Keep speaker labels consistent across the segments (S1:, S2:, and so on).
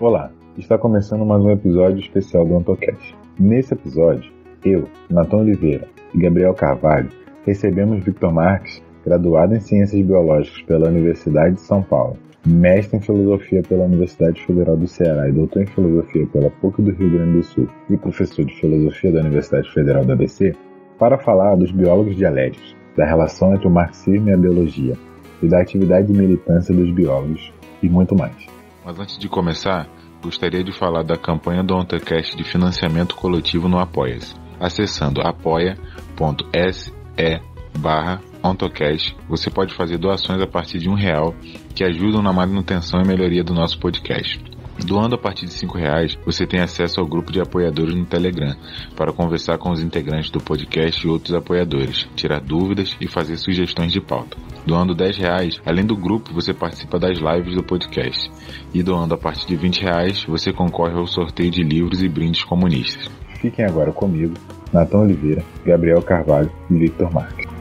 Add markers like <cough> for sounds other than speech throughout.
S1: Olá, está começando mais um episódio especial do AntoCast. Nesse episódio, eu, Natan Oliveira e Gabriel Carvalho recebemos Victor Marques, graduado em Ciências Biológicas pela Universidade de São Paulo, mestre em Filosofia pela Universidade Federal do Ceará e doutor em Filosofia pela PUC do Rio Grande do Sul e professor de Filosofia da Universidade Federal da ABC, para falar dos biólogos dialéticos, da relação entre o marxismo e a biologia, e da atividade de militância dos biólogos, e muito mais.
S2: Mas antes de começar, gostaria de falar da campanha do OntaCast de financiamento coletivo no Apoia-se. Acessando apoia.se barra OntoCast, você pode fazer doações a partir de um real que ajudam na manutenção e melhoria do nosso podcast. Doando a partir de cinco reais, você tem acesso ao grupo de apoiadores no Telegram para conversar com os integrantes do podcast e outros apoiadores, tirar dúvidas e fazer sugestões de pauta. Doando dez reais, além do grupo, você participa das lives do podcast. E doando a partir de vinte reais, você concorre ao sorteio de livros e brindes comunistas.
S1: Fiquem agora comigo, Natão Oliveira, Gabriel Carvalho e Victor Marques.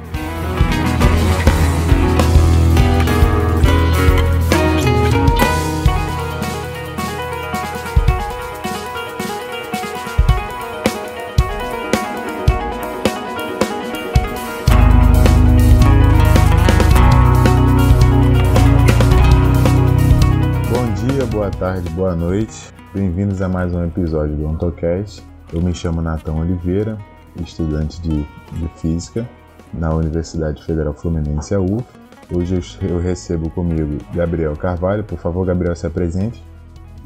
S1: Tarde, boa noite. Bem-vindos a mais um episódio do OntoCast. Eu me chamo Natão Oliveira, estudante de, de Física na Universidade Federal Fluminense, a UF. Hoje eu recebo comigo Gabriel Carvalho. Por favor, Gabriel, se apresente.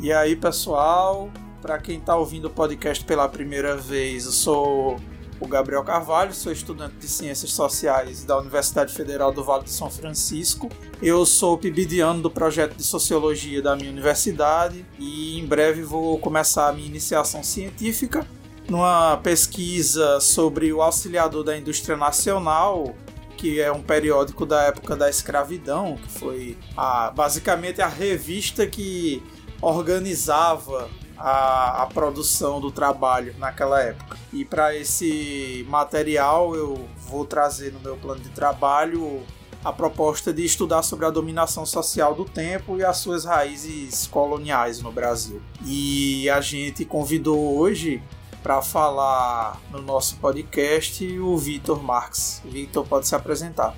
S3: E aí, pessoal, para quem está ouvindo o podcast pela primeira vez, eu sou o Gabriel Carvalho, sou estudante de Ciências Sociais da Universidade Federal do Vale de São Francisco. Eu sou pibidiano do projeto de Sociologia da minha universidade e em breve vou começar a minha iniciação científica numa pesquisa sobre o Auxiliador da Indústria Nacional, que é um periódico da época da escravidão, que foi a, basicamente a revista que organizava a, a produção do trabalho naquela época. E para esse material eu vou trazer no meu plano de trabalho a proposta de estudar sobre a dominação social do tempo e as suas raízes coloniais no Brasil. E a gente convidou hoje para falar no nosso podcast o Vitor Marx. Vitor pode se apresentar.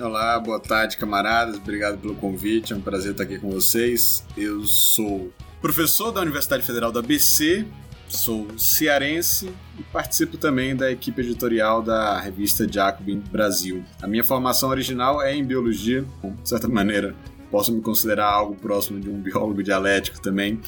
S4: Olá, boa tarde, camaradas. Obrigado pelo convite. É um prazer estar aqui com vocês. Eu sou professor da Universidade Federal da BC, sou cearense e participo também da equipe editorial da revista Jacobin Brasil. A minha formação original é em biologia, de certa maneira posso me considerar algo próximo de um biólogo dialético também,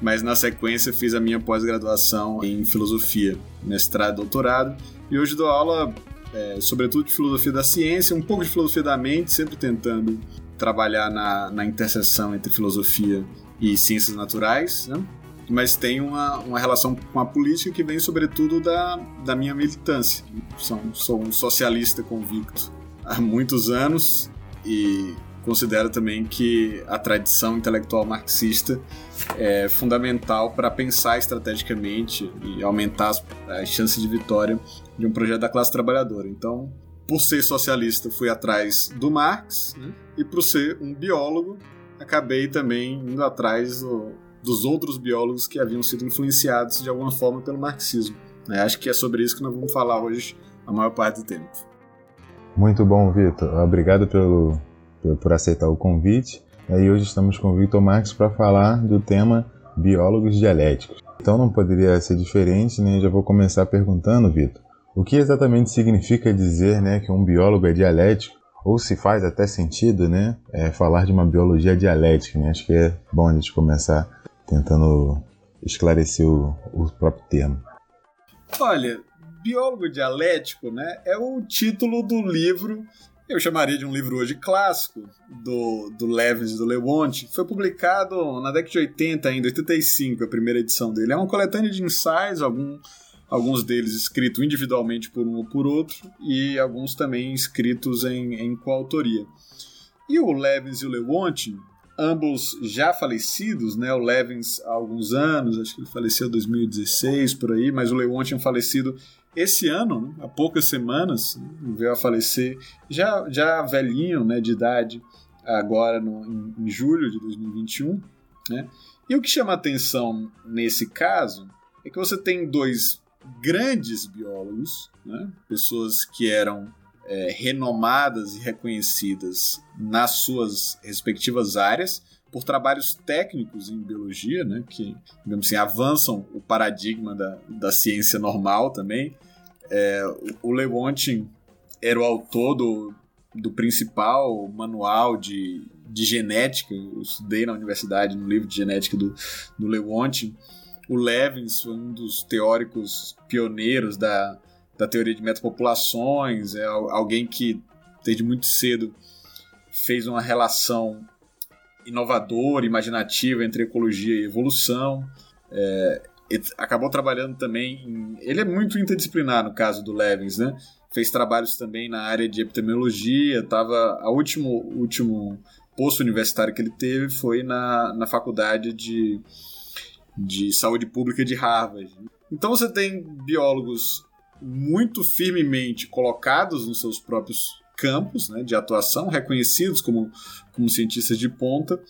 S4: mas na sequência fiz a minha pós-graduação em filosofia, mestrado e doutorado, e hoje dou aula é, sobretudo de filosofia da ciência, um pouco de filosofia da mente, sempre tentando trabalhar na, na interseção entre filosofia e ciências naturais, né? mas tem uma, uma relação com a política que vem sobretudo da, da minha militância. Sou, sou um socialista convicto há muitos anos e considero também que a tradição intelectual marxista é fundamental para pensar estrategicamente e aumentar as, as chances de vitória de um projeto da classe trabalhadora. Então, por ser socialista, fui atrás do Marx né? e por ser um biólogo, acabei também indo atrás do, dos outros biólogos que haviam sido influenciados de alguma forma pelo marxismo. É, acho que é sobre isso que nós vamos falar hoje a maior parte do tempo.
S1: Muito bom, Vitor. Obrigado pelo, por aceitar o convite. E hoje estamos com o Vitor Marques para falar do tema biólogos dialéticos. Então não poderia ser diferente, né? Já vou começar perguntando, Vitor, o que exatamente significa dizer né, que um biólogo é dialético ou se faz até sentido, né, é, falar de uma biologia dialética. Né? Acho que é bom a gente começar tentando esclarecer o, o próprio termo.
S4: Olha, biólogo dialético, né, é o título do livro. Eu chamaria de um livro hoje clássico do, do Levins e do Lewontin. Foi publicado na década de 80 ainda, 85, a primeira edição dele. É uma coletânea de ensaios, algum, alguns deles escritos individualmente por um ou por outro, e alguns também escritos em, em coautoria. E o Levins e o Lewontin, ambos já falecidos, né? O Levins há alguns anos, acho que ele faleceu em 2016 por aí, mas o Lewontin falecido esse ano, né? há poucas semanas, veio a falecer, já, já velhinho, né, de idade, agora no, em, em julho de 2021, né? E o que chama atenção nesse caso é que você tem dois grandes biólogos, né? pessoas que eram é, renomadas e reconhecidas nas suas respectivas áreas por trabalhos técnicos em biologia, né, que digamos assim, avançam o paradigma da, da ciência normal também. É, o Lewontin era o autor do, do principal manual de, de genética, eu estudei na universidade no livro de genética do, do Lewontin. O Levins foi um dos teóricos pioneiros da, da teoria de metapopulações, é alguém que desde muito cedo fez uma relação inovadora, imaginativa entre ecologia e evolução. É, acabou trabalhando também em, ele é muito interdisciplinar no caso do Levins, né? Fez trabalhos também na área de epidemiologia, tava a último último posto universitário que ele teve foi na, na faculdade de, de saúde pública de Harvard. Então você tem biólogos muito firmemente colocados nos seus próprios campos né, de atuação, reconhecidos como, como cientistas de ponta,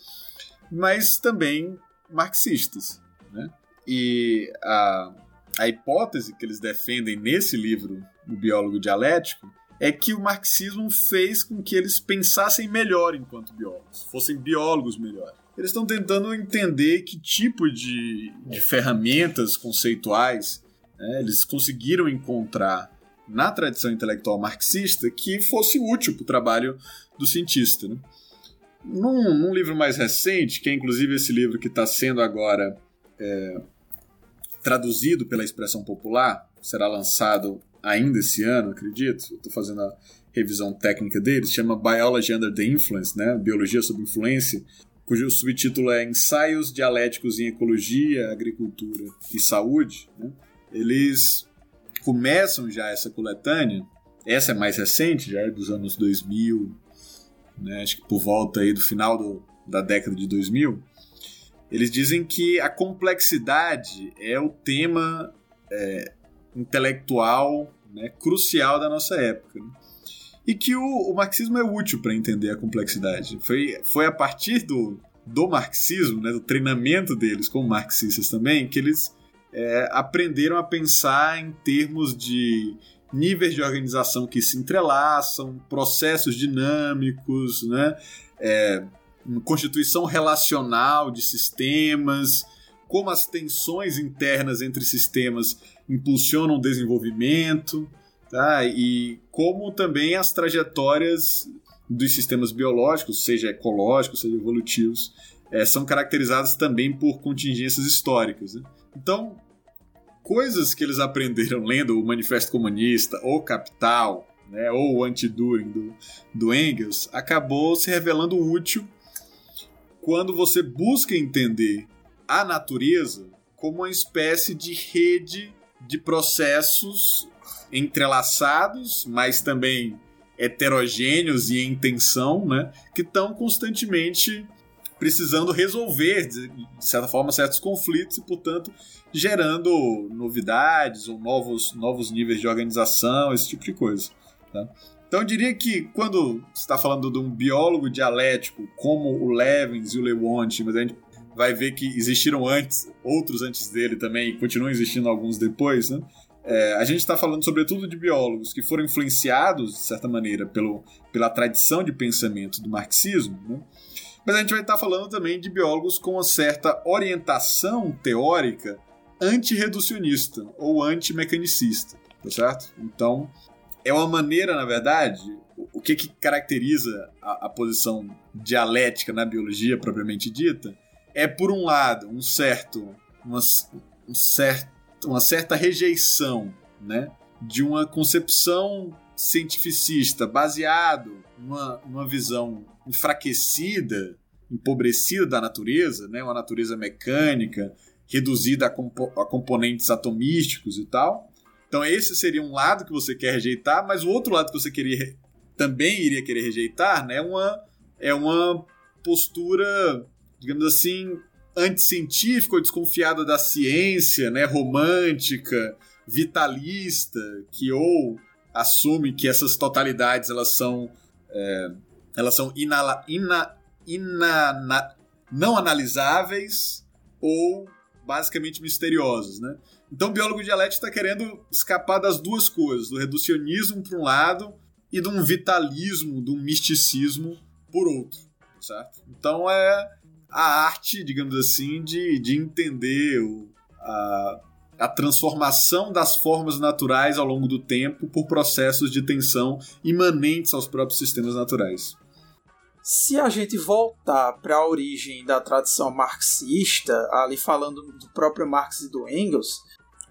S4: mas também marxistas. Né? E a, a hipótese que eles defendem nesse livro, O Biólogo Dialético, é que o marxismo fez com que eles pensassem melhor enquanto biólogos, fossem biólogos melhores. Eles estão tentando entender que tipo de, de ferramentas conceituais né, eles conseguiram encontrar na tradição intelectual marxista que fosse útil para o trabalho do cientista. Né? Num, num, livro mais recente, que é inclusive esse livro que está sendo agora é, traduzido pela expressão popular, será lançado ainda esse ano, acredito. Estou fazendo a revisão técnica dele, chama Biology Under the Influence, né? Biologia sob influência, cujo subtítulo é Ensaios Dialéticos em Ecologia, Agricultura e Saúde. Né? Eles começam já essa coletânea, essa é mais recente, já é dos anos 2000, né, acho que por volta aí do final do, da década de 2000, eles dizem que a complexidade é o tema é, intelectual né, crucial da nossa época. Né? E que o, o, marxismo é útil para entender a complexidade. Foi, foi a partir do, do marxismo, né, do treinamento deles como marxistas também, que eles é, aprenderam a pensar em termos de níveis de organização que se entrelaçam, processos dinâmicos, né? É, constituição relacional de sistemas, como as tensões internas entre sistemas impulsionam o desenvolvimento, tá? e como também as trajetórias dos sistemas biológicos, seja ecológicos, seja evolutivos, é, são caracterizadas também por contingências históricas. Né? Então, coisas que eles aprenderam lendo o Manifesto Comunista, ou Capital, né, ou o Anti-Düring do, do Engels, acabou se revelando útil quando você busca entender a natureza como uma espécie de rede de processos entrelaçados, mas também heterogêneos e em tensão, né, que estão constantemente precisando resolver, de certa forma, certos conflitos e, portanto, gerando novidades ou novos, novos níveis de organização, esse tipo de coisa. Tá? Então eu diria que quando você está falando de um biólogo dialético como o Levins e o Lewontin, mas a gente vai ver que existiram antes, outros antes dele também, e continuam existindo alguns depois, né? É, a gente está falando sobretudo de biólogos que foram influenciados, de certa maneira, pelo, pela tradição de pensamento do marxismo, né? Mas a gente vai estar falando também de biólogos com uma certa orientação teórica antirreducionista ou antimecanicista, tá certo? Então, é uma maneira, na verdade, o que, que caracteriza a, a posição dialética na biologia propriamente dita é, por um lado, um certo, uma, um certo, uma certa rejeição né, de uma concepção cientificista baseado numa, visão enfraquecida, empobrecida da natureza, né? uma natureza mecânica, reduzida a, compo a componentes atomísticos e tal. Então esse seria um lado que você quer rejeitar, mas o outro lado que você queria também iria querer rejeitar, né, uma, é uma postura, digamos assim, anticientífica ou desconfiada da ciência, né, romântica, vitalista, que ou assume que essas totalidades elas são é, elas são inala, ina, ina, na, não analisáveis ou basicamente misteriosos, né? Então o biólogo dialético está querendo escapar das duas coisas, do reducionismo por um lado e de um vitalismo, de um misticismo por outro, certo? Então é a arte, digamos assim, de, de entender o, a, a transformação das formas naturais ao longo do tempo por processos de tensão imanentes aos próprios sistemas naturais.
S3: Se a gente voltar para a origem da tradição marxista, ali falando do próprio Marx e do Engels,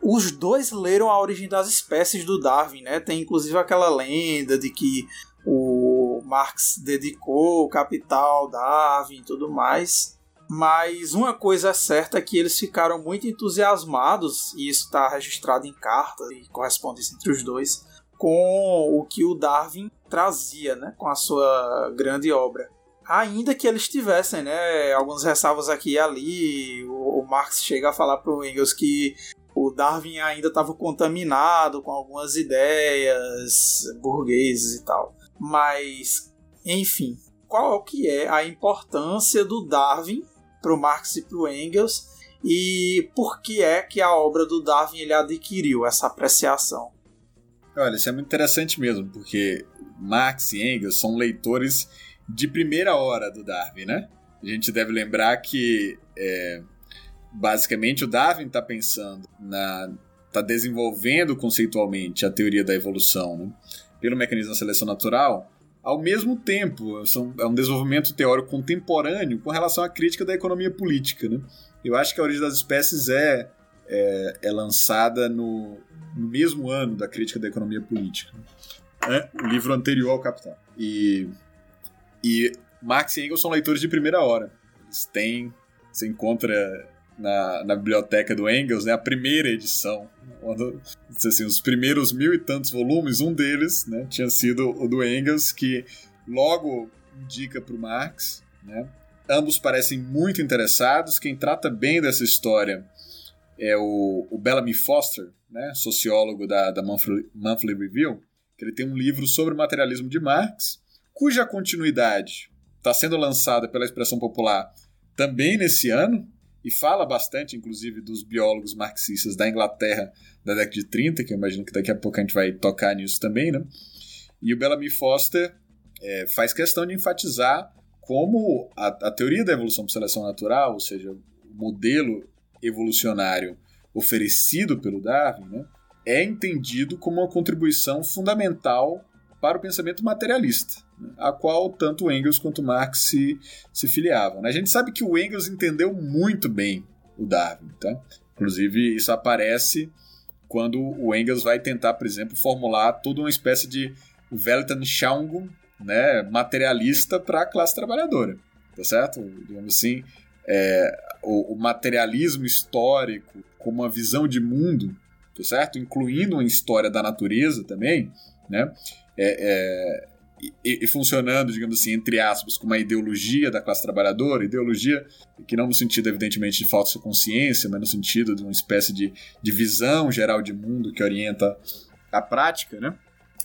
S3: os dois leram a origem das espécies do Darwin, né? Tem inclusive aquela lenda de que o Marx dedicou o Capital, Darwin e tudo mais. Mas uma coisa é certa é que eles ficaram muito entusiasmados, e isso está registrado em carta e correspondência entre os dois, com o que o Darwin trazia, né, com a sua grande obra. Ainda que eles tivessem, né, alguns ressalvos aqui e ali, o, o Marx chega a falar para o Engels que o Darwin ainda estava contaminado com algumas ideias burguesas e tal. Mas, enfim, qual que é a importância do Darwin para o Marx e para o Engels e por que é que a obra do Darwin ele adquiriu essa apreciação?
S4: Olha, isso é muito interessante mesmo, porque Marx e Engels são leitores de primeira hora do Darwin, né? A gente deve lembrar que é, basicamente o Darwin está pensando está desenvolvendo conceitualmente a teoria da evolução né? Pelo mecanismo da seleção natural ao mesmo tempo são, é um desenvolvimento teórico contemporâneo com relação à crítica da economia política né? eu acho que a origem das espécies é é, é lançada no, no mesmo ano da crítica da economia política né? o livro anterior ao Capital. E, e Marx e Engels são leitores de primeira hora. Eles têm, você encontra na, na biblioteca do Engels, né, a primeira edição, onde, assim, os primeiros mil e tantos volumes, um deles né, tinha sido o do Engels, que logo indica para o Marx. Né? Ambos parecem muito interessados. Quem trata bem dessa história é o, o Bellamy Foster, né, sociólogo da, da Monthly, Monthly Review, ele tem um livro sobre o materialismo de Marx, cuja continuidade está sendo lançada pela expressão popular também nesse ano, e fala bastante, inclusive, dos biólogos marxistas da Inglaterra da década de 30, que eu imagino que daqui a pouco a gente vai tocar nisso também, né? E o Bellamy Foster é, faz questão de enfatizar como a, a teoria da evolução por seleção natural, ou seja, o modelo evolucionário oferecido pelo Darwin, né, é entendido como uma contribuição fundamental para o pensamento materialista, né, a qual tanto Engels quanto Marx se, se filiavam. Né. A gente sabe que o Engels entendeu muito bem o Darwin, tá? Inclusive, isso aparece quando o Engels vai tentar, por exemplo, formular toda uma espécie de Weltanschauung né, materialista para a classe trabalhadora, tá certo? Digamos assim, é, o, o materialismo histórico como uma visão de mundo tá certo? Incluindo uma história da natureza também, né? É, é, e, e, funcionando, digamos assim, entre aspas, como uma ideologia da classe trabalhadora, ideologia que não no sentido, evidentemente, de falsa consciência, mas no sentido de uma espécie de, de visão geral de mundo que orienta a prática, né?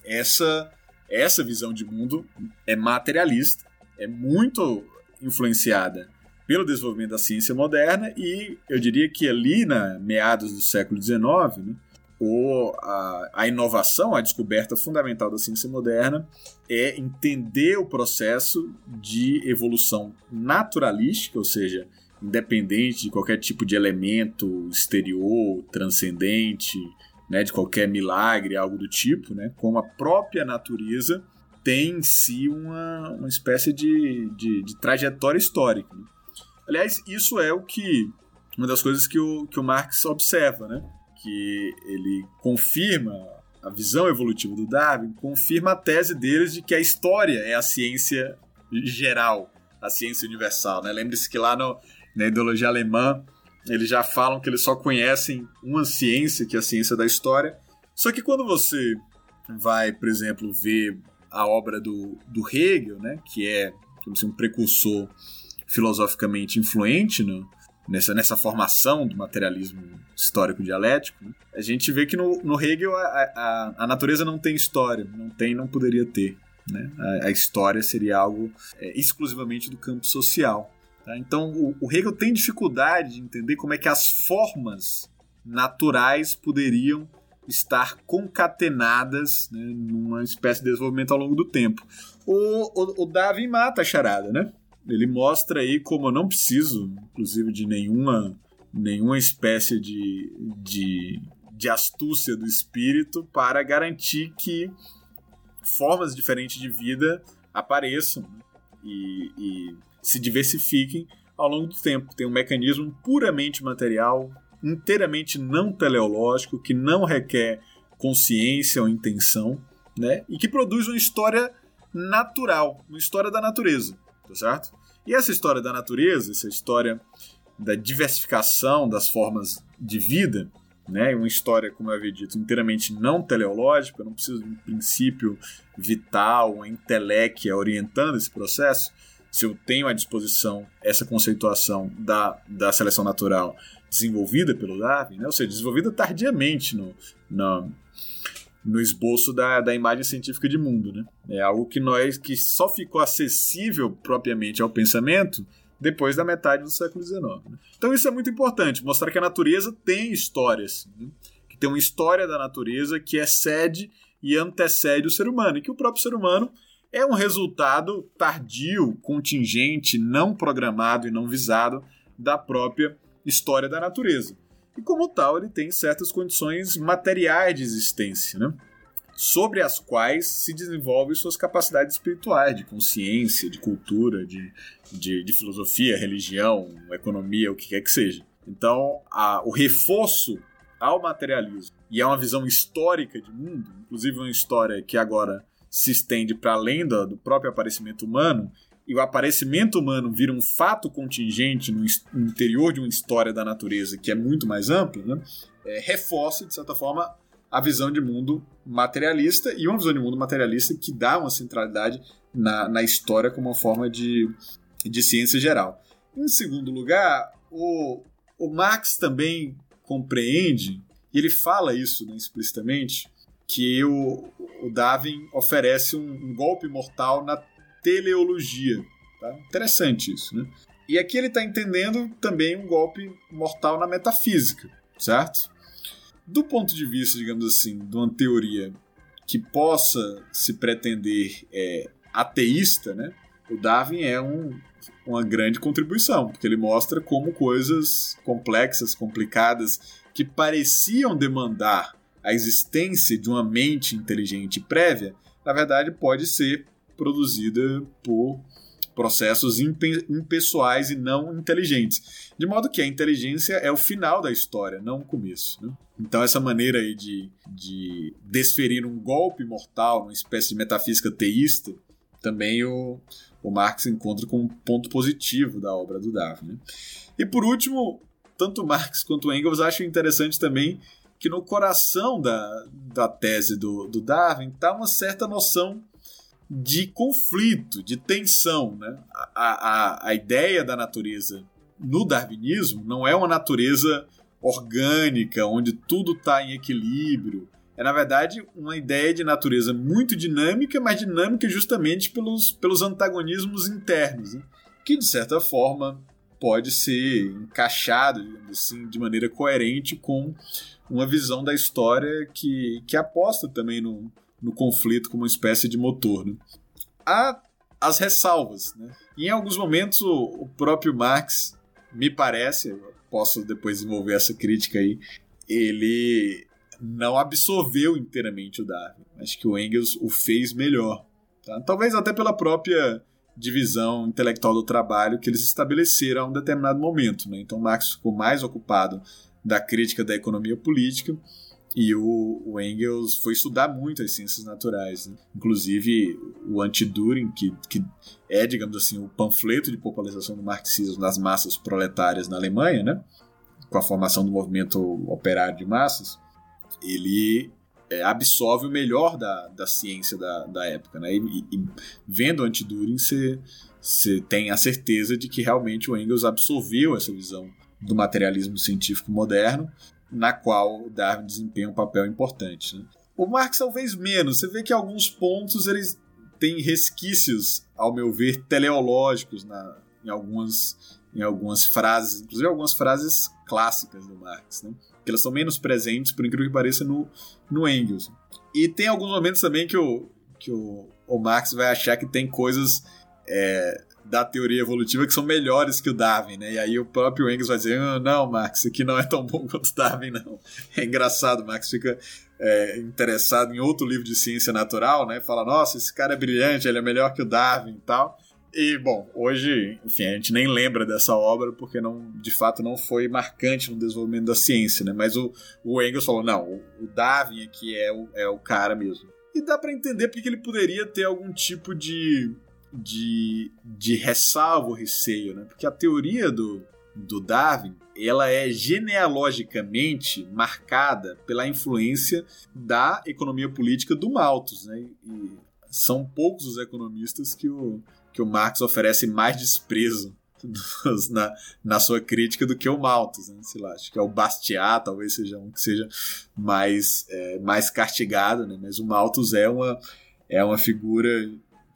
S4: Essa, essa visão de mundo é materialista, é muito influenciada pelo desenvolvimento da ciência moderna e eu diria que ali na meados do século XIX, né, o, a, a inovação, a descoberta fundamental da ciência moderna é entender o processo de evolução naturalística, ou seja, independente de qualquer tipo de elemento exterior, transcendente, né, de qualquer milagre, algo do tipo, né, como a própria natureza tem em si uma, uma espécie de, de, de trajetória histórica. Né? Aliás, isso é o que uma das coisas que o, que o Marx observa, né? Que ele confirma a visão evolutiva do Darwin, confirma a tese deles de que a história é a ciência geral, a ciência universal, né? Lembre-se que lá no, na ideologia alemã eles já falam que eles só conhecem uma ciência, que é a ciência da história. Só que quando você vai, por exemplo, ver a obra do, do Hegel, né, que é assim, um precursor filosoficamente influente no, nessa, nessa formação do materialismo histórico dialético, né? a gente vê que no, no Hegel a, a, a, natureza não tem história, não tem, não poderia ter. Né? A, a história seria algo é, exclusivamente do campo social. Tá? Então o, o Hegel tem dificuldade de entender como é que as formas naturais poderiam estar concatenadas né, numa espécie de desenvolvimento ao longo do tempo. O, o, o Darwin mata a charada, né? Ele mostra aí como eu não preciso, inclusive, de nenhuma, nenhuma espécie de, de, de astúcia do espírito para garantir que formas diferentes de vida apareçam né? e, e se diversifiquem ao longo do tempo. Tem um mecanismo puramente material, inteiramente não teleológico, que não requer consciência ou intenção, né? E que produz uma história natural, uma história da natureza, tá certo? E essa história da natureza, essa história da diversificação das formas de vida, né? Uma história, como eu havia dito, inteiramente não teleológica, não preciso de um princípio vital, uma inteléquia orientando esse processo. Se eu tenho à disposição essa conceituação da, da seleção natural desenvolvida pelo Darwin, né? ou seja, desenvolvida tardiamente no, no, no esboço da, da imagem científica de mundo. Né? É algo que nós que só ficou acessível propriamente ao pensamento depois da metade do século XIX. Né? Então isso é muito importante, mostrar que a natureza tem histórias, né? que tem uma história da natureza que excede e antecede o ser humano, e que o próprio ser humano é um resultado tardio, contingente, não programado e não visado da própria história da natureza. E como tal, ele tem certas condições materiais de existência, né? sobre as quais se desenvolvem suas capacidades espirituais, de consciência, de cultura, de, de, de filosofia, religião, economia, o que quer que seja. Então, a, o reforço ao materialismo e a uma visão histórica de mundo, inclusive uma história que agora se estende para além do, do próprio aparecimento humano, e o aparecimento humano vira um fato contingente no, interior de uma história da natureza que é muito mais ampla, né? é, reforça, de certa forma, a visão de mundo materialista e uma visão de mundo materialista que dá uma centralidade na, na história como uma forma de, de ciência geral. Em segundo lugar, o, o Marx também compreende, e ele fala isso né, explicitamente, que o, o Darwin oferece um, um golpe mortal na teleologia. Tá? Interessante isso, né? E aqui ele está entendendo também um golpe mortal na metafísica, certo? Do ponto de vista, digamos assim, de uma teoria que possa se pretender é, ateísta, né? O Darwin é um, uma grande contribuição, porque ele mostra como coisas complexas, complicadas, que pareciam demandar a existência de uma mente inteligente prévia, na verdade pode ser produzida por processos impessoais e não inteligentes. De modo que a inteligência é o final da história, não o começo. Né? Então, essa maneira aí de, de desferir um golpe mortal, uma espécie de metafísica teísta, também o, o Marx encontra como um ponto positivo da obra do Darwin. Né? E por último, tanto Marx quanto Engels acham interessante também que no coração da, da tese do, do Darwin está uma certa noção de conflito, de tensão. Né? A, a, a ideia da natureza no darwinismo não é uma natureza orgânica, onde tudo está em equilíbrio. É, na verdade, uma ideia de natureza muito dinâmica, mas dinâmica justamente pelos, pelos antagonismos internos, né? que, de certa forma, pode ser encaixado assim, de maneira coerente com uma visão da história que, que aposta também no, no conflito como uma espécie de motor. Né? Há as ressalvas. Né? Em alguns momentos o, o próprio Marx, me parece, posso depois desenvolver essa crítica aí, ele não absorveu inteiramente o Darwin. Acho que o Engels o fez melhor. Tá? Talvez até pela própria divisão intelectual do trabalho que eles estabeleceram a um determinado momento. Né? Então Marx ficou mais ocupado da crítica da economia política e o, o, Engels foi estudar muito as ciências naturais, né? inclusive o Anti-Düring, que, que é, digamos assim, o panfleto de popularização do marxismo nas massas proletárias na Alemanha, né? com a formação do movimento operário de massas, ele é, absorve o melhor da, da ciência da, da época. Né? E, e vendo o Anti-Düring, você tem a certeza de que realmente o Engels absorveu essa visão do materialismo científico moderno na qual o Darwin desempenha um papel importante. Né? O Marx talvez menos. Você vê que alguns pontos eles têm resquícios, ao meu ver, teleológicos na, em algumas em algumas frases, inclusive algumas frases clássicas do Marx, né? Que elas são menos presentes, por incrível que pareça, no, no Engels. E tem alguns momentos também que o, que o, o Marx vai achar que tem coisas é, da teoria evolutiva que são melhores que o Darwin, né? E aí o próprio Engels vai dizer: ah, não, isso aqui não é tão bom quanto o Darwin, não. É engraçado, Marx fica é, interessado em outro livro de ciência natural, né? Fala: nossa, esse cara é brilhante, ele é melhor que o Darwin e tal. E, bom, hoje, enfim, a gente nem lembra dessa obra porque não, de fato não foi marcante no desenvolvimento da ciência, né? Mas o, o Engels falou, não, o, Darwin aqui é o, é o cara mesmo. E dá para entender porque ele poderia ter algum tipo de, de, de ressalvo, receio, né? Porque a teoria do, do Darwin, ela é genealogicamente marcada pela influência da economia política do Malthus, né? E são poucos os economistas que o, que o Marx oferece mais desprezo na, na sua crítica do que o Malthus, né? sei lá, acho que é o Bastiat, talvez seja um que seja mais, é, mais castigado, né? mas o Malthus é uma, é uma figura,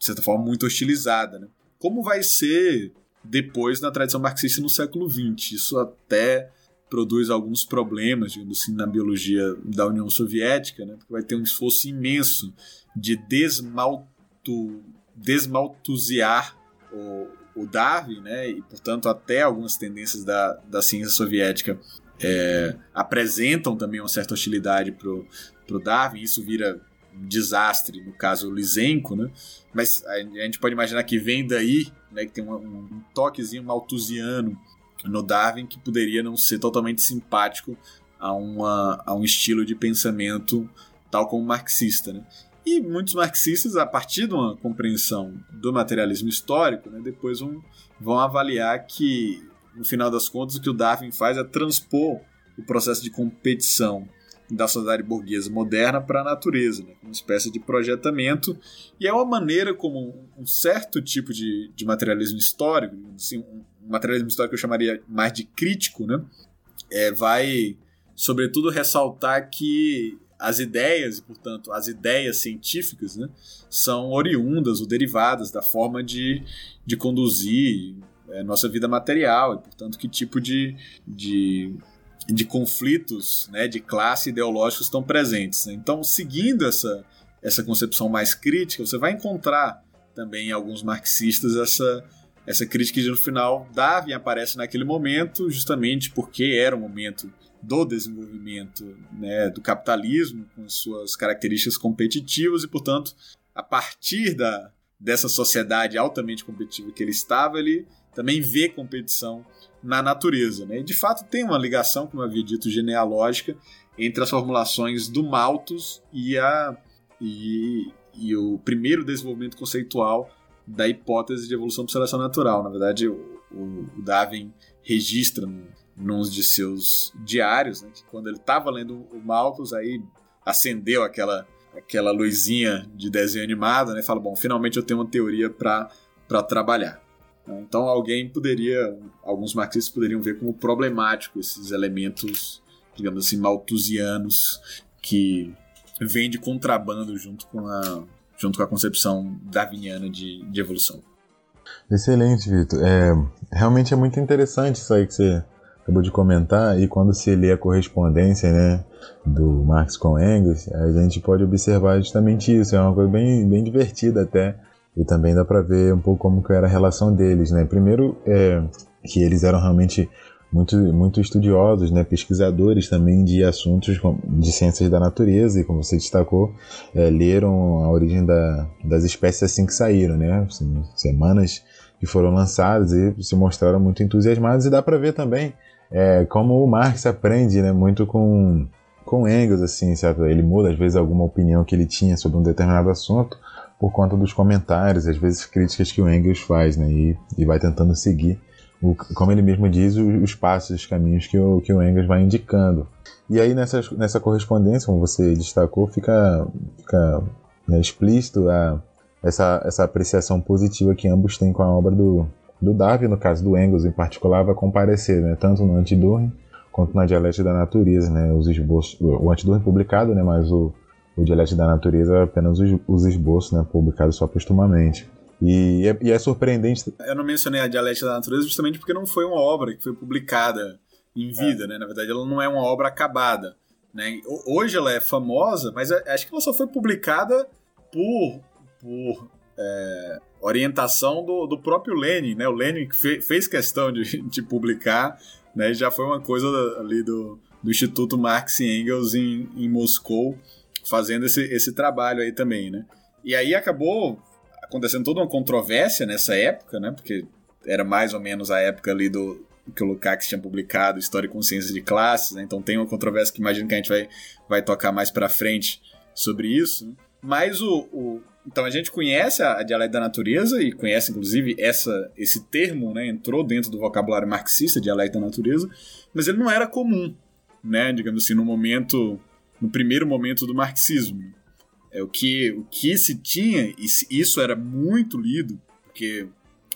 S4: de certa forma, muito hostilizada. Né? Como vai ser depois na tradição marxista no século XX? Isso até produz alguns problemas, digamos assim, na biologia da União Soviética, né? porque vai ter um esforço imenso de desmalto desmaltuziar o, o Darwin, né, e portanto até algumas tendências da, da ciência soviética é, apresentam também uma certa hostilidade para o Darwin, isso vira desastre, no caso Lisenko, né, mas a, gente pode imaginar que vem daí, né, que tem um, um toquezinho malthusiano no Darwin que poderia não ser totalmente simpático a, uma, a um estilo de pensamento tal como marxista, né? E muitos marxistas, a partir de uma compreensão do materialismo histórico, né, depois vão, vão avaliar que, no final das contas, o que o Darwin faz é transpor o processo de competição da sociedade burguesa moderna para a natureza, né, uma espécie de projetamento, e é uma maneira como um certo tipo de, de materialismo histórico, assim, um materialismo histórico que eu chamaria mais de crítico, né, é, vai, sobretudo, ressaltar que as ideias, e portanto as ideias científicas, né, são oriundas ou derivadas da forma de, de conduzir é, nossa vida material, e portanto que tipo de, de, de conflitos né, de classe ideológicos estão presentes. Né? Então, seguindo essa, essa concepção mais crítica, você vai encontrar também em alguns marxistas essa, essa crítica que no final Darwin aparece naquele momento justamente porque era um momento do desenvolvimento né, do capitalismo, com suas características competitivas, e, portanto, a partir da, dessa sociedade altamente competitiva que ele estava, ele também vê competição na natureza. Né? E, de fato, tem uma ligação, como eu havia dito, genealógica entre as formulações do Malthus e, a, e, e o primeiro desenvolvimento conceitual da hipótese de evolução por seleção natural. Na verdade, o, o Darwin registra no, num de seus diários, né, que quando ele estava lendo o Malthus, aí acendeu aquela aquela luzinha de desenho animado, né? Fala, bom, finalmente eu tenho uma teoria para trabalhar. Então alguém poderia, alguns marxistas poderiam ver como problemático esses elementos, digamos assim, malthusianos que vêm de contrabando junto com a, junto com a concepção darwiniana de, de evolução.
S1: Excelente, Vitor. É, realmente é muito interessante isso aí que você acabou de comentar, e quando se lê a correspondência né, do Marx com Engels, a gente pode observar justamente isso. É uma coisa bem, bem divertida até, e também dá para ver um pouco como que era a relação deles. Né? Primeiro, é, que eles eram realmente muito, muito estudiosos, né, pesquisadores também de assuntos de ciências da natureza, e como você destacou, é, leram a origem da, das espécies assim que saíram, né, assim, semanas que foram lançadas e se mostraram muito entusiasmados, e dá para ver também é, como o Marx aprende né, muito com, com Engels, assim, certo? Ele muda às vezes alguma opinião que ele tinha sobre um determinado assunto por conta dos comentários, às vezes críticas que o Engels faz, né? E, e vai tentando seguir, o, como ele mesmo diz, os, os passos, os caminhos que o, que o Engels vai indicando. E aí nessa, nessa correspondência, como você destacou, fica, fica né, explícito a, essa, essa apreciação positiva que ambos têm com a obra do, do Darwin, no caso do Engels em particular, vai comparecer, né, tanto no Antidurne quanto na Dialética da Natureza, né, os esboços, o Antidurne publicado, né, mas o, o Dialética da Natureza é apenas os, os esboços, né, publicados só postumamente. E é, e é, surpreendente.
S4: Eu não mencionei a Dialética da Natureza justamente porque não foi uma obra que foi publicada em vida, é. né? Na verdade, ela não é uma obra acabada. Né? Hoje ela é famosa, mas acho que ela só foi publicada por, por é, orientação do, do próprio Lenin, né? O Lenin fe, fez questão de, <laughs> de publicar, né? Já foi uma coisa ali do, do Instituto Marx e Engels em, em Moscou, fazendo esse, esse trabalho aí também, né? E aí acabou acontecendo toda uma controvérsia nessa época, né? Porque era mais ou menos a época ali do que o Lukács tinha publicado, História e Consciência de Classes, né? Então tem uma controvérsia que imagino que a gente vai, vai tocar mais para frente sobre isso. Né? Mas o, o, então a gente conhece a, a dialética da natureza e conhece inclusive essa, esse termo, né? Entrou dentro do vocabulário marxista, dialética da natureza, mas ele não era comum, né? Digamos assim, no momento, no primeiro momento do marxismo. É o que o que se tinha e isso era muito lido, porque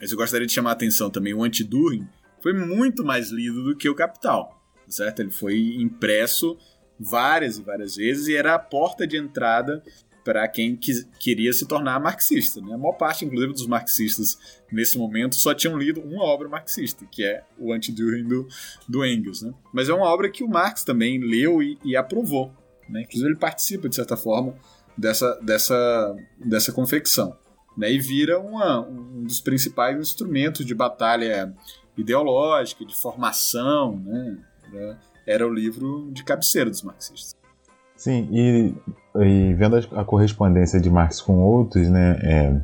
S4: eu gostaria de chamar a atenção também o anti-Düring foi muito mais lido do que o Capital, certo? Ele foi impresso várias e várias vezes e era a porta de entrada para quem quis, queria se tornar marxista. Né? A maior parte, inclusive, dos marxistas nesse momento só tinham lido uma obra marxista, que é o Anti-Düring do, do Engels. Né? Mas é uma obra que o Marx também leu e, e aprovou. Né? Inclusive, ele participa, de certa forma, dessa, dessa, dessa confecção. Né? E vira uma, um dos principais instrumentos de batalha ideológica, de formação, né? Era, era o livro de cabeceira dos marxistas.
S1: Sim, e, e vendo a, correspondência de Marx com outros, né, é,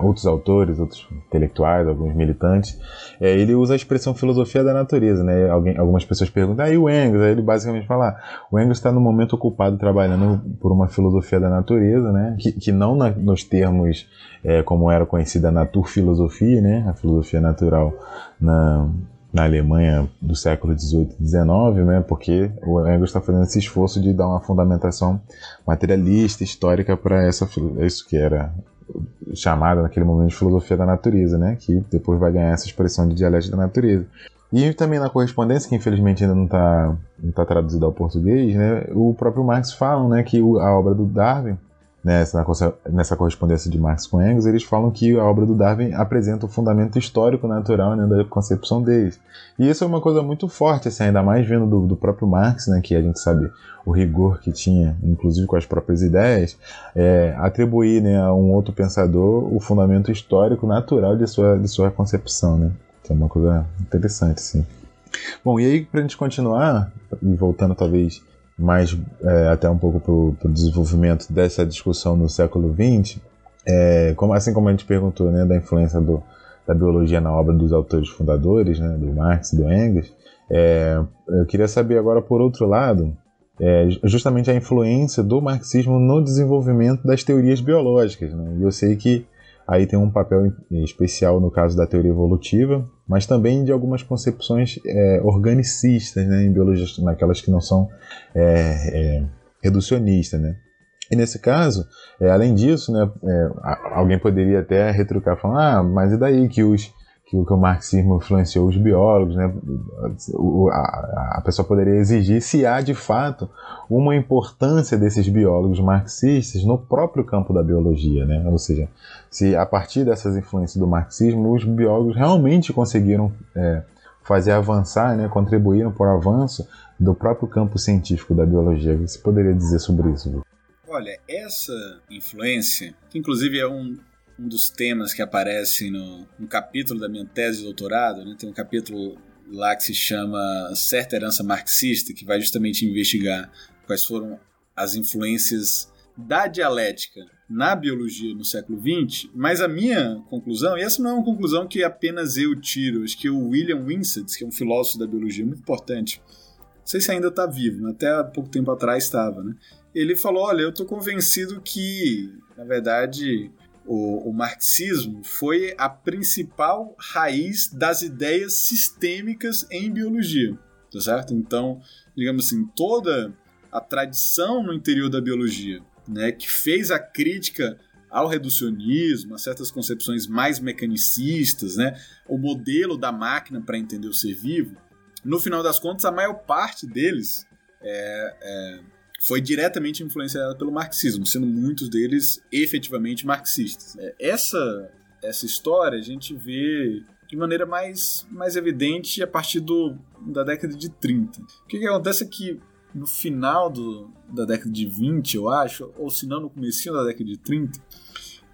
S1: outros autores, outros intelectuais, alguns militantes, é, ele usa a expressão filosofia da natureza, né? Alguém, algumas pessoas perguntam, ah, e o Engels? Aí ele basicamente fala, ah, o Engels está no momento ocupado trabalhando por uma filosofia da natureza, né? Que, que não na, nos termos é, como era conhecida a naturfilosofia, né? A filosofia natural na, na Alemanha do século XVIII e XIX, né, porque o Engels está fazendo esse esforço de dar uma fundamentação materialista, histórica para essa isso que era chamada naquele momento de filosofia da natureza, né, que depois vai ganhar essa expressão de dialética da natureza. E também na correspondência, que infelizmente ainda não está não tá traduzida ao português, né, o próprio Marx fala né, que a obra do Darwin nessa, nessa correspondência de Marx com Engels, eles falam que a obra do Darwin apresenta o fundamento histórico natural né, da concepção deles. E isso é uma coisa muito forte, assim, ainda mais vindo do, do, próprio Marx, né, que a gente sabe o rigor que tinha, inclusive com as próprias ideias, é, atribuir né, a um outro pensador o fundamento histórico natural de sua, de sua concepção. Né? Que é uma coisa interessante, sim. Bom, e aí, para a gente continuar, e voltando talvez mais é, até um pouco para o desenvolvimento dessa discussão no século XX, é, como, assim como a gente perguntou né, da influência do, da biologia na obra dos autores fundadores, né, do Marx e do Engels, é, eu queria saber agora, por outro lado, é, justamente a influência do marxismo no desenvolvimento das teorias biológicas. Né? E eu sei que aí tem um papel especial no caso da teoria evolutiva, mas também de algumas concepções é, organicistas né, em biologia, naquelas que não são é, reducionistas. Né? E nesse caso, além disso, né, alguém poderia até retrucar falando, ah, mas e daí que os que o, marxismo influenciou os biólogos, né? A, a, pessoa poderia exigir se há de fato uma importância desses biólogos marxistas no próprio campo da biologia, né? Ou seja, se a partir dessas influências do marxismo os biólogos realmente conseguiram é, fazer avançar, né? Contribuíram para o avanço do próprio campo científico da biologia. O que você poderia dizer sobre isso?
S4: Olha, essa influência, que inclusive é um, um dos temas que aparece no, no capítulo da minha tese de doutorado, né? tem um capítulo lá que se chama Certa Herança Marxista, que vai justamente investigar quais foram as influências da dialética na biologia no século XX, mas a minha conclusão, e essa não é uma conclusão que apenas eu tiro, acho que o William Winsett, que é um filósofo da biologia muito importante, não sei se ainda está vivo, até há pouco tempo atrás estava, né? Ele falou: Olha, eu estou convencido que, na verdade, o, o, marxismo foi a principal raiz das ideias sistêmicas em biologia, tá certo? Então, digamos assim, toda a tradição no interior da biologia, né, que fez a crítica ao reducionismo, a certas concepções mais mecanicistas, né, o modelo da máquina para entender o ser vivo, no final das contas, a maior parte deles é, é foi diretamente influenciada pelo marxismo, sendo muitos deles efetivamente marxistas. É, essa essa história a gente vê de maneira mais, mais evidente a partir do, da década de 30. O que, que acontece é que no final do, da década de 20, eu acho, ou se não no começo da década de 30,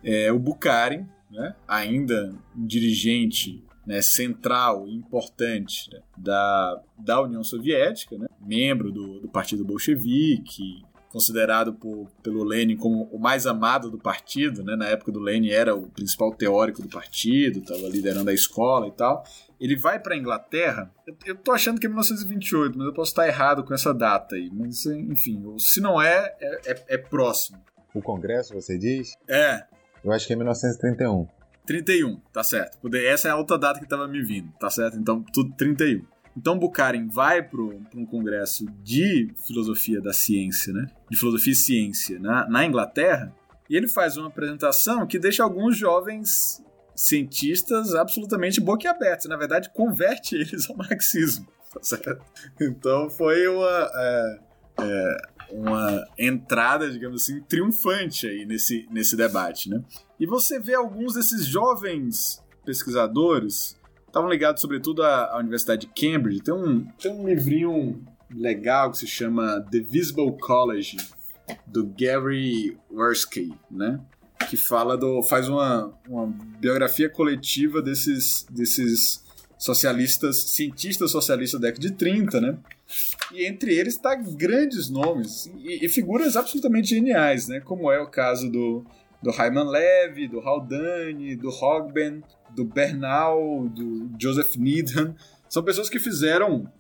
S4: é, o Bukharin, né, ainda um dirigente né, central e importante né, da, da União Soviética, né, membro do, do Partido Bolchevique, considerado por, pelo Lenin como o mais amado do partido, né? Na época do Lenin era o principal teórico do partido, estava liderando a escola e tal. Ele vai para a Inglaterra. Eu, eu tô achando que é 1928, mas eu posso estar errado com essa data aí. Mas enfim, se não é, é, é, é próximo.
S1: O Congresso, você diz?
S4: É.
S1: Eu acho que é 1931.
S4: 31, tá certo. Essa é a outra data que estava me vindo, tá certo? Então, tudo 31. Então Bukharin vai para um congresso de filosofia da ciência, né? De filosofia e ciência na, na Inglaterra, e ele faz uma apresentação que deixa alguns jovens cientistas absolutamente boquiabertos. Na verdade, converte <laughs> eles ao marxismo. Tá então foi uma, é, é, uma entrada, digamos assim, triunfante aí nesse, nesse debate. Né? E você vê alguns desses jovens pesquisadores estavam ligados sobretudo à, à, Universidade de Cambridge. Tem um, tem um livrinho legal que se chama The Visible College, do Gary Wersky, né? Que fala do. faz uma, uma biografia coletiva desses, desses socialistas, cientistas socialistas da década de 30, né? E entre eles está grandes nomes e, e, figuras absolutamente geniais, né? Como é o caso do, do Hyman Levy, do Haldane, do Hogben, do Bernal, do Joseph Needham. São pessoas que fizeram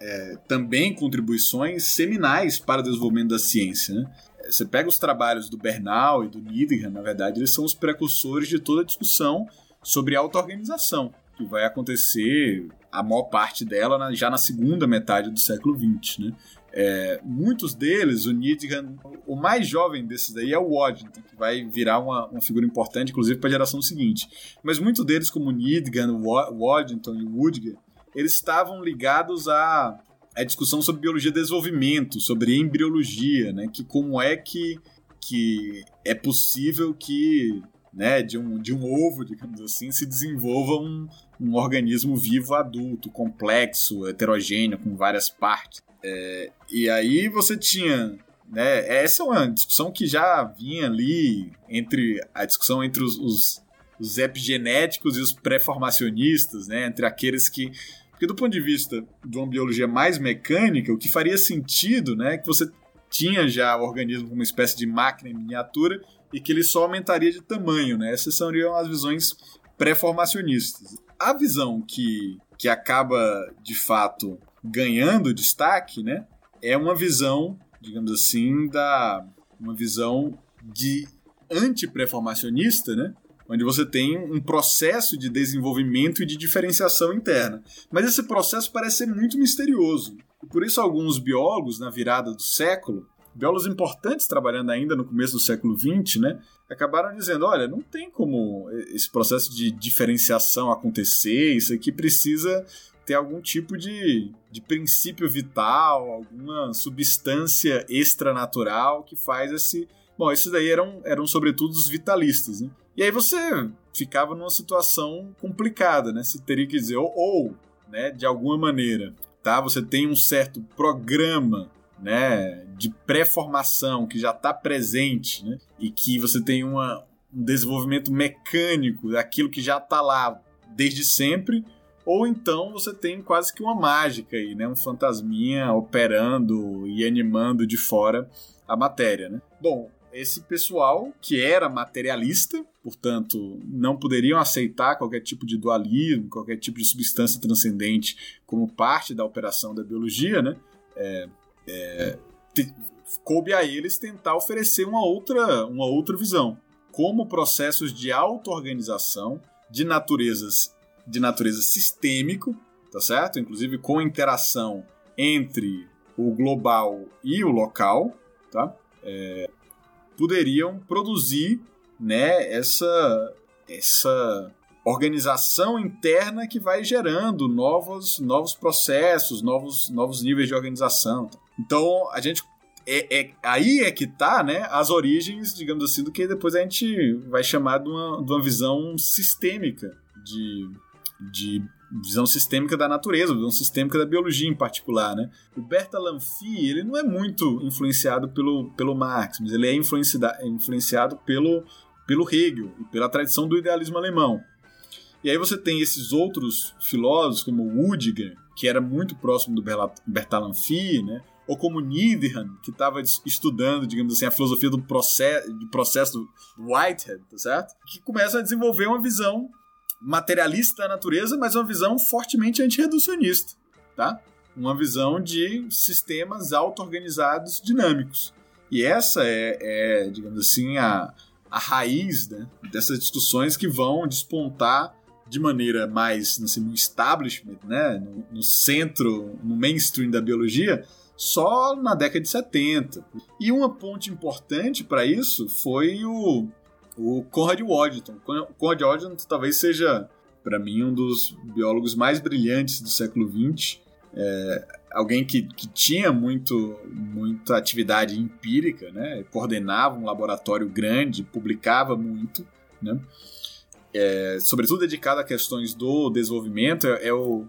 S4: é, também contribuições seminais para o desenvolvimento da ciência. Né? Você pega os trabalhos do Bernal e do Needham, na verdade, eles são os precursores de toda a discussão sobre auto-organização, que vai acontecer a maior parte dela já na segunda metade do século XX. Né? É, muitos deles, o Needham, o mais jovem desses daí é o Waddington, que vai virar uma, uma figura importante, inclusive, para a geração seguinte. Mas muitos deles, como o Needham, o Waddington e o Woodger, eles estavam ligados à, à discussão sobre biologia de desenvolvimento, sobre embriologia, né? que como é que, que é possível que né, de, um, de um ovo, digamos assim, se desenvolva um, um organismo vivo adulto, complexo, heterogêneo, com várias partes. É, e aí você tinha. Né, essa é uma discussão que já vinha ali entre a discussão entre os, os, os epigenéticos e os pré-formacionistas, né, entre aqueles que. Porque do ponto de vista de uma biologia mais mecânica, o que faria sentido né, é que você tinha já o organismo como uma espécie de máquina em miniatura e que ele só aumentaria de tamanho. Né? Essas seriam as visões pré-formacionistas. A visão que, que acaba, de fato, ganhando destaque, né, é uma visão, digamos assim, da uma visão de anti-preformacionista, né, onde você tem um processo de desenvolvimento e de diferenciação interna. Mas esse processo parece ser muito misterioso. Por isso alguns biólogos, na virada do século, biólogos importantes trabalhando ainda no começo do século XX, né, acabaram dizendo, olha, não tem como esse processo de diferenciação acontecer, isso aqui precisa ter algum tipo de, de princípio vital, alguma substância extranatural que faz esse. Bom, esses daí eram, eram sobretudo os vitalistas, né? E aí você ficava numa situação complicada, né? Você teria que dizer, ou, ou né, de alguma maneira, tá? Você tem um certo programa né, de pré-formação que já está presente, né, e que você tem uma, um desenvolvimento mecânico daquilo que já está lá desde sempre, ou então você tem quase que uma mágica aí, né? Um fantasminha operando e animando de fora a matéria, né? Bom, esse pessoal que era materialista, portanto, não poderiam aceitar qualquer tipo de dualismo, qualquer tipo de substância transcendente como parte da operação da biologia, né? É, é, coube a eles tentar oferecer uma outra, uma outra visão, como processos de auto-organização de naturezas de natureza sistêmico, tá certo? Inclusive com interação entre o global e o local, tá? É, poderiam produzir, né, essa essa organização interna que vai gerando novos novos processos, novos novos níveis de organização. Então a gente é, é, aí é que tá, né, as origens, digamos assim, do que depois a gente vai chamar de uma, de uma visão sistêmica de, de visão sistêmica da natureza, visão sistêmica da biologia em particular, né? O Berta Lanfy, ele não é muito influenciado pelo, pelo Marx, mas ele é influenciado, influenciado pelo, pelo Hegel e pela tradição do idealismo alemão. E aí você tem esses outros filósofos, como Rudiger, que era muito próximo do Bertalanffy, né? ou como Niederhan, que estava estudando, digamos assim, a filosofia do processo, de processo do Whitehead, tá certo? Que começa a desenvolver uma visão materialista da natureza, mas uma visão fortemente antirreducionista, tá? Uma visão de sistemas auto-organizados dinâmicos. E essa é, é digamos assim, a, a raiz né, dessas discussões que vão despontar de maneira mais assim, no establishment, né, no, no, centro, no mainstream da biologia, só na década de 70. E uma ponte importante para isso foi o, o Conrad Waddington. Conrad Waddington talvez seja, para mim, um dos biólogos mais brilhantes do século XX. É, alguém que, que tinha muito, muita atividade empírica, né? coordenava um laboratório grande, publicava muito. Né? É, sobretudo dedicado a questões do desenvolvimento, é, é o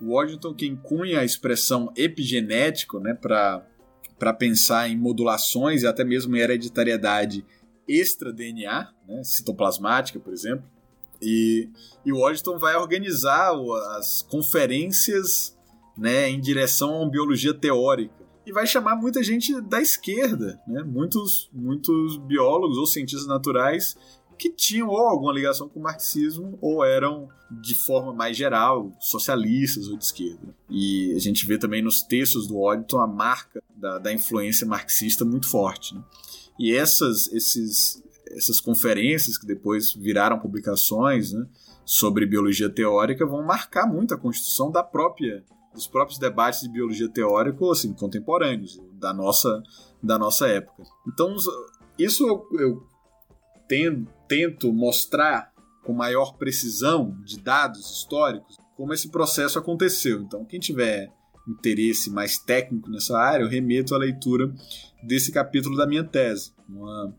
S4: Washington quem cunha a expressão epigenético né, para pensar em modulações e até mesmo em hereditariedade extra-DNA, né, citoplasmática, por exemplo. E, e o Washington vai organizar as conferências né, em direção a uma biologia teórica. E vai chamar muita gente da esquerda, né? muitos, muitos biólogos ou cientistas naturais que tinham ou alguma ligação com o marxismo ou eram, de forma mais geral, socialistas ou de esquerda. E a gente vê também nos textos do Waddington a marca da, da influência marxista muito forte. Né? E essas, esses, essas conferências, que depois viraram publicações né, sobre biologia teórica, vão marcar muito a construção da própria dos próprios debates de biologia teórica assim, contemporâneos, da nossa, da nossa época. Então, isso eu, eu tendo, tento mostrar com maior precisão de dados históricos como esse processo aconteceu. Então, quem tiver interesse mais técnico nessa área, eu remeto à leitura desse capítulo da minha tese, uma,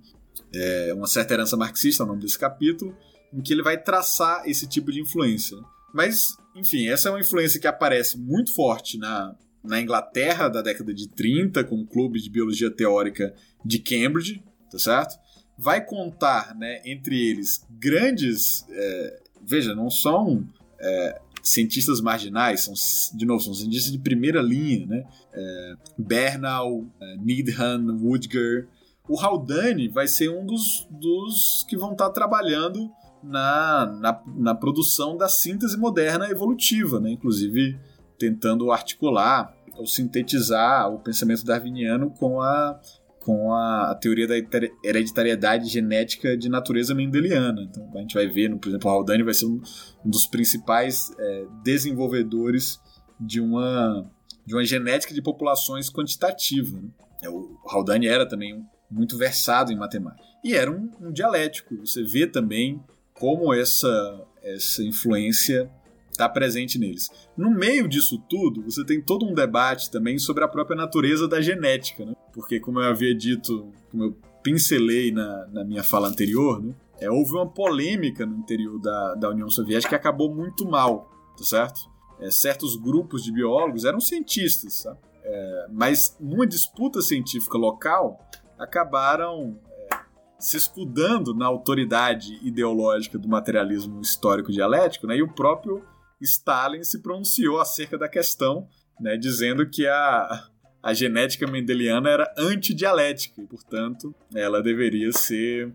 S4: é, uma certa herança marxista, é o nome desse capítulo, em que ele vai traçar esse tipo de influência. Mas, enfim, essa é uma influência que aparece muito forte na, na Inglaterra da década de 30, com o Clube de Biologia Teórica de Cambridge, tá certo? Vai contar, né, entre eles, grandes. É, veja, não são é, cientistas marginais, são, de novo, são cientistas de primeira linha, né? É, Bernal, é, Needham, Woodger. O Haldane vai ser um dos, dos que vão estar trabalhando na, na, na, produção da síntese moderna evolutiva, né? inclusive tentando articular ou sintetizar o pensamento darwiniano com a com a, a, teoria da hereditariedade genética de natureza mendeliana. Então a gente vai ver, por exemplo, o Haldane vai ser um, um dos principais é, desenvolvedores de uma, de uma genética de populações quantitativa. Né? É, o Haldane era também muito versado em matemática. E era um, um dialético. Você vê também como essa, essa influência está presente neles. No meio disso tudo, você tem todo um debate também sobre a própria natureza da genética, né? Porque, como eu havia dito, como eu pincelei na, na minha fala anterior, né? É, houve uma polêmica no interior da, da União Soviética que acabou muito mal, tá certo? É, certos grupos de biólogos eram cientistas, sabe? É, mas numa disputa científica local, acabaram é, se escudando na autoridade ideológica do materialismo histórico dialético, né? E o próprio Stalin se pronunciou acerca da questão, né, dizendo que a, a genética mendeliana era antidialética e, portanto, ela deveria ser,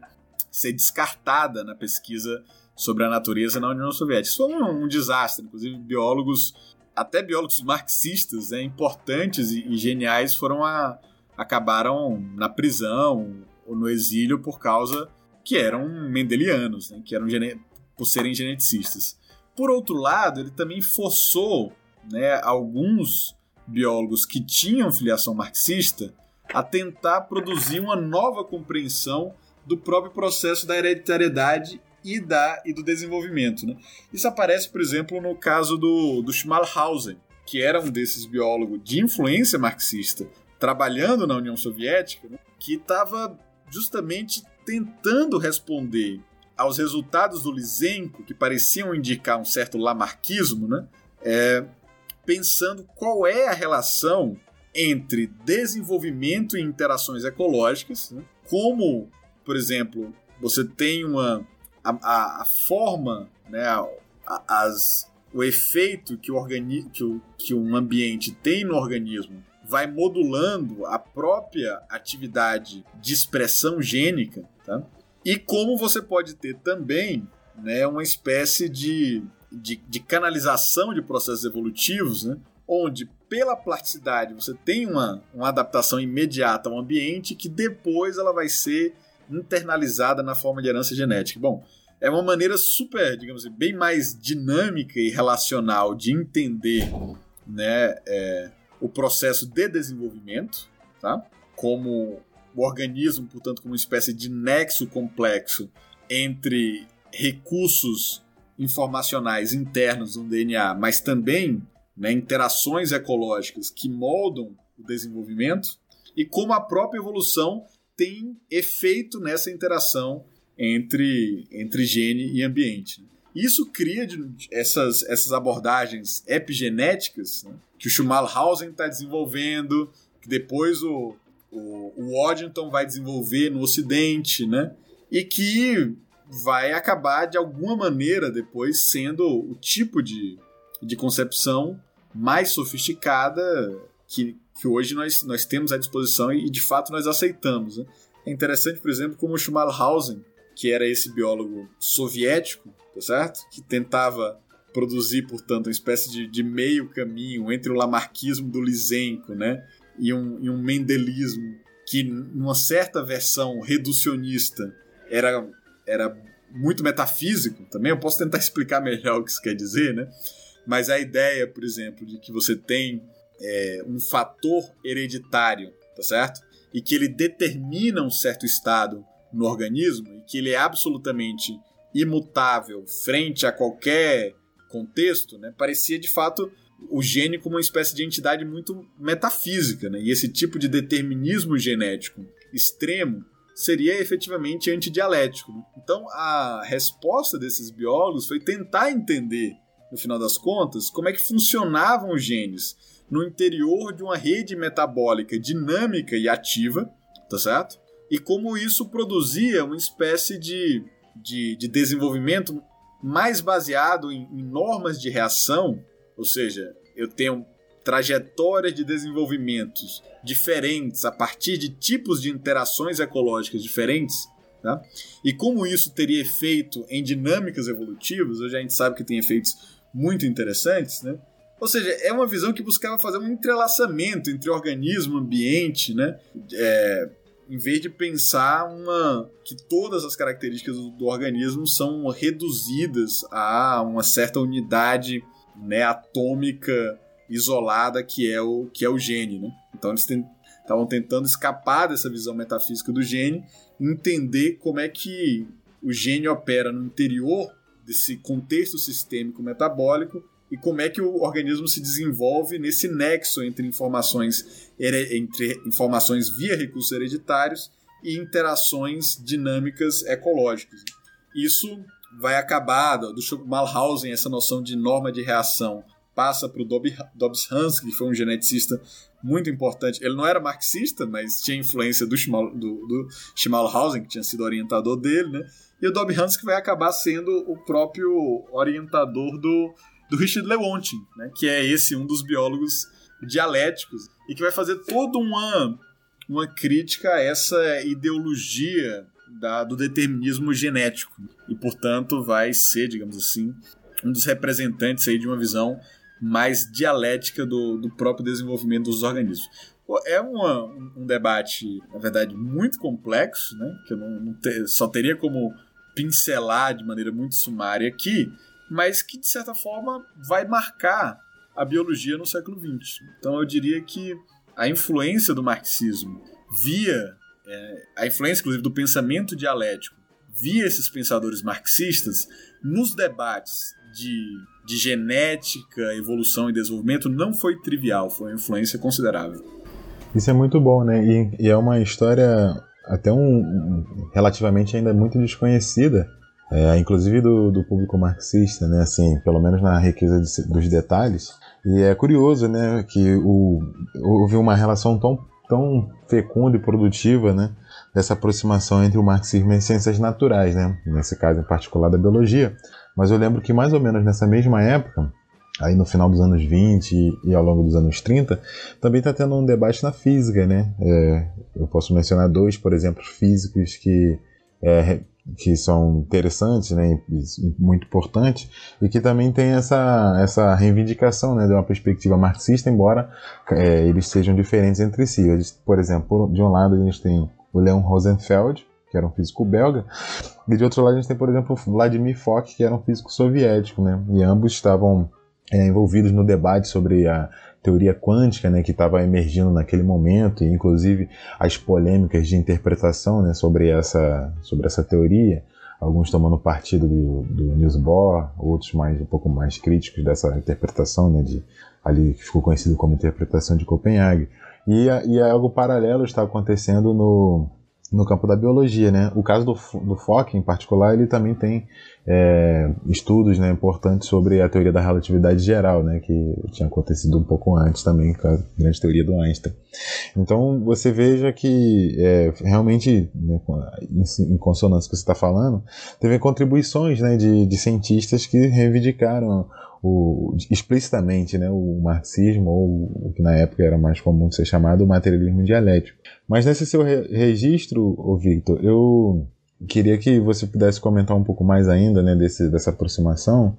S4: ser descartada na pesquisa sobre a natureza na União Soviética. Isso foi um, um desastre, inclusive biólogos, até biólogos marxistas né, importantes e, e geniais foram a, acabaram na prisão ou no exílio por causa que eram mendelianos, né, que eram por serem geneticistas. Por outro lado, ele também forçou né, alguns biólogos que tinham filiação marxista a tentar produzir uma nova compreensão do próprio processo da hereditariedade e, da, e do desenvolvimento. Né? Isso aparece, por exemplo, no caso do, do Schmalhausen, que era um desses biólogos de influência marxista trabalhando na União Soviética, né, que estava justamente tentando responder aos resultados do Lysenko, que pareciam indicar um certo lamarquismo, né, é, pensando qual é a relação entre desenvolvimento e interações ecológicas, né, como, por exemplo, você tem uma a, a forma, né, a, as, o efeito que, o organi que, o, que um ambiente tem no organismo vai modulando a própria atividade de expressão gênica, tá? E como você pode ter também né, uma espécie de, de, de canalização de processos evolutivos, né, onde pela plasticidade você tem uma, uma adaptação imediata ao ambiente que depois ela vai ser internalizada na forma de herança genética. Bom, é uma maneira super, digamos assim, bem mais dinâmica e relacional de entender né, é, o processo de desenvolvimento, tá? como o organismo, portanto, como uma espécie de nexo complexo entre recursos informacionais internos no DNA, mas também né, interações ecológicas que moldam o desenvolvimento, e como a própria evolução tem efeito nessa interação entre, entre gene e ambiente. Isso cria de, essas, essas abordagens epigenéticas né, que o Schmalhausen está desenvolvendo, que depois o, o, o Waddington vai desenvolver no Ocidente, né? E que vai acabar de alguma maneira depois sendo o tipo de, de concepção mais sofisticada que, que hoje nós, nós temos à disposição e de fato nós aceitamos. Né? É interessante, por exemplo, como Schmalhausen que era esse biólogo soviético, tá certo? Que tentava produzir, portanto, uma espécie de, de meio caminho entre o lamarquismo do Lysenko, né? E um, e um mendelismo que, numa certa versão reducionista, era, era muito metafísico também. Eu posso tentar <laughs> explicar melhor o que isso quer dizer, né? Mas a ideia, por exemplo, de que você tem é, um fator hereditário, tá certo? E que ele determina um certo estado no organismo e que ele é absolutamente imutável frente a qualquer contexto, né, parecia de fato o gene como uma espécie de entidade muito metafísica. Né, e esse tipo de determinismo genético extremo seria efetivamente antidialético. Né? Então a resposta desses biólogos foi tentar entender, no final das contas, como é que funcionavam os genes no interior de uma rede metabólica dinâmica e ativa, tá certo? e como isso produzia uma espécie de, de, de desenvolvimento mais baseado em, em normas de reação, ou seja, eu tenho trajetórias de desenvolvimentos diferentes a partir de tipos de interações ecológicas diferentes, tá? e como isso teria efeito em dinâmicas evolutivas, hoje a gente sabe que tem efeitos muito interessantes, né? Ou seja, é uma visão que buscava fazer um entrelaçamento entre organismo, ambiente, né? É, em vez de pensar uma que todas as características do, do organismo são reduzidas a uma certa unidade né, atômica isolada que é o que é o gene, né? Então eles estavam tentando escapar dessa visão metafísica do gene, entender como é que o gene opera no interior desse contexto sistêmico metabólico e como é que o organismo se desenvolve nesse nexo entre informações, entre informações via recursos hereditários e interações dinâmicas ecológicas. Isso vai acabar, do Malhausen, essa noção de norma de reação, passa para o Dobbs Hans, que foi um geneticista muito importante. Ele não era marxista, mas tinha influência do, Schmal, do, do Schmalhausen, que tinha sido orientador dele, né? E o Dobbs Hans que vai acabar sendo o próprio orientador do do Richard Lewontin, né, que é esse um dos biólogos dialéticos e que vai fazer toda uma, uma crítica a essa ideologia da, do determinismo genético e, portanto, vai ser, digamos assim, um dos representantes aí de uma visão mais dialética do, do próprio desenvolvimento dos organismos. É uma, um debate, na verdade, muito complexo, né? que eu não, não só teria como pincelar de maneira muito sumária aqui, mas que de certa forma vai marcar a biologia no século XX. Então eu diria que a influência do marxismo via é, a influência, inclusive, do pensamento dialético via esses pensadores marxistas nos debates de, de genética, evolução e desenvolvimento não foi trivial, foi uma influência considerável.
S1: Isso é muito bom, né? E, e é uma história até um, relativamente ainda muito desconhecida, é, inclusive do, do, público marxista, né? Assim, pelo menos na riqueza de, dos detalhes. E é curioso, né, que o, houve uma relação tão, tão fecunda e produtiva, né, dessa aproximação entre o marxismo e as ciências naturais, né, nesse caso em particular da biologia. Mas eu lembro que mais ou menos nessa mesma época, aí no final dos anos 20 e ao longo dos anos 30, também está tendo um debate na física, né? É, eu posso mencionar dois, por exemplo, físicos que, é, que são interessantes, né? Muito importantes, e que também tem essa, essa reivindicação, né? De uma perspectiva marxista, embora é, eles sejam diferentes entre si. Eles, por exemplo, de um lado a gente tem o Leon Rosenfeld, que era um físico belga, e de outro lado a gente tem, por exemplo, Vladimir Fock, que era um físico soviético, né? E ambos estavam é, envolvidos no debate sobre a teoria quântica, né, que estava emergindo naquele momento, e inclusive as polêmicas de interpretação né, sobre, essa, sobre essa teoria, alguns tomando partido do, do Niels Bohr, outros mais um pouco mais críticos dessa interpretação, né, de, ali que ficou conhecido como interpretação de Copenhague. E, e algo paralelo está acontecendo no, no campo da biologia, né? O caso do, do Fock, em particular, ele também tem é, estudos né, importantes sobre a teoria da relatividade geral, né? Que tinha acontecido um pouco antes também com a grande teoria do Einstein. Então, você veja que é, realmente, né, em, em, consonância com o que você está falando, teve contribuições né, de, de cientistas que reivindicaram o, explicitamente né, o marxismo, ou o que na época era mais comum de ser chamado o materialismo dialético. Mas nesse seu re registro, ô Victor, eu queria que você pudesse comentar um pouco mais ainda né, desse, dessa aproximação,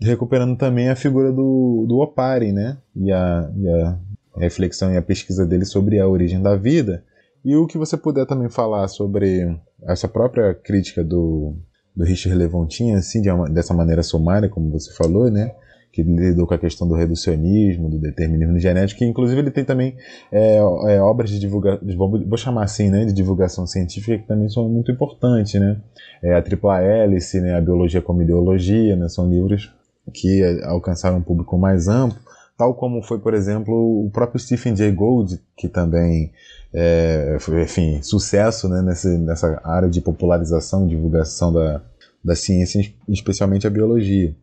S1: recuperando também a figura do, do Oparin, né, e a, e a reflexão e a pesquisa dele sobre a origem da vida, e o que você puder também falar sobre essa própria crítica do, do Richard Levontin, assim, de uma, dessa maneira sumária, como você falou, né? Que lidou com a questão do reducionismo, do determinismo genético, que inclusive ele tem também é, é, obras de divulgação, vou chamar assim, né? De divulgação científica que também são muito importantes, né? É, a Tripla Hélice, né? A Biologia como Ideologia, né? São livros que alcançaram um público mais amplo, tal como foi, por exemplo, o próprio Stephen Jay Gould, que também é, foi, enfim, sucesso né, nessa, nessa área de popularização, divulgação da, da ciência, especialmente a biologia.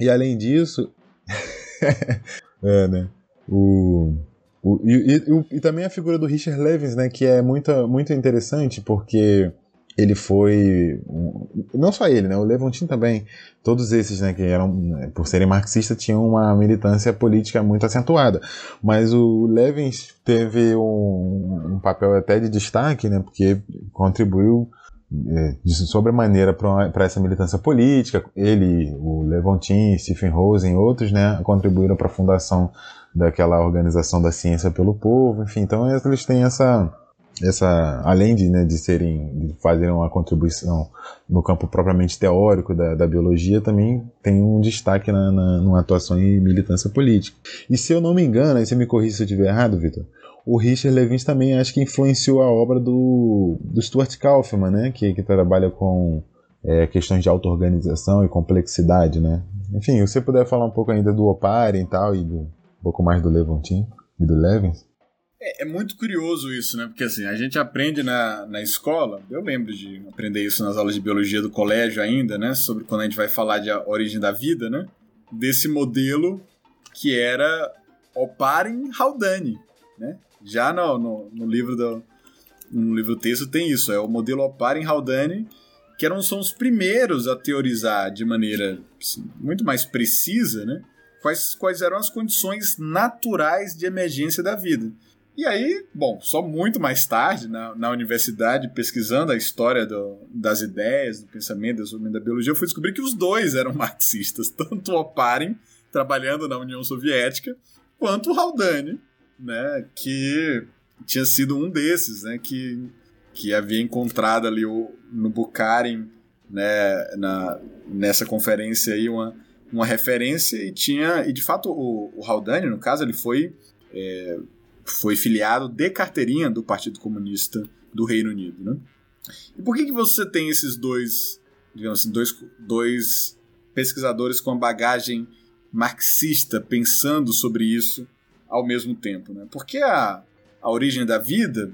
S1: E além disso, <laughs> é, né, o, o, e, e, e, também a figura do Richard Levins, né, que é muito, muito interessante porque ele foi não só ele, né, o Levantin também, todos esses, né, que eram por serem marxistas tinham uma militância política muito acentuada, mas o Levins teve um, um papel até de destaque, né, porque contribuiu é, de sobremaneira para essa militância política. Ele, o Levantin, Stephen Rosen, outros, né, contribuíram para a fundação daquela organização da ciência pelo povo, enfim, então eles têm essa essa além de, né, de serem de fazerem uma contribuição no campo propriamente teórico da, da biologia também tem um destaque na, na numa atuação em militância política. E se eu não me engano aí você me corrija se eu estiver errado Vitor o Richard Levins também acho que influenciou a obra do, do Stuart Kaufman né que, que trabalha com é, questões de auto-organização e complexidade né. Enfim se você puder falar um pouco ainda do Oparin e tal e do, um pouco mais do Levantin e do Levins
S4: é, é, muito curioso isso, né? Porque assim, a gente aprende na, na escola, eu lembro de aprender isso nas aulas de biologia do colégio ainda, né? Sobre quando a gente vai falar de origem da vida, né? Desse modelo que era Oparin Haldane, né? Já no, no, no livro do no livro texto tem isso, é o modelo Oparin Haldane, que eram, são os primeiros a teorizar de maneira assim, muito mais precisa, né? Quais, quais eram as condições naturais de emergência da vida. E aí, bom, só muito mais tarde, na, na universidade, pesquisando a história do, das ideias, do pensamento, do desenvolvimento da biologia, eu fui descobrir que os dois eram <laughs> marxistas, tanto o Oparin, trabalhando na União Soviética, quanto o Haldane, né, que tinha sido um desses, né, que, que havia encontrado ali o, no Bukharin, né, na, nessa conferência aí, uma, uma referência e tinha, e de fato o, o Haldane, no caso, ele foi... É, foi filiado de carteirinha do Partido Comunista do Reino Unido, né? E por que, que você tem esses dois, digamos assim, dois, dois pesquisadores com a bagagem marxista pensando sobre isso ao mesmo tempo, né? Porque a, a origem da vida,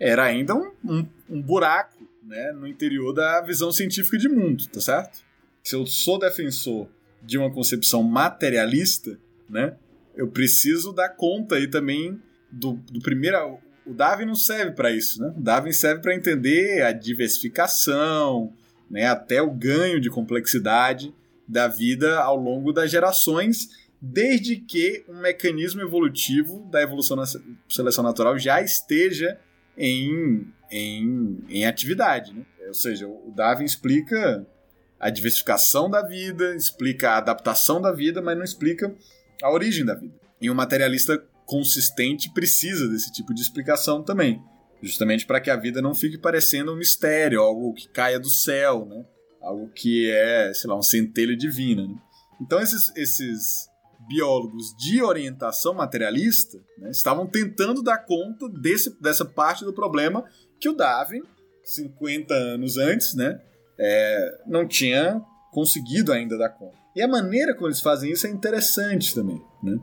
S4: era ainda um, um, um buraco né, no interior da visão científica de mundo, tá certo? Se eu sou defensor de uma concepção materialista, né, eu preciso dar conta aí também do, do primeiro. O Darwin não serve para isso, né? O Darwin serve para entender a diversificação, né, até o ganho de complexidade da vida ao longo das gerações, desde que um mecanismo evolutivo da evolução na seleção natural já esteja em, em, em atividade. Né? Ou seja, o Darwin explica a diversificação da vida, explica a adaptação da vida, mas não explica a origem da vida. E um materialista consistente precisa desse tipo de explicação também, justamente para que a vida não fique parecendo um mistério, algo que caia do céu, né? Algo que é, sei lá, um centelho divino. Né? Então esses, esses biólogos de orientação materialista né, estavam tentando dar conta desse, dessa parte do problema que o Darwin, 50 anos antes, né, é, não tinha conseguido ainda dar conta. E a maneira como eles fazem isso é interessante também, né?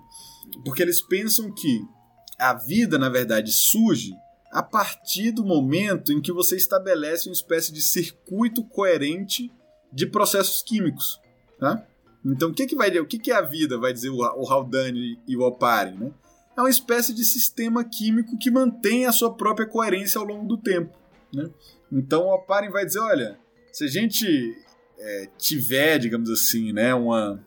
S4: Porque eles pensam que a vida, na verdade, surge a partir do momento em que você estabelece uma espécie de circuito coerente de processos químicos, tá? Então, o que, que vai o que, que é a vida, vai dizer o, Haldane e o Opari, né? É uma espécie de sistema químico que mantém a sua própria coerência ao longo do tempo, né? Então, o Opari vai dizer, olha, se a gente é, tiver, digamos assim, né, uma,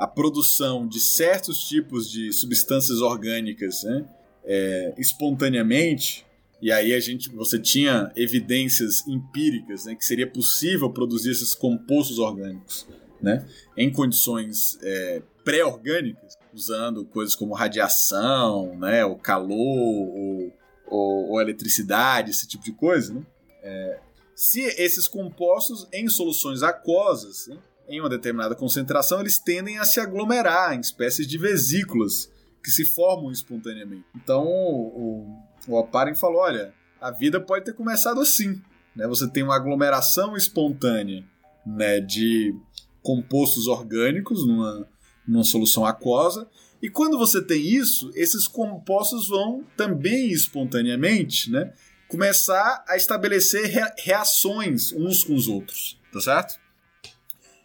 S4: a produção de certos tipos de substâncias orgânicas né, é, espontaneamente, e aí a gente, você tinha evidências empíricas né, que seria possível produzir esses compostos orgânicos né, em condições é, pré-orgânicas, usando coisas como radiação, né, o calor, ou, ou, ou eletricidade, esse tipo de coisa, né, é, se esses compostos em soluções aquosas, né, em uma determinada concentração, eles tendem a se aglomerar em espécies de vesículas que se formam espontaneamente. Então, o, o Oparin falou: olha, a vida pode ter começado assim. Né? Você tem uma aglomeração espontânea né, de compostos orgânicos numa, numa solução aquosa. E quando você tem isso, esses compostos vão também espontaneamente né, começar a estabelecer reações uns com os outros, tá certo?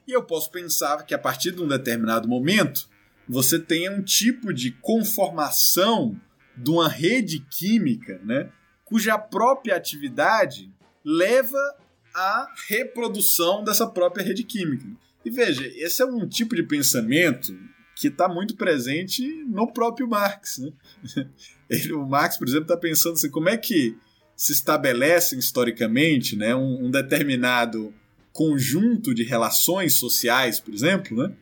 S4: E eu posso pensar que a partir de um determinado momento você tenha um tipo de conformação de uma rede química, né, cuja própria atividade leva à reprodução dessa própria rede química. E veja, esse é um tipo de pensamento que está muito presente no próprio Marx. Né? <laughs> Ele, o Marx, por exemplo, está pensando assim, como é que se estabelecem historicamente né, um, um, determinado conjunto de relações sociais, por exemplo, né,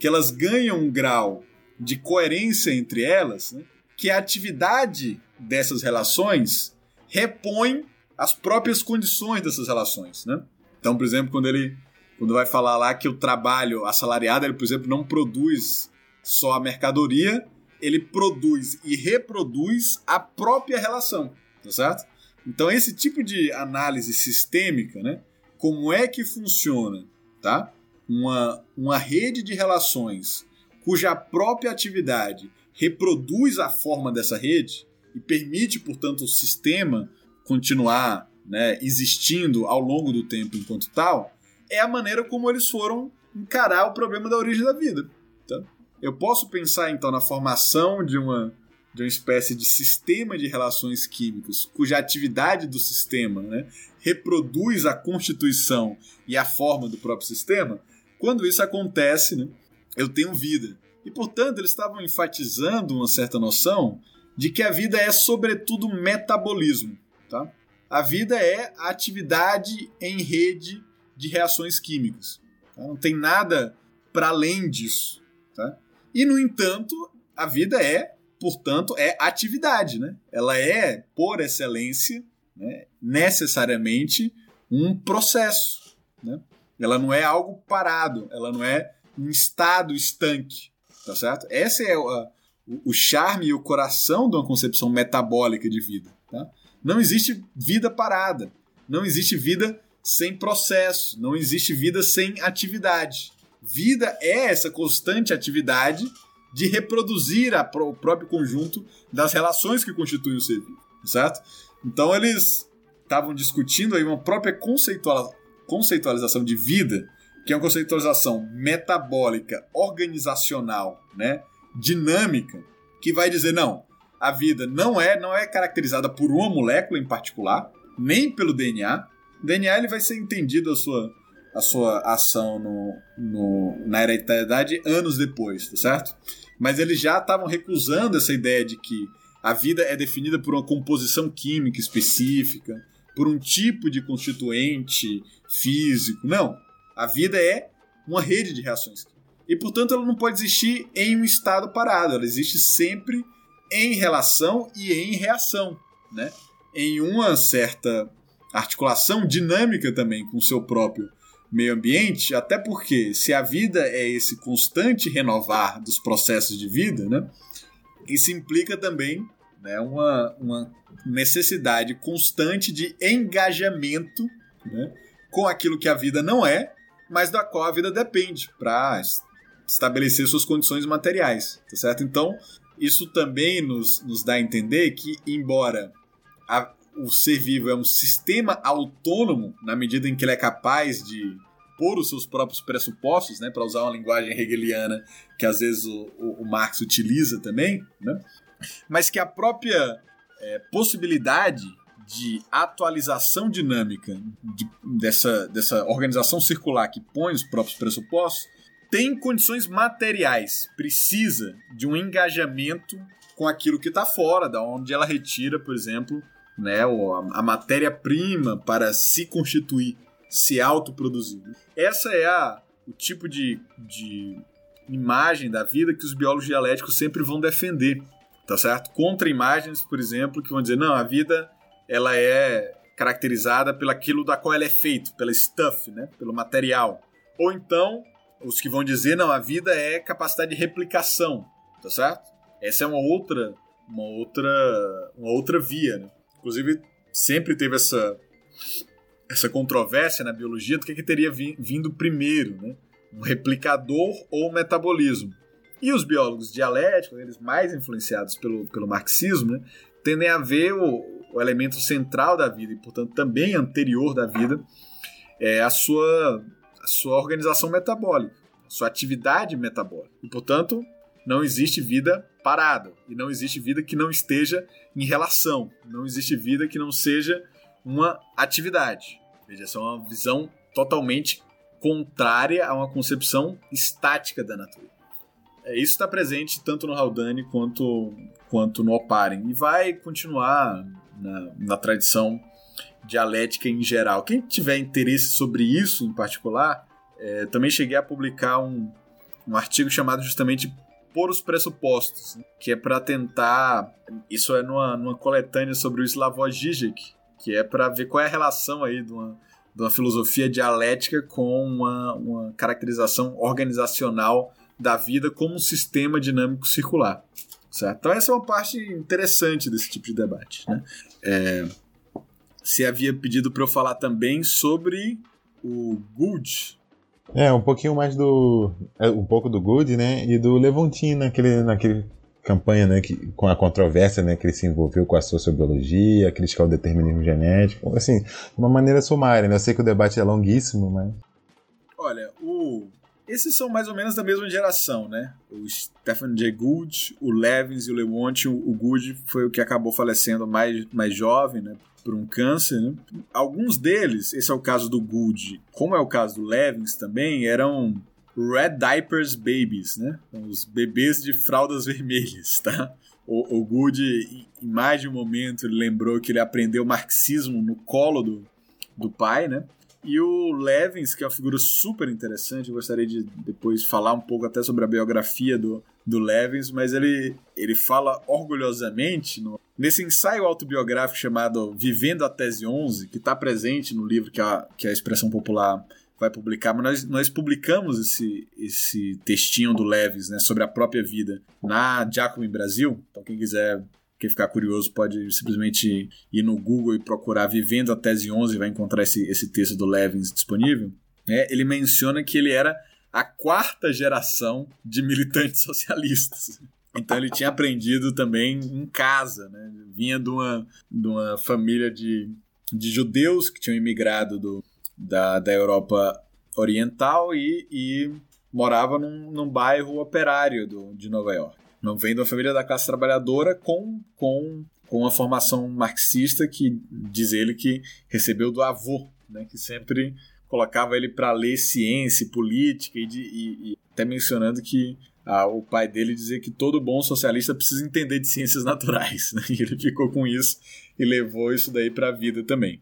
S4: que elas ganham um grau de coerência entre elas, né, que a atividade dessas relações repõe as próprias condições dessas relações. Né? Então, por exemplo, quando ele quando vai falar lá que o trabalho assalariado, ele, por exemplo, não produz só a mercadoria, ele produz e reproduz a própria relação, tá certo? Então, esse tipo de análise sistêmica, né? Como é que funciona, tá? Uma, uma rede de relações cuja própria atividade reproduz a forma dessa rede e permite, portanto, o sistema continuar né, existindo ao longo do tempo enquanto tal, é a maneira como eles foram encarar o problema da origem da vida. Tá? Eu posso pensar, então, na formação de uma de uma espécie de sistema de relações químicas, cuja atividade do sistema né, reproduz a constituição e a forma do próprio sistema, quando isso acontece, né, eu tenho vida. E, portanto, eles estavam enfatizando uma certa noção de que a vida é, sobretudo, metabolismo. Tá? A vida é a atividade em rede de reações químicas. Tá? Não tem nada para além disso. Tá? E, no entanto, a vida é portanto, é atividade, né? Ela é, por excelência, né, necessariamente um processo, né? Ela não é algo parado, ela não é um estado estanque, tá certo? Esse é o, o charme e o coração de uma concepção metabólica de vida, tá? Não existe vida parada, não existe vida sem processo, não existe vida sem atividade. Vida é essa constante atividade de reproduzir a, o próprio conjunto das relações que constituem o ser vivo, certo? Então eles estavam discutindo aí uma própria conceitualização de vida, que é uma conceitualização metabólica, organizacional, né, dinâmica, que vai dizer não, a vida não é não é caracterizada por uma molécula em particular, nem pelo DNA. O DNA ele vai ser entendido a sua a sua ação no, no, na hereditariedade anos depois, tá certo? Mas eles já estavam recusando essa ideia de que a vida é definida por uma composição química específica, por um tipo de constituinte físico. Não. A vida é uma rede de reações químicas. E, portanto, ela não pode existir em um estado parado. Ela existe sempre em relação e em reação, né? Em uma certa articulação dinâmica também com o seu próprio meio ambiente, até porque se a vida é esse constante renovar dos processos de vida, né? Isso implica também né, uma, uma necessidade constante de engajamento né, com aquilo que a vida não é, mas da qual a vida depende para estabelecer suas condições materiais, tá certo? Então, isso também nos, nos dá a entender que, embora a, o ser vivo é um sistema autônomo, na medida em que ele é capaz de pôr os seus próprios pressupostos, né, para usar uma linguagem hegeliana que às vezes o, o, o Marx utiliza também, né, mas que a própria é, possibilidade de atualização dinâmica de, dessa, dessa organização circular que põe os próprios pressupostos tem condições materiais, precisa de um engajamento com aquilo que está fora, da onde ela retira, por exemplo, né, a matéria-prima para se constituir, se autoproduzir. Essa é a, o tipo de, de imagem da vida que os biólogos dialéticos sempre vão defender, tá certo? Contra imagens, por exemplo, que vão dizer, não, a vida ela é caracterizada pelo aquilo da qual ela é feita, pela stuff, né, pelo material. Ou então os que vão dizer, não, a vida é capacidade de replicação, tá certo? Essa é uma outra, uma outra, uma outra via, né? Inclusive, sempre teve essa, essa controvérsia na biologia do que, que teria vindo primeiro, né? Um replicador ou metabolismo. E os biólogos dialéticos, eles mais influenciados pelo, pelo marxismo, né? tendem a ver o, o elemento central da vida e, portanto, também anterior da vida, é a sua a sua organização metabólica, a sua atividade metabólica. E, portanto, não existe vida parada. E não existe vida que não esteja em relação. Não existe vida que não seja uma atividade. Veja, essa é uma visão totalmente contrária a uma concepção estática da natureza. É, isso está presente tanto no Haldane quanto, quanto no Oparin. E vai continuar na, na tradição dialética em geral. Quem tiver interesse sobre isso em particular, é, também cheguei a publicar um, um artigo chamado justamente Por os Pressupostos, que é para tentar. Isso é numa, numa coletânea sobre o Slavoj Žižek, que é para ver qual é a relação aí de uma, de uma filosofia dialética com uma, uma caracterização organizacional da vida como um sistema dinâmico circular. Certo? Então, essa é uma parte interessante desse tipo de debate. Né? É, você havia pedido para eu falar também sobre o Good.
S1: É, um pouquinho mais do. É, um pouco do Good, né? E do Levontin naquele, naquele campanha, né? Que, com a controvérsia, né? Que ele se envolveu com a sociobiologia, a crítica ao determinismo genético. Assim, de uma maneira sumária, né? Eu sei que o debate é longuíssimo, mas.
S4: Olha, o. Esses são mais ou menos da mesma geração, né? O Stephen Jay Gould, o Levins e o Lewontin. O Gould foi o que acabou falecendo mais, mais jovem, né? por um câncer. Né? Alguns deles, esse é o caso do Good, como é o caso do Levins também, eram Red Diapers Babies, né? Os bebês de fraldas <laughs> vermelhas, tá? O, o Good, em mais de um momento, ele lembrou que ele aprendeu marxismo no colo do, do pai, né? E o Levins, que é uma figura super interessante, eu gostaria de depois falar um pouco até sobre a biografia do, do Levins, mas ele, ele fala orgulhosamente no, nesse ensaio autobiográfico chamado Vivendo a Tese 11, que está presente no livro que a, que a Expressão Popular vai publicar, mas nós, nós publicamos esse, esse textinho do Levins né, sobre a própria vida na Giacomo em Brasil, então quem quiser quem ficar curioso pode simplesmente ir no Google e procurar Vivendo a Tese 11 e vai encontrar esse, esse texto do Levins disponível. É, ele menciona que ele era a quarta geração de militantes <laughs> socialistas. Então ele tinha aprendido também em casa, né? Vinha de uma, de uma família de, de judeus que tinham imigrado do, da, da Europa Oriental e, e morava num, num bairro operário do, de Nova York. Não vem de uma família da classe trabalhadora com, com, com uma formação marxista que diz ele que recebeu do avô, né? Que sempre colocava ele para ler ciência, política e, de, e, e até mencionando que ah, o pai dele dizia que todo bom socialista precisa entender de ciências naturais. <laughs> Né? E ele ficou com isso e levou isso daí para a vida também.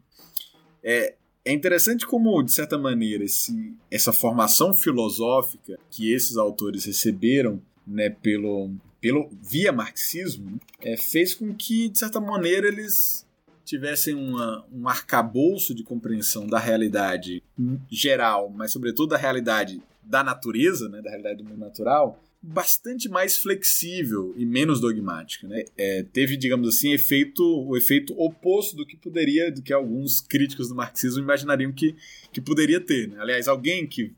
S4: É, é interessante como, de certa maneira, esse, essa formação filosófica que esses autores receberam né, pelo, pelo via marxismo é, fez com que, de certa maneira, eles tivessem uma, um arcabouço de compreensão da realidade geral, mas sobretudo da realidade da natureza, né, da realidade do mundo natural, bastante mais flexível e menos dogmática, né? É, teve, digamos assim, efeito, o efeito oposto do que poderia, do que alguns críticos do marxismo imaginariam que, que poderia ter. Né? Aliás, alguém que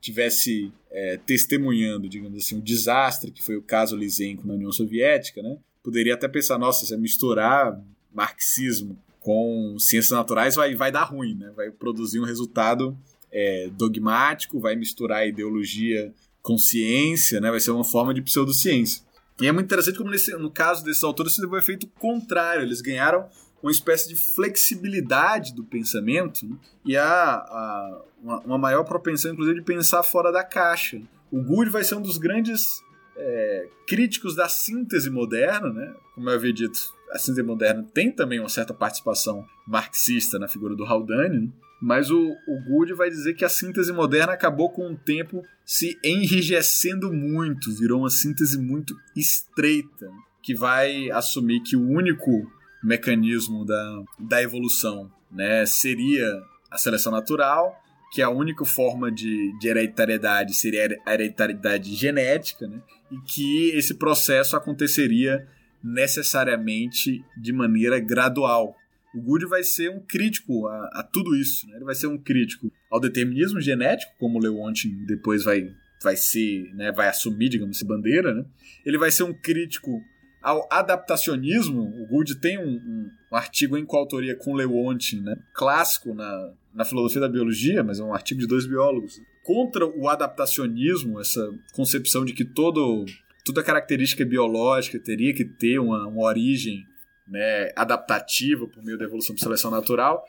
S4: tivesse é, testemunhando, digamos assim, o desastre que foi o caso Lysenko na União Soviética, né? Poderia até pensar, nossa, se misturar marxismo com ciências naturais vai, vai dar ruim, né? Vai produzir um resultado é, dogmático, vai misturar ideologia consciência, né? Vai ser uma forma de pseudociência. E é muito interessante como nesse, no caso desses autores se deu um efeito contrário. Eles ganharam uma espécie de flexibilidade do pensamento né? e a, a uma, uma, maior propensão, inclusive, de pensar fora da caixa. O Gould vai ser um dos grandes é, críticos da síntese moderna, né? Como eu havia dito, a síntese moderna tem também uma certa participação marxista na figura do Haldane, né? Mas o, o Gould vai dizer que a síntese moderna acabou com o tempo se enrijecendo muito, virou uma síntese muito estreita, que vai assumir que o único mecanismo da, da evolução né, seria a seleção natural, que a única forma de, de hereditariedade seria a hereditariedade genética, né, e que esse processo aconteceria necessariamente de maneira gradual, o Good vai ser um crítico a, a tudo isso. Né? Ele vai ser um crítico ao determinismo genético, como o Lewontin depois vai, vai ser, né, vai assumir, digamos, essa bandeira. Né? Ele vai ser um crítico ao adaptacionismo. O Good tem um, um, um artigo em coautoria com Lewontin, né, clássico na, na filosofia da biologia, mas é um artigo de dois biólogos, contra o adaptacionismo, essa concepção de que todo, toda característica biológica teria que ter uma, uma origem né, adaptativa por meio da evolução por seleção natural,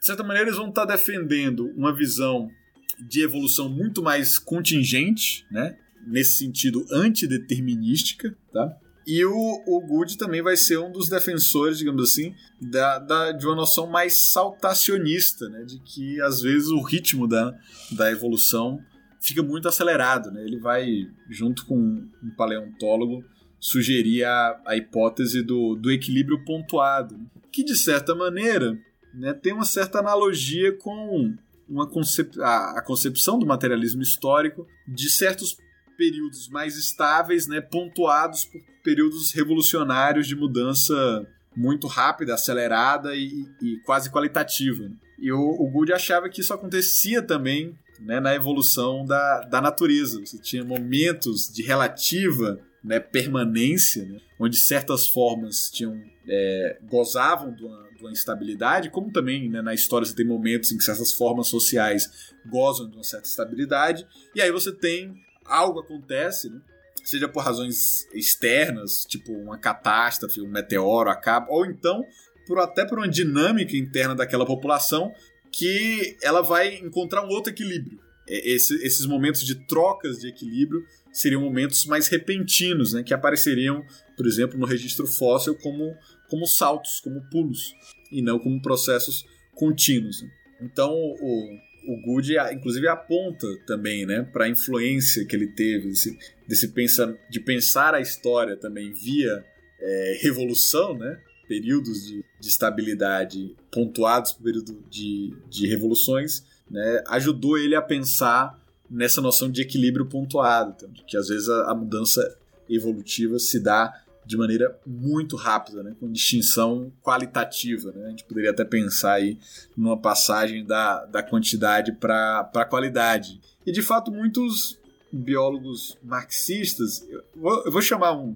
S4: de certa maneira eles vão estar defendendo uma visão de evolução muito mais contingente, né, nesse sentido antideterminística, tá? E o, o Good também vai ser um dos defensores, digamos assim, da, da, de uma noção mais saltacionista, né? De que às vezes o ritmo da, da evolução fica muito acelerado, né? Ele vai, junto com um paleontólogo, sugerir a, a hipótese do, do equilíbrio pontuado, que de certa maneira né, tem uma certa analogia com uma concep a, a, concepção do materialismo histórico de certos períodos mais estáveis, né, pontuados por períodos revolucionários de mudança muito rápida, acelerada e, e quase qualitativa. E o, o Gould achava que isso acontecia também né, na evolução da, da natureza. Você tinha momentos de relativa né, permanência, né, onde certas formas tinham é, gozavam de uma, de uma, instabilidade, como também né, na história você tem momentos em que certas formas sociais gozam de uma certa estabilidade, e aí você tem algo acontece, né, seja por razões externas, tipo uma catástrofe, um meteoro acaba, ou então por até por uma dinâmica interna daquela população que ela vai encontrar um outro equilíbrio. Esse, esses momentos de trocas de equilíbrio seriam momentos mais repentinos, né, que apareceriam, por exemplo, no registro fóssil como, como saltos, como pulos, e não como processos contínuos. Então, o, o Good, inclusive, aponta também né, para a influência que ele teve desse, desse pensa, de pensar a história também via é, revolução, né, períodos de, de estabilidade pontuados por período de, de revoluções, né, ajudou ele a pensar nessa noção de equilíbrio pontuado, então, que às vezes a, a, mudança evolutiva se dá de maneira muito rápida, né, com distinção qualitativa. Né? A gente poderia até pensar aí numa passagem da, da quantidade para a qualidade. E de fato, muitos biólogos marxistas, eu vou, eu vou chamar um,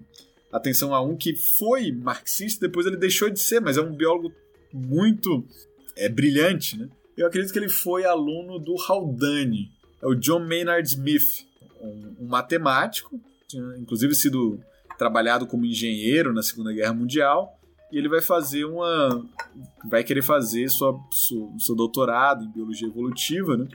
S4: atenção a um que foi marxista, depois ele deixou de ser, mas é um biólogo muito é, brilhante, né? Eu acredito que ele foi aluno do Haldane, é o John Maynard Smith, um, um matemático, tinha inclusive sido trabalhado como engenheiro na Segunda Guerra Mundial, e ele vai fazer uma. vai querer fazer sua, seu doutorado em biologia evolutiva, né?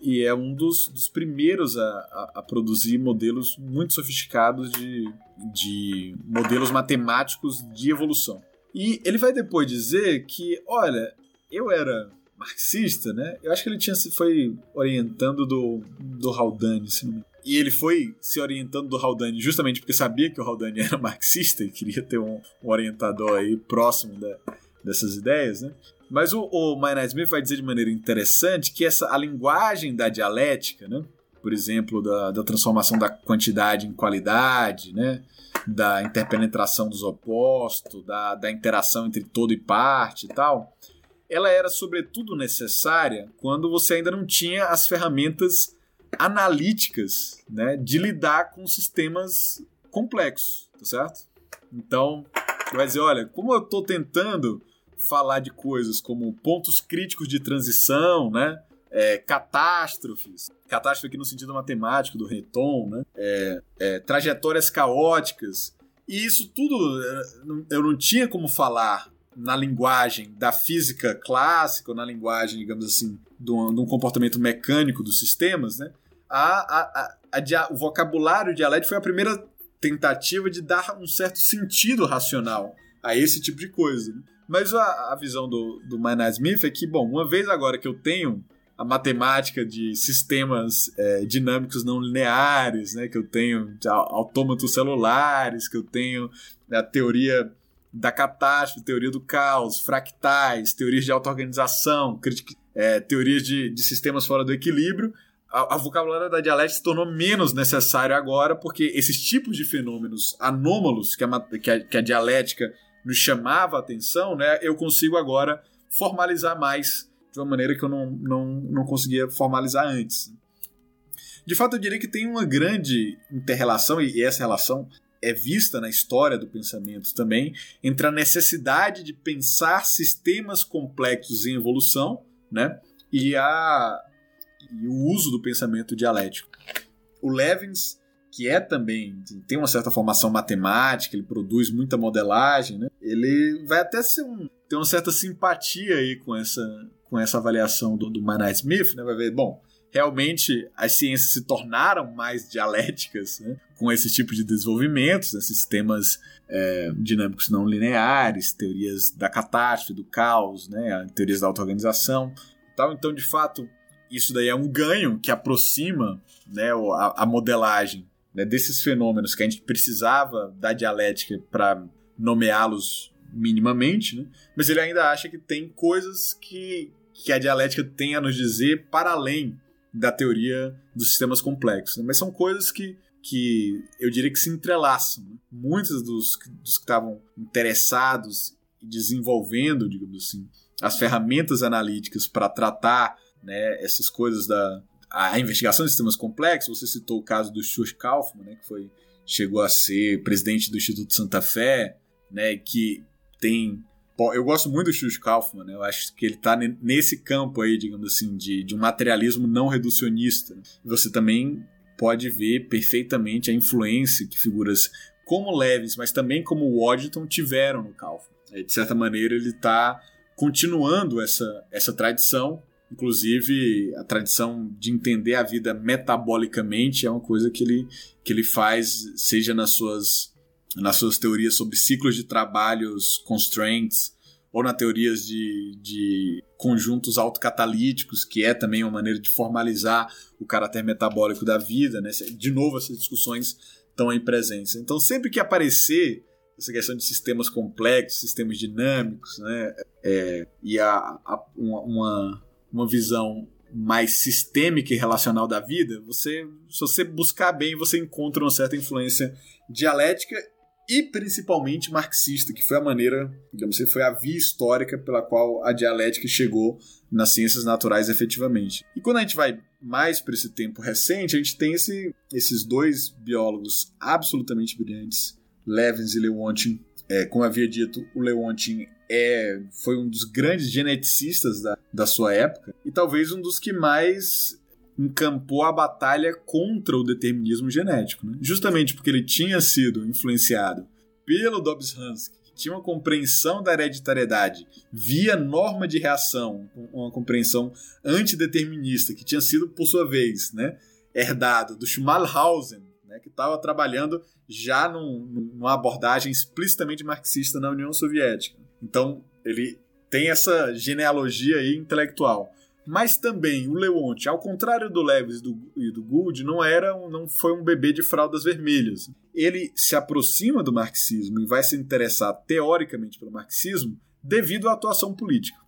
S4: E é um dos, dos primeiros a, a, a, produzir modelos muito sofisticados de, de modelos matemáticos de evolução. E ele vai depois dizer que, olha, eu era marxista, né? Eu acho que ele tinha se foi orientando do, do Haldane, se não me e ele foi se orientando do Haldane justamente porque sabia que o Haldane era marxista e queria ter um, um orientador aí próximo da, dessas ideias, né? Mas o, o Maynard Smith vai dizer de maneira interessante que essa a linguagem da dialética, né? Por exemplo, da, da transformação da quantidade em qualidade, né? Da interpenetração dos opostos, da, da interação entre todo e parte e tal, ela era sobretudo necessária quando você ainda não tinha as ferramentas analíticas né, de lidar com sistemas complexos, tá certo? Então, vai dizer, olha, como eu estou tentando falar de coisas como pontos críticos de transição, né? É, catástrofes, catástrofe aqui no sentido matemático do Reton, né? É, é, trajetórias caóticas, e isso tudo é, eu não tinha como falar na linguagem da física clássica, ou na linguagem, digamos assim, de um, de um comportamento mecânico dos sistemas, né? A, a, a, o vocabulário dialético foi a primeira tentativa de dar um certo sentido racional a esse tipo de coisa. Né? Mas a, visão do, do Maynard Smith é que, bom, uma vez agora que eu tenho a matemática de sistemas é, dinâmicos não lineares, né, que eu tenho autômatos celulares, que eu tenho a teoria da catástrofe, teoria do caos, fractais, teorias de auto-organização, é, teorias de, de sistemas fora do equilíbrio, a, a vocabulário da dialética se tornou menos necessário agora, porque esses tipos de fenômenos anômalos que a, que a, que a dialética nos chamava a atenção, né, eu consigo agora formalizar mais de uma maneira que eu não, não, não conseguia formalizar antes. De fato, eu diria que tem uma grande interrelação, e essa relação é vista na história do pensamento também, entre a necessidade de pensar sistemas complexos em evolução né, e, a, e o uso do pensamento dialético. O Levins, que é também tem uma certa formação matemática, ele produz muita modelagem, né? Ele vai até ser um, ter uma certa simpatia aí com essa com essa avaliação do, do Smith, né? Vai ver, bom, realmente as ciências se tornaram mais dialéticas né? Com esse tipo de desenvolvimentos, né? sistemas é, dinâmicos não lineares, teorias da catástrofe, do caos, né? teorias da auto-organização. Tal. Então, de fato, isso daí é um ganho que aproxima né, a, a modelagem né, desses fenômenos que a gente precisava da dialética para nomeá-los minimamente, né? mas ele ainda acha que tem coisas que, que a dialética tem a nos dizer para além da teoria dos sistemas complexos. Né? Mas são coisas que, que eu diria que se entrelaçam. Né? Muitos dos, dos que estavam interessados e desenvolvendo, digamos assim, as ferramentas analíticas para tratar né, essas coisas da a investigação de sistemas complexos. Você citou o caso do Stuart Kaufman, né, que foi chegou a ser presidente do Instituto Santa Fé, né, que tem eu gosto muito do Stuart Kaufman, né? Eu acho que ele está nesse campo aí, digamos assim, de, de um materialismo não reducionista. Você também pode ver perfeitamente a influência que figuras como Levis, mas também como Waddington tiveram no Kaufman. De certa maneira, ele está continuando essa, essa tradição Inclusive, a tradição de entender a vida metabolicamente é uma coisa que ele, que ele faz, seja nas suas, nas suas teorias sobre ciclos de trabalhos constraints, ou na teorias de, de conjuntos autocatalíticos, que é também uma maneira de formalizar o caráter metabólico da vida. Né? De novo, essas discussões estão em presença. Então, sempre que aparecer essa questão de sistemas complexos, sistemas dinâmicos, né? É, e a, a uma, uma visão mais sistêmica e relacional da vida, você, se você buscar bem, você encontra uma certa influência dialética e principalmente marxista, que foi a maneira, digamos assim, foi a via histórica pela qual a dialética chegou nas ciências naturais efetivamente. E quando a gente vai mais para esse tempo recente, a gente tem esse, esses dois biólogos absolutamente brilhantes, Levins e Leontin. É, como havia dito, o Leontin é, foi um dos grandes geneticistas da, da sua época e talvez um dos que mais encampou a batalha contra o determinismo genético, né? justamente porque ele tinha sido influenciado pelo Dobbs-Hunsky, que tinha uma compreensão da hereditariedade via norma de reação, uma compreensão antideterminista, que tinha sido, por sua vez, né, herdado do Schmalhausen, né, que estava trabalhando já num, numa abordagem explicitamente marxista na União Soviética. Então, ele tem essa genealogia aí intelectual. Mas também o Leonte, ao contrário do Leves e do, e do Gould, não era não foi um bebê de fraldas vermelhas. Ele se aproxima do marxismo e vai se interessar teoricamente pelo marxismo devido à atuação política.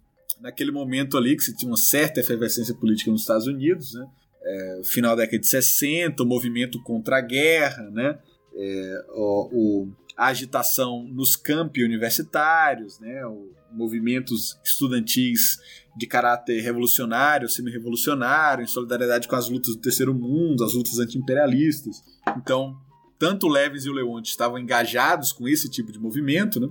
S4: Naquele momento ali que se tinha uma certa efervescência política nos Estados Unidos, né? É, final da década de 60, o movimento contra a guerra, né? É, o, o, a agitação nos campi universitários, né? O, movimentos estudantis de caráter revolucionário, semi-revolucionário, em solidariedade com as lutas do terceiro mundo, as lutas anti-imperialistas. Então, tanto Leves e o Leonte estavam engajados com esse tipo de movimento, né?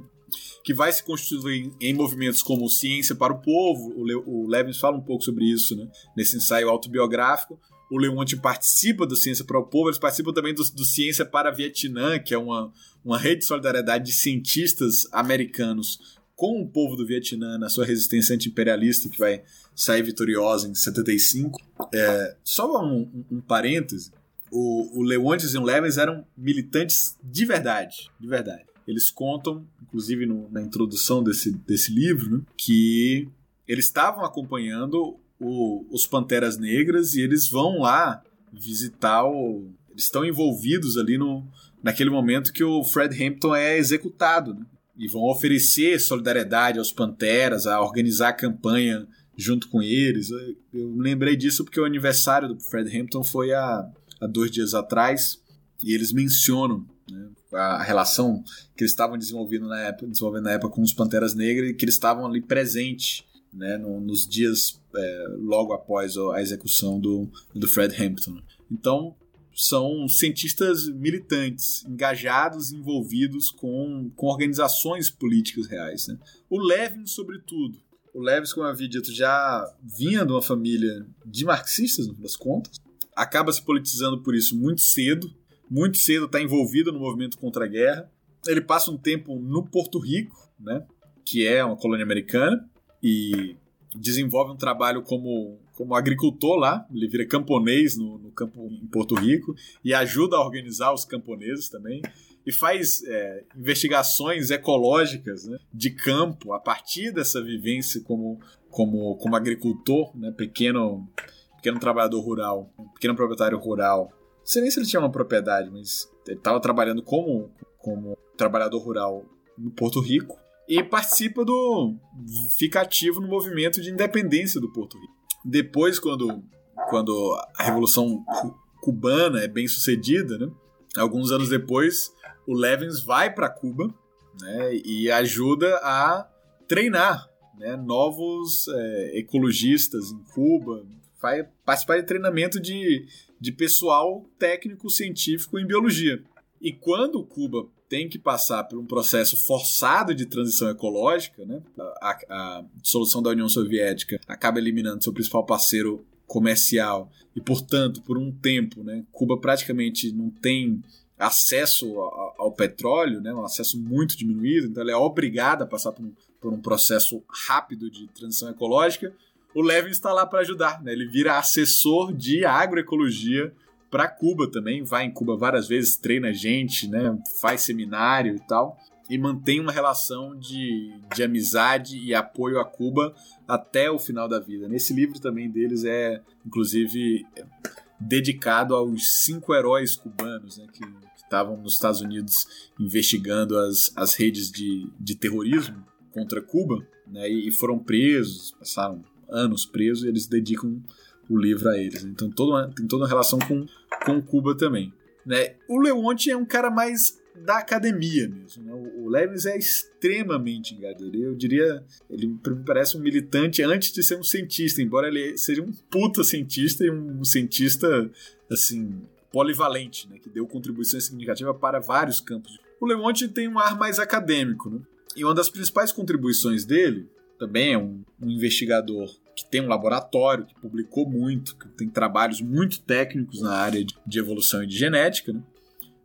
S4: que vai se constituir em movimentos como Ciência para o Povo. O, Le o Levins fala um pouco sobre isso né? nesse ensaio autobiográfico. O Leonte participa do Ciência para o Povo, eles participam também do, do Ciência para Vietnã, que é uma, uma rede de solidariedade de cientistas americanos com o povo do Vietnã na sua resistência anti-imperialista, que vai sair vitoriosa em 75. É, só um, um, um parêntese: o, o Leontes e o Levens eram militantes de verdade, de verdade. Eles contam, inclusive no, na introdução desse, desse livro, né, que eles estavam acompanhando o, os Panteras Negras e eles vão lá visitar o. Eles estão envolvidos ali no, naquele momento que o Fred Hampton é executado. Né? E vão oferecer solidariedade aos Panteras, a organizar a campanha junto com eles. Eu lembrei disso porque o aniversário do Fred Hampton foi há, há dois dias atrás e eles mencionam né, a relação que eles estavam desenvolvendo na época, desenvolvendo na época com os Panteras Negras e que eles estavam ali presentes né, no, nos dias é, logo após a execução do, do Fred Hampton. Então, são cientistas militantes, engajados, envolvidos com, com organizações políticas reais. Né? O Levin, sobretudo. O Levin, como eu havia dito, já vinha de uma família de marxistas, no fim das contas. Acaba se politizando por isso muito cedo. Muito cedo está envolvido no movimento contra a guerra. Ele passa um tempo no Porto Rico, né? que é uma colônia americana, e desenvolve um trabalho como como agricultor lá, ele vira camponês no, no, campo em Porto Rico e ajuda a organizar os camponeses também e faz é, investigações ecológicas né, de campo a partir dessa vivência como, como, como agricultor, né, pequeno, pequeno trabalhador rural, pequeno proprietário rural. Não sei nem se ele tinha uma propriedade, mas ele estava trabalhando como, como trabalhador rural no Porto Rico e participa do. fica ativo no movimento de independência do Porto Rico. Depois, quando, quando a Revolução Cubana é bem sucedida, né? alguns anos depois, o Levins vai para Cuba né? e ajuda a treinar né? novos é, ecologistas em Cuba, vai participar de treinamento de, de pessoal técnico científico em biologia. E quando Cuba tem que passar por um processo forçado de transição ecológica, né? A, a dissolução da União Soviética acaba eliminando seu principal parceiro comercial e, portanto, por um tempo, né, Cuba praticamente não tem acesso ao, ao petróleo, né, um acesso muito diminuído, então ela é obrigada a passar por um, por um processo rápido de transição ecológica. O Levin está lá para ajudar, né? ele vira assessor de agroecologia para Cuba também, vai em Cuba várias vezes, treina gente, né, faz seminário e tal, e mantém uma relação de, de amizade e apoio a Cuba até o final da vida. Nesse livro também deles é, inclusive, dedicado aos cinco heróis cubanos né, que estavam nos Estados Unidos investigando as, as redes de, de terrorismo contra Cuba né, e foram presos, passaram anos presos e eles dedicam o livro a eles. Então toda uma, tem toda uma relação com, com Cuba também. Né? O Leonte é um cara mais da academia mesmo. Né? O, Leibniz é extremamente engadeiro. Eu diria, ele parece um militante antes de ser um cientista, embora ele seja um puta cientista e um cientista, assim, polivalente, né? que deu contribuições significativas para vários campos. O Leonte tem um ar mais acadêmico, né? e uma das principais contribuições dele também é um, um investigador que tem um laboratório, que publicou muito, que tem trabalhos muito técnicos na área de, evolução e de genética, né?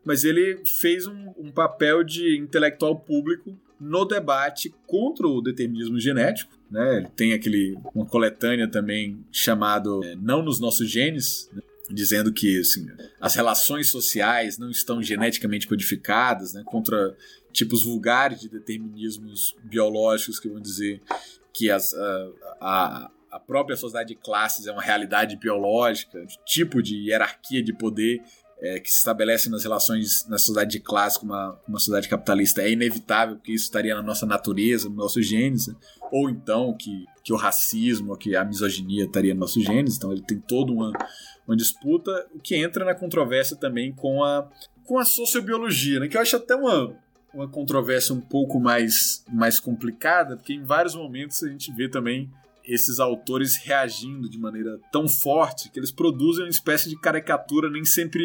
S4: mas ele fez um, um, papel de intelectual público no debate contra o determinismo genético. Né? Ele tem aquele, uma coletânea também chamado é, Não nos Nossos Genes, né? dizendo que assim, as relações sociais não estão geneticamente codificadas, né? contra tipos vulgares de determinismos biológicos que vão dizer que as, a, a própria sociedade de classes é uma realidade biológica, de tipo de hierarquia de poder é, que se estabelece nas relações na sociedade de classe com uma, uma sociedade capitalista é inevitável, porque isso estaria na nossa natureza, no nosso genes, né? ou então que, que o racismo, que a misoginia estaria no nosso genes, então ele tem toda uma, uma disputa, o que entra na controvérsia também com a, com a sociobiologia, né? que eu acho até uma, uma controvérsia um pouco mais, mais complicada, porque em vários momentos a gente vê também esses autores reagindo de maneira tão forte que eles produzem uma espécie de caricatura nem sempre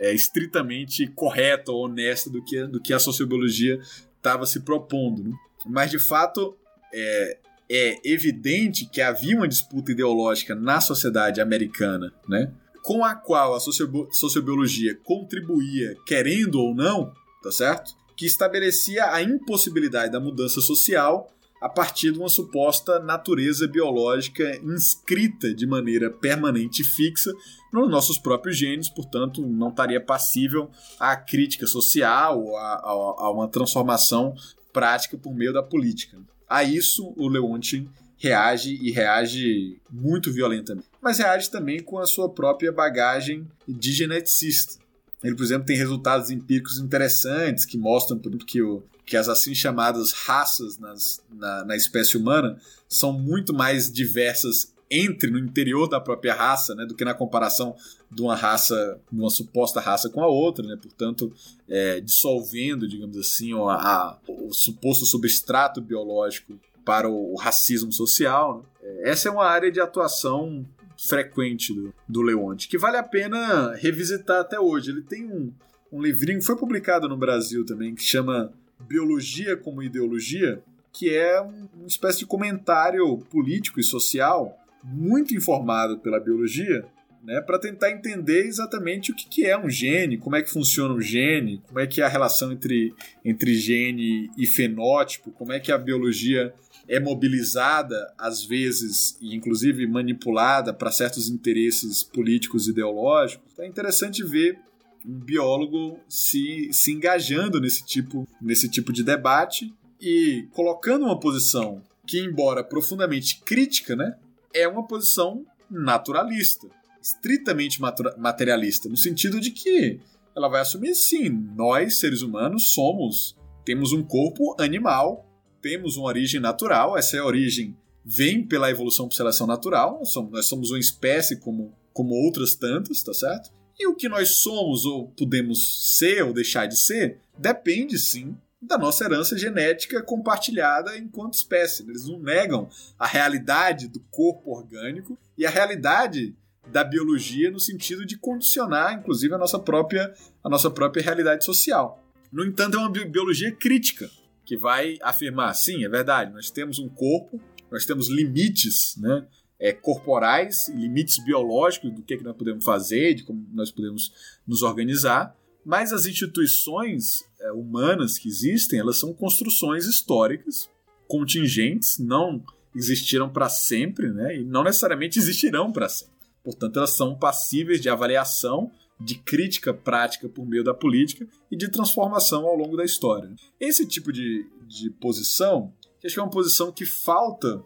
S4: é, estritamente correta ou honesta do que, do que a sociobiologia estava se propondo. Né? Mas, de fato, é, é evidente que havia uma disputa ideológica na sociedade americana, né? com a qual a sociobiologia contribuía, querendo ou não, tá certo? Que estabelecia a impossibilidade da mudança social a partir de uma suposta natureza biológica inscrita de maneira permanente e fixa nos nossos próprios genes, portanto, não estaria passível à crítica social a, a, a uma transformação prática por meio da política. A isso, o Leontin reage e reage muito violentamente. Mas reage também com a sua própria bagagem de geneticista. Ele, por exemplo, tem resultados empíricos interessantes que mostram, por exemplo, que, o, que as assim chamadas raças nas, na, na espécie humana são muito mais diversas entre no interior da própria raça, né, do que na comparação de uma raça, de uma suposta raça com a outra, né, portanto, é, dissolvendo, digamos assim, a, o suposto substrato biológico para o, o racismo social. Né. É, essa é uma área de atuação frequente do, do Leonte, que vale a pena revisitar até hoje. Ele tem um, um livrinho, foi publicado no Brasil também, que chama Biologia como Ideologia, que é uma espécie de comentário político e social muito informado pela biologia, né, para tentar entender exatamente o que, que é um gene, como é que funciona um gene, como é que é a relação entre, entre gene e fenótipo, como é que a biologia é mobilizada, às vezes, e inclusive manipulada para certos interesses políticos e ideológicos. Então é interessante ver um biólogo se, se engajando nesse tipo, nesse tipo de debate e colocando uma posição que, embora profundamente crítica, né, é uma posição naturalista, estritamente materialista, no sentido de que ela vai assumir sim, nós, seres humanos, somos, temos um corpo animal temos uma origem natural, essa origem vem pela evolução por seleção natural, nós somos uma espécie como, como outras tantas, tá certo? E o que nós somos ou podemos ser ou deixar de ser depende sim da nossa herança genética compartilhada enquanto espécie. Eles não negam a realidade do corpo orgânico e a realidade da biologia no sentido de condicionar, inclusive, a nossa própria, a nossa própria realidade social. No entanto, é uma biologia crítica que vai afirmar, sim, é verdade, nós temos um corpo, nós temos limites, né? É, corporais, limites biológicos do que, que nós podemos fazer, de como nós podemos nos organizar, mas as instituições é, humanas que existem, elas são construções históricas, contingentes, não existiram para sempre, né? E não necessariamente existirão para sempre. Portanto, elas são passíveis de avaliação de crítica prática por meio da política e de transformação ao longo da história. Esse tipo de, de posição, acho que é uma posição que falta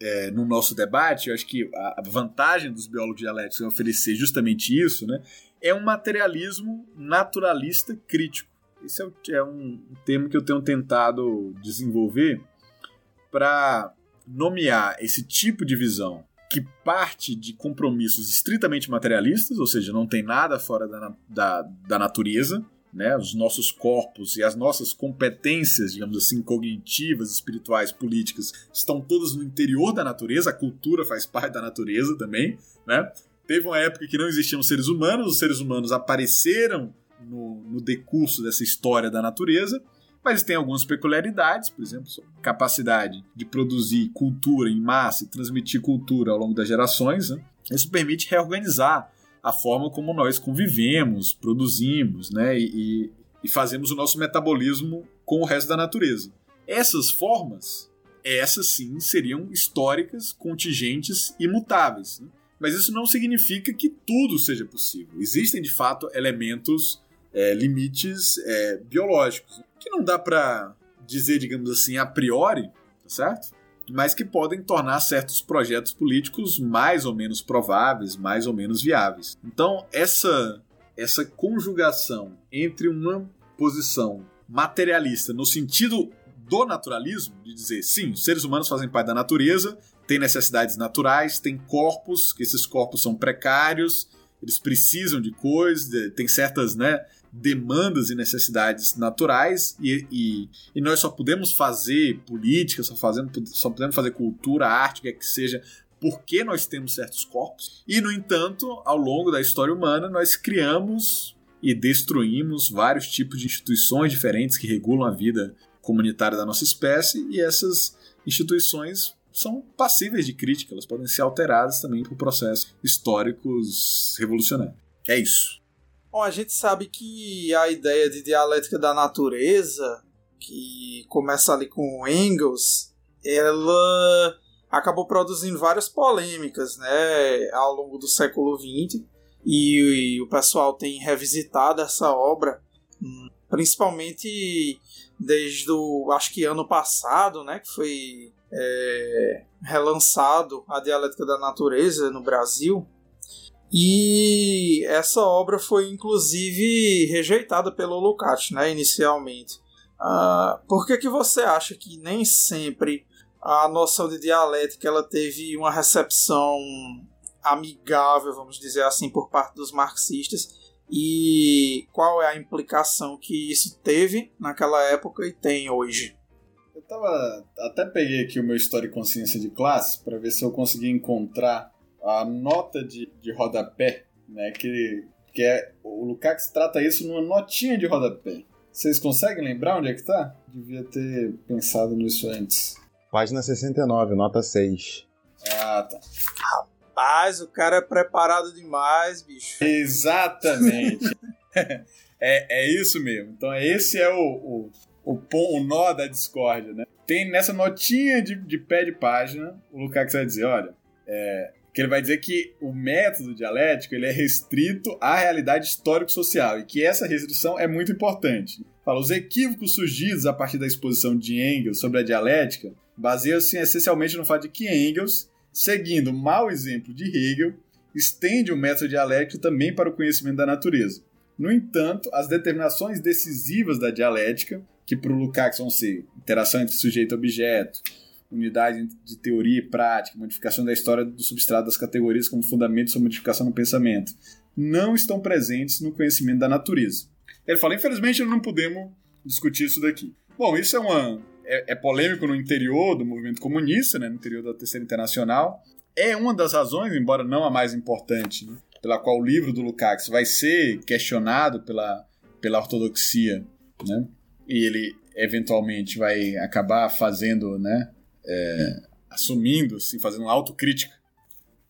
S4: é, no nosso debate, eu acho que a vantagem dos biólogos dialéticos é oferecer justamente isso, né, é um materialismo naturalista crítico. Esse é, é um termo que eu tenho tentado desenvolver para nomear esse tipo de visão que parte de compromissos estritamente materialistas, ou seja, não tem nada fora da, da, da natureza, né, os nossos corpos e as nossas competências, digamos assim, cognitivas, espirituais, políticas, estão todas no interior da natureza, a cultura faz parte da natureza também, né? Teve uma época que não existiam seres humanos, os seres humanos apareceram no, no decurso dessa história da natureza, mas tem algumas peculiaridades, por exemplo, capacidade de produzir cultura em massa e transmitir cultura ao longo das gerações. Né? Isso permite reorganizar a forma como nós convivemos, produzimos né? e, e fazemos o nosso metabolismo com o resto da natureza. Essas formas, essas sim, seriam históricas, contingentes e mutáveis. Né? Mas isso não significa que tudo seja possível. Existem, de fato, elementos, é, limites é, biológicos que não dá para dizer, digamos assim, a priori, tá certo? Mas que podem tornar certos projetos políticos mais ou menos prováveis, mais ou menos viáveis. Então, essa essa conjugação entre uma posição materialista no sentido do naturalismo, de dizer, sim, os seres humanos fazem parte da natureza, têm necessidades naturais, têm corpos, que esses corpos são precários, eles precisam de coisas, tem certas né, demandas e necessidades naturais e, e, e, nós só podemos fazer política, só, fazendo, só podemos fazer cultura, arte, quer que seja, porque nós temos certos corpos. E, no entanto, ao longo da história humana, nós criamos e destruímos vários tipos de instituições diferentes que regulam a vida comunitária da nossa espécie e essas instituições são passíveis de crítica, elas podem ser alteradas também por processos históricos revolucionários. É isso.
S3: Bom, a gente sabe que a ideia de dialética da natureza, que começa ali com Engels, ela acabou produzindo várias polêmicas né, ao longo do século XX e, e o pessoal tem revisitado essa obra, principalmente desde o acho que ano passado, né, que foi é, relançado a dialética da natureza no Brasil e essa obra foi inclusive rejeitada pelo Lukács, né, inicialmente. Uh, por que, que você acha que nem sempre a noção de dialética ela teve uma recepção amigável, vamos dizer assim, por parte dos marxistas? E qual é a implicação que isso teve naquela época e tem hoje?
S4: Eu tava. Até peguei aqui o meu História e Consciência de Classe para ver se eu conseguia encontrar a nota de, de rodapé, né? Que, que é. O Lukács trata isso numa notinha de rodapé. Vocês conseguem lembrar onde é que tá? Devia ter pensado nisso antes.
S1: Página 69, nota 6.
S4: Ah, tá.
S3: Rapaz, o cara é preparado demais, bicho.
S4: Exatamente. <laughs> <laughs> é, é isso mesmo. Então, esse é o, o, o, o nó da discórdia, né? Tem nessa notinha de, de pé de página, o Lukács vai dizer, olha, é, que ele vai dizer que o método dialético ele é restrito à realidade histórico-social e que essa restrição é muito importante. Fala, os equívocos surgidos a partir da exposição de Engels sobre a dialética baseiam-se essencialmente no fato de que Engels, seguindo o mau exemplo de Hegel, estende o método dialético também para o conhecimento da natureza. No entanto, as determinações decisivas da dialética, que para o Lukács vão ser interação entre sujeito e objeto, unidade de teoria e prática, modificação da história do substrato das categorias como fundamento sua modificação no pensamento, não estão presentes no conhecimento da natureza. Ele fala, infelizmente não podemos discutir isso daqui. Bom, isso é uma é, é polêmico no interior do movimento comunista, né, no interior da Terceira Internacional. É uma das razões, embora não a mais importante, né, pela qual o livro do Lukács vai ser questionado pela, pela ortodoxia, né? E ele eventualmente vai acabar fazendo, né, é, assumindo, assim, fazendo autocrítica,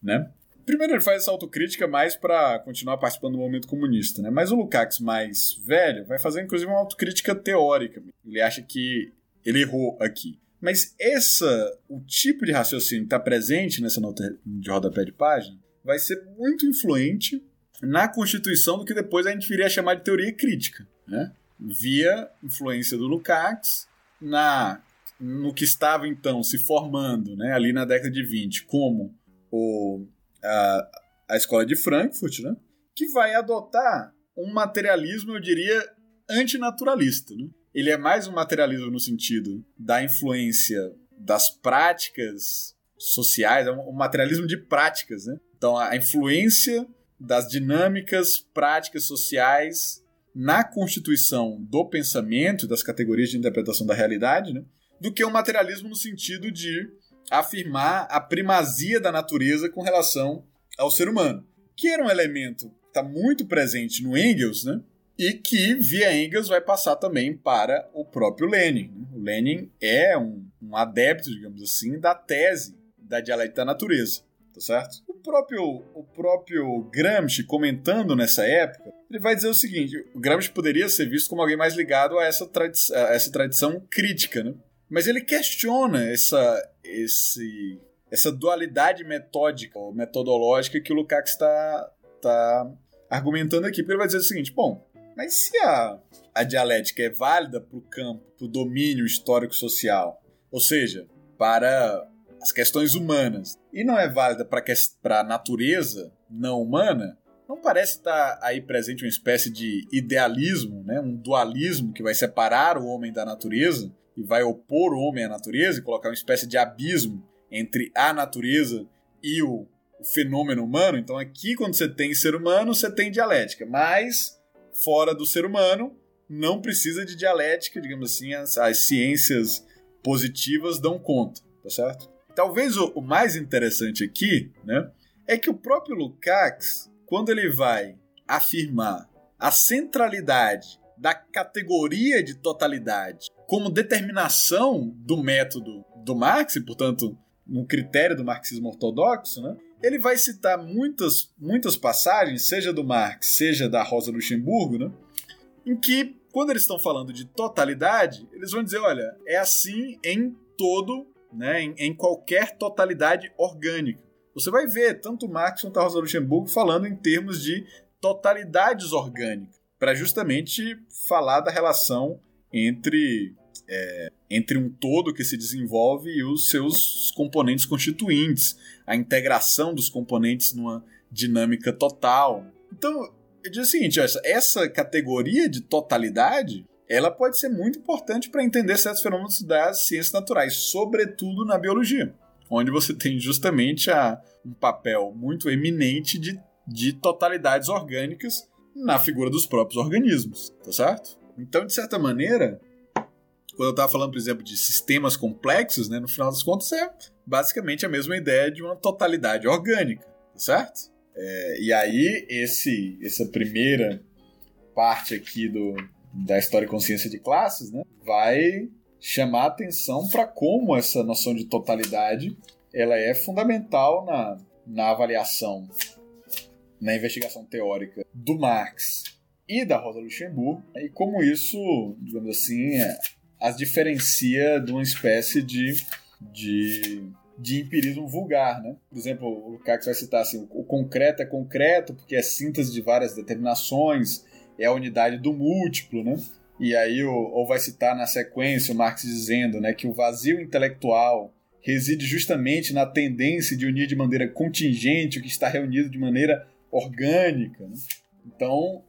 S4: né? Primeiro ele faz essa autocrítica mais para continuar participando do movimento comunista, né? Mas o Lukács mais velho vai fazer inclusive uma autocrítica teórica. Ele acha que ele errou aqui. Mas essa, o tipo de raciocínio que está presente nessa nota de rodapé de página vai ser muito influente na constituição do que depois a gente viria a chamar de teoria crítica, né? Via influência do Lukács na no que estava então se formando né, ali na década de 20 como o, a, a escola de Frankfurt, né, que vai adotar um materialismo, eu diria, antinaturalista. Né? Ele é mais um materialismo no sentido da influência das práticas sociais, é um, materialismo de práticas. Né? Então, a influência das dinâmicas práticas sociais na constituição do pensamento, das categorias de interpretação da realidade, né, do que o materialismo no sentido de afirmar a primazia da natureza com relação ao ser humano, que era um elemento que está muito presente no Engels, né, e que, via Engels, vai passar também para o próprio Lenin. Né. O Lenin é um, um adepto, digamos assim, da tese da dialética da natureza tá certo? O próprio, o próprio Gramsci, comentando nessa época, ele vai dizer o seguinte: o Gramsci poderia ser visto como alguém mais ligado a essa, tradi a essa tradição crítica, né? Mas ele questiona essa, esse, essa dualidade metódica ou metodológica que o Lukács está tá argumentando aqui. Porque ele vai dizer o seguinte: bom, mas se a, a dialética é válida para o campo, para o domínio histórico-social, ou seja, para as questões humanas, e não é válida para a natureza não humana, não parece estar aí presente uma espécie de idealismo, né? um dualismo que vai separar o homem da natureza e vai opor o homem à natureza e colocar uma espécie de abismo entre a natureza e o, o fenômeno humano. Então, aqui, quando você tem ser humano, você tem dialética, mas fora do ser humano, não precisa de dialética, digamos assim, as, as ciências positivas dão conta, tá certo? Talvez o, o mais interessante aqui, né, é que o próprio Lukács, quando ele vai afirmar a centralidade da categoria de totalidade como determinação do método do Marx, e portanto, no critério do marxismo ortodoxo, né, ele vai citar muitas, muitas passagens, seja do Marx, seja da Rosa Luxemburgo, né, em que, quando eles estão falando de totalidade, eles vão dizer: olha, é assim em todo né, em, em qualquer totalidade orgânica. Você vai ver tanto Marx quanto a Rosa Luxemburgo falando em termos de totalidades orgânicas, para justamente falar da relação entre, é, entre um todo que se desenvolve e os seus componentes constituintes, a integração dos componentes numa dinâmica total. Então, eu digo o seguinte: essa, essa categoria de totalidade ela pode ser muito importante para entender certos fenômenos das ciências naturais, sobretudo na biologia, onde você tem justamente a, um papel muito eminente de, de totalidades orgânicas na figura dos próprios organismos, tá certo? Então, de certa maneira, quando eu estava falando, por exemplo, de sistemas complexos, né, no final das contas é basicamente a mesma ideia de uma totalidade orgânica, tá certo? É, e aí, esse, essa primeira parte aqui do, da história e consciência de classes, né, vai chamar atenção para como essa noção de totalidade ela é fundamental na, na avaliação, na investigação teórica do Marx e da Rosa Luxemburgo, e como isso, digamos assim, é, as diferencia de uma espécie de, de, de empirismo vulgar. Né? Por exemplo, o Lukács vai citar assim, o concreto é concreto porque é síntese de várias determinações, é a unidade do múltiplo, né? E aí, ou vai citar na sequência o Marx dizendo né, que o vazio intelectual reside justamente na tendência de unir de maneira contingente o que está reunido de maneira orgânica. Né? Então,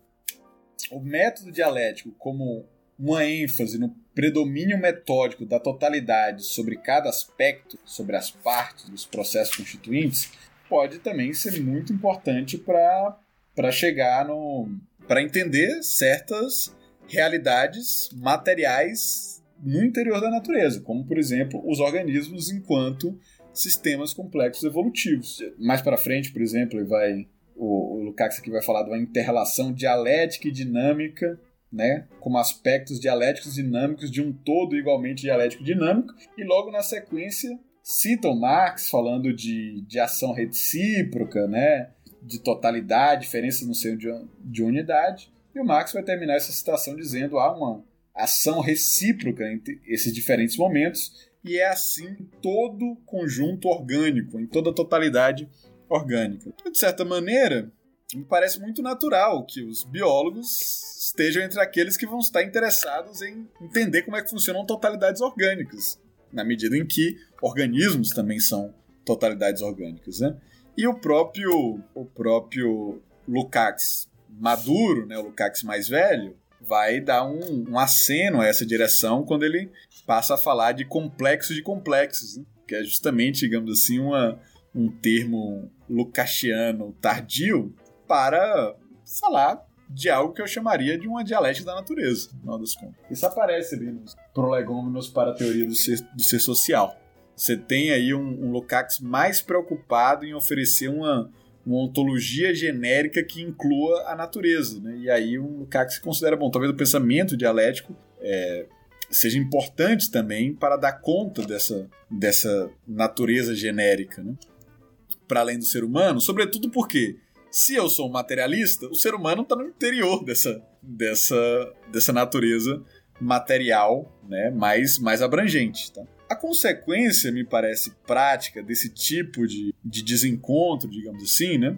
S4: o método dialético, como uma ênfase no predomínio metódico da totalidade sobre cada aspecto, sobre as partes dos processos constituintes, pode também ser muito importante para chegar no, para entender certas realidades materiais no interior da natureza, como por exemplo os organismos enquanto sistemas complexos evolutivos. Mais para frente, por exemplo, ele vai o, o Lukács aqui vai falar de uma interrelação dialética e dinâmica, né, como aspectos dialéticos e dinâmicos de um todo igualmente dialético e dinâmico, e logo na sequência citam Marx falando de, de ação recíproca, né, de totalidade, diferença no seio de, de unidade. E o Marx vai terminar essa citação dizendo há uma ação recíproca entre esses diferentes momentos e é assim todo conjunto orgânico, em toda a totalidade orgânica. Então, de certa maneira, me parece muito natural que os biólogos estejam entre aqueles que vão estar interessados em entender como é que funcionam totalidades orgânicas, na medida em que organismos também são totalidades orgânicas, né? E o próprio, o próprio Lukács maduro, né, o Lukács mais velho, vai dar um, um aceno a essa direção quando ele passa a falar de complexos de complexos, né? que é justamente, digamos assim, uma, um termo lucachiano tardio para falar de algo que eu chamaria de uma dialética da natureza, no final das contas. Isso aparece ali nos prolegômenos para a teoria do ser, do ser social. Você tem aí um, um Lukács mais preocupado em oferecer uma, uma ontologia genérica que inclua a natureza. Né? E aí um Lukács se considera bom. Talvez o pensamento dialético é, seja importante também para dar conta dessa, dessa natureza genérica. Né? Para além do ser humano, sobretudo porque se eu sou um materialista, o ser humano está no interior dessa, dessa, dessa natureza material né, mais, mais abrangente. Tá? A consequência, me parece, prática desse tipo de, de desencontro, digamos assim, né,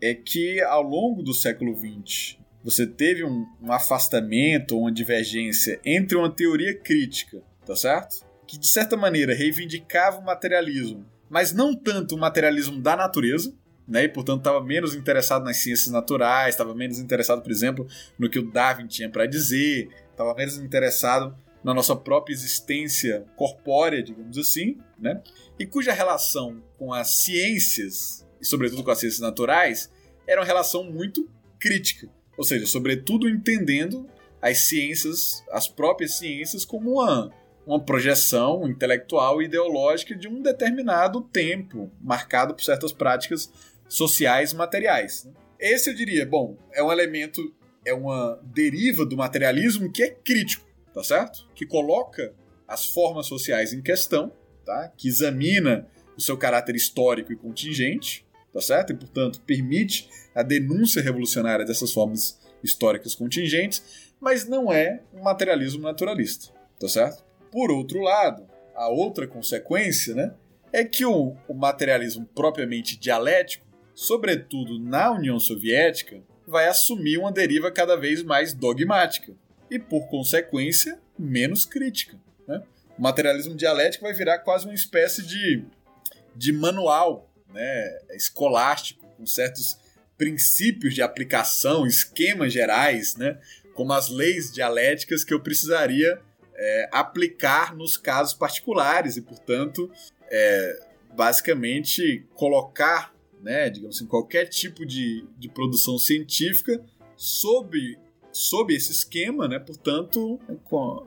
S4: é que ao longo do século XX você teve um, um afastamento, uma divergência entre uma teoria crítica, tá certo? Que de certa maneira reivindicava o materialismo, mas não tanto o materialismo da natureza, né? E portanto estava menos interessado nas ciências naturais, estava menos interessado, por exemplo, no que o Darwin tinha para dizer, estava menos interessado na nossa própria existência corpórea, digamos assim, né? E cuja relação com as ciências, e sobretudo com as ciências naturais, era uma relação muito crítica. Ou seja, sobretudo entendendo as ciências, as próprias ciências, como uma, uma projeção intelectual e ideológica de um determinado tempo, marcado por certas práticas sociais materiais. Né? Esse eu diria, bom, é um elemento, é uma deriva do materialismo que é crítico, tá certo? Que coloca as formas sociais em questão, tá? Que examina o seu caráter histórico e contingente, tá certo? E, portanto, permite a denúncia revolucionária dessas formas históricas contingentes, mas não é um materialismo naturalista, tá certo? Por outro lado, a outra consequência, né, é que o, o materialismo propriamente dialético sobretudo na União Soviética, vai assumir uma deriva cada vez mais dogmática e, por consequência, menos crítica. Né? O materialismo dialético vai virar quase uma espécie de, de manual né, escolástico, com certos princípios de aplicação, esquemas gerais, né, como as leis dialéticas que eu precisaria é, aplicar nos casos particulares e, portanto, é, basicamente colocar né, digamos assim, qualquer tipo de, de produção científica sob, sob esse esquema, né, portanto,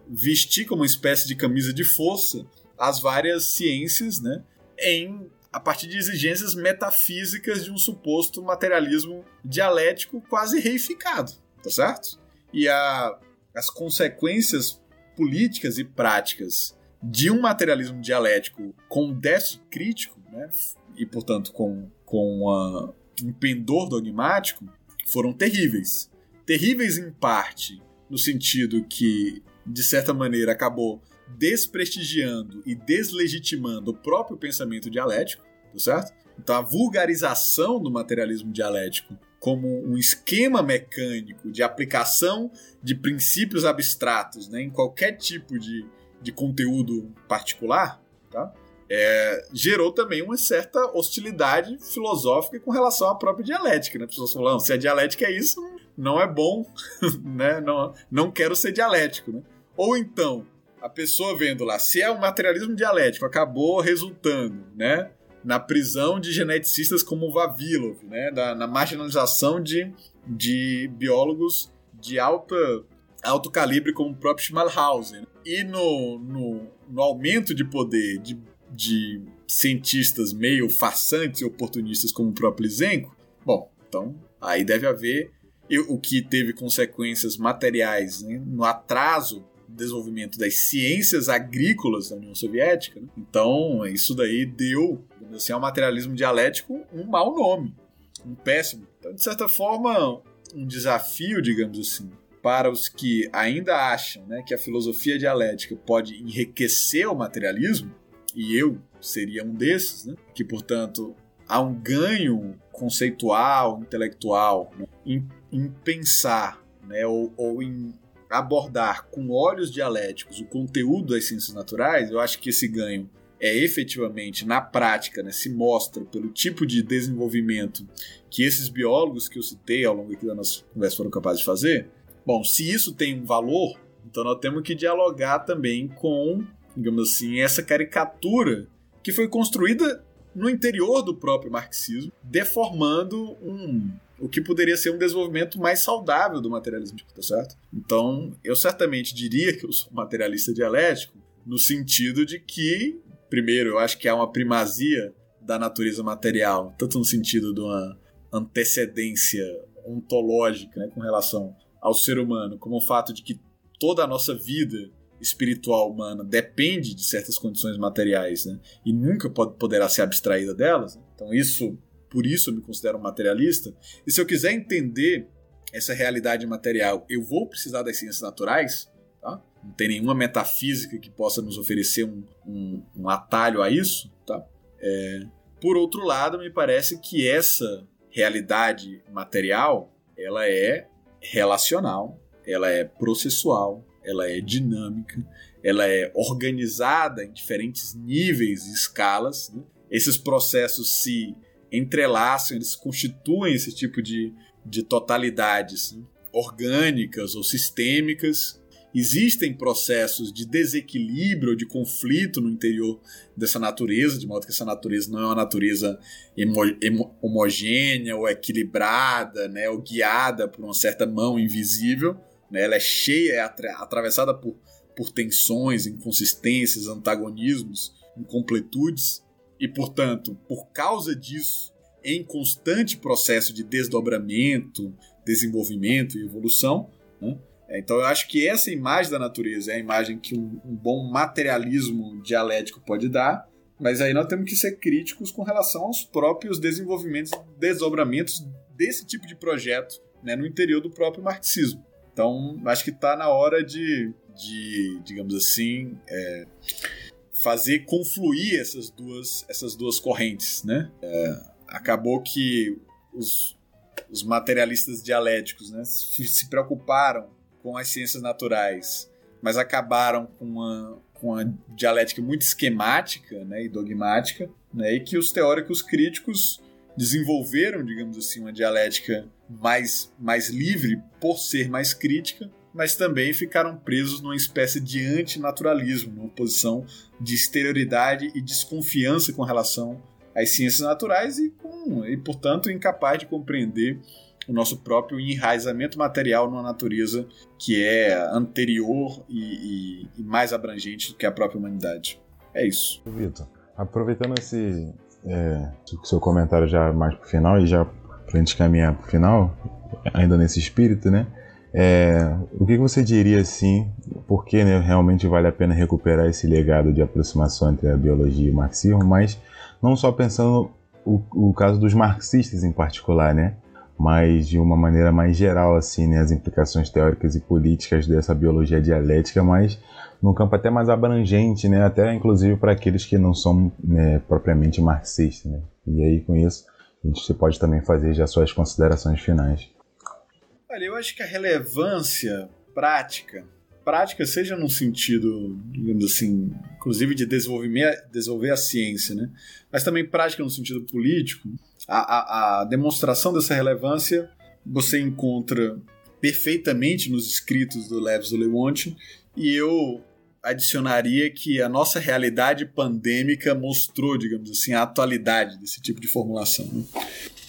S4: vestir como uma espécie de camisa de força as várias ciências, né, em a partir de exigências metafísicas de um suposto materialismo dialético quase reificado, tá certo? E a, as consequências políticas e práticas de um materialismo dialético com déficit crítico, né, e portanto com com uma, um pendor dogmático foram terríveis. Terríveis em parte no sentido que, de certa maneira, acabou desprestigiando e deslegitimando o próprio pensamento dialético, tá certo? Então a vulgarização do materialismo dialético como um esquema mecânico de aplicação de princípios abstratos né, em qualquer tipo de, de conteúdo particular, tá? é, gerou também uma certa hostilidade filosófica com relação à própria dialética. Né? Pessoas falando, se a dialética é isso, não é bom, <laughs> né? não, não quero ser dialético. Né? Ou então, a pessoa vendo lá, se é o materialismo dialético, acabou resultando né, na prisão de geneticistas como Vavilov, né, da, na marginalização de, de biólogos de alta alto calibre como o próprio Schmalhausen e no, no, no aumento de poder de de cientistas meio farsantes e oportunistas como o próprio Lisenko, bom, então aí deve haver o que teve consequências materiais né, no atraso do desenvolvimento das ciências agrícolas da União Soviética. Né? Então, isso daí deu assim, ao materialismo dialético um mau nome, um péssimo. Então, de certa forma, um desafio, digamos assim, para os que ainda acham né, que a filosofia dialética pode enriquecer o materialismo, e eu seria um desses, né? que, portanto, há um ganho conceitual, intelectual, né? em, em, pensar né? ou, ou em abordar com olhos dialéticos o conteúdo das ciências naturais, eu acho que esse ganho é efetivamente, na prática, né, se mostra pelo tipo de desenvolvimento que esses biólogos que eu citei ao longo da nossa conversa foram capazes de fazer. Bom, se isso tem um valor, então nós temos que dialogar também com digamos assim, essa caricatura que foi construída no interior do próprio marxismo, deformando um, o que poderia ser um desenvolvimento mais saudável do materialismo, tá certo? Então, eu certamente diria que eu sou materialista dialético, no sentido de que, primeiro, eu acho que há uma primazia da natureza material, tanto no sentido de uma antecedência ontológica né, com relação ao ser humano, como o fato de que toda a nossa vida espiritual humana depende de certas condições materiais né, e nunca pode, poderá ser abstraída delas. Né? Então, isso, por isso eu me considero materialista. E se eu quiser entender essa realidade material, eu vou precisar das ciências naturais. Não tem nenhuma metafísica que possa nos oferecer um, um, um atalho a isso. Tá? É, por outro lado, me parece que essa realidade material ela é relacional, ela é processual, ela é dinâmica, ela é organizada em diferentes níveis e escalas. Né? Esses processos se entrelaçam, eles constituem esse tipo de, de totalidades né? orgânicas ou sistêmicas existem processos de desequilíbrio, de conflito no interior dessa natureza, de modo que essa natureza não é uma natureza homogênea ou equilibrada, né, ou guiada por uma certa mão invisível. Né, ela é cheia, é atravessada por, por tensões, inconsistências, antagonismos, incompletudes, e, portanto, por causa disso, em constante processo de desdobramento, desenvolvimento e evolução, né, então eu acho que essa imagem da natureza é a imagem que um, um, bom materialismo dialético pode dar, mas aí nós temos que ser críticos com relação aos próprios desenvolvimentos, desdobramentos desse tipo de projeto né, no interior do próprio marxismo. Então acho que está na hora de, de digamos assim, é, fazer confluir essas duas, essas duas correntes. Né? É, acabou que os, os materialistas dialéticos né, se preocuparam com as ciências naturais, mas acabaram com uma, com uma dialética muito esquemática né, e dogmática, né, e que os teóricos críticos desenvolveram, digamos assim, uma dialética mais, mais livre por ser mais crítica, mas também ficaram presos numa espécie de antinaturalismo, numa posição de exterioridade e desconfiança com relação às ciências naturais e, com, e portanto, incapaz de compreender o nosso próprio enraizamento material numa natureza que é anterior e, e, e mais abrangente do que a própria humanidade. É isso.
S1: Vitor, aproveitando esse é, seu comentário já mais pro final e já pra gente caminhar pro final, ainda nesse espírito, né? É, o que você diria assim, por que né, realmente vale a pena recuperar esse legado de aproximação entre a biologia e o marxismo, mas não só pensando o, o caso dos marxistas em particular, né? Mas de uma maneira mais geral, assim, né, as implicações teóricas e políticas dessa biologia dialética, mas num campo até mais abrangente, né, até inclusive para aqueles que não são né, propriamente marxistas. Né. E aí, com isso, a gente pode também fazer já suas considerações finais.
S4: Olha, eu acho que a relevância prática, prática seja no sentido, digamos assim, inclusive de desenvolver, desenvolver a ciência, né, mas também prática no sentido político, a, a, a demonstração dessa relevância você encontra perfeitamente nos escritos do Leves do Lewontin e eu adicionaria que a nossa realidade pandêmica mostrou, digamos assim, a atualidade desse tipo de formulação. Né?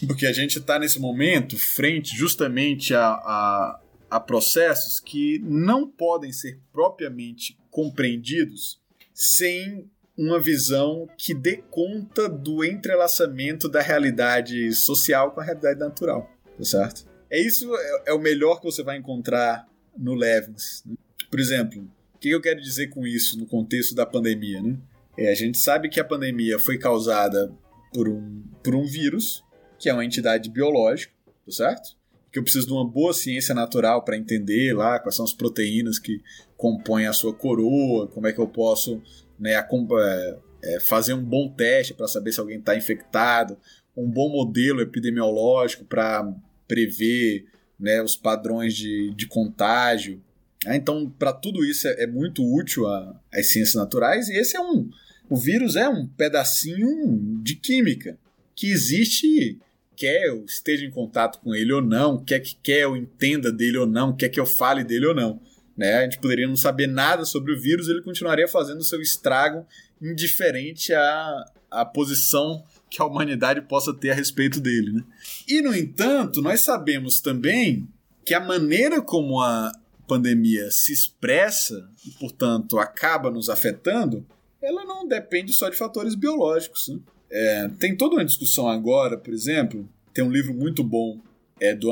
S4: Porque a gente está nesse momento frente justamente a, a, a processos que não podem ser propriamente compreendidos sem uma visão que dê conta do entrelaçamento da realidade social com a realidade natural, tá certo? É isso é, é o melhor que você vai encontrar no Levins. Né? Por exemplo, o que eu quero dizer com isso no contexto da pandemia? Né? É, a gente sabe que a pandemia foi causada por um, por um vírus, que é uma entidade biológica, tá certo? Que eu preciso de uma boa ciência natural para entender lá quais são as proteínas que compõem a sua coroa, como é que eu posso né, é, é, fazer um bom teste para saber se alguém está infectado, um bom modelo epidemiológico para prever né, os padrões de, de contágio. É, então, para tudo isso é, é muito útil a, as ciências naturais, e esse é um. O vírus é um pedacinho de química que existe, quer eu esteja em contato com ele ou não, quer que quer eu entenda dele ou não, quer que eu fale dele ou não. Né? A gente poderia não saber nada sobre o vírus, ele continuaria fazendo seu estrago indiferente à, à posição que a humanidade possa ter a respeito dele. Né? E, no entanto, nós sabemos também que a maneira como a pandemia se expressa e, portanto, acaba nos afetando, ela não depende só de fatores biológicos. Né? É, tem toda uma discussão agora, por exemplo, tem um livro muito bom é do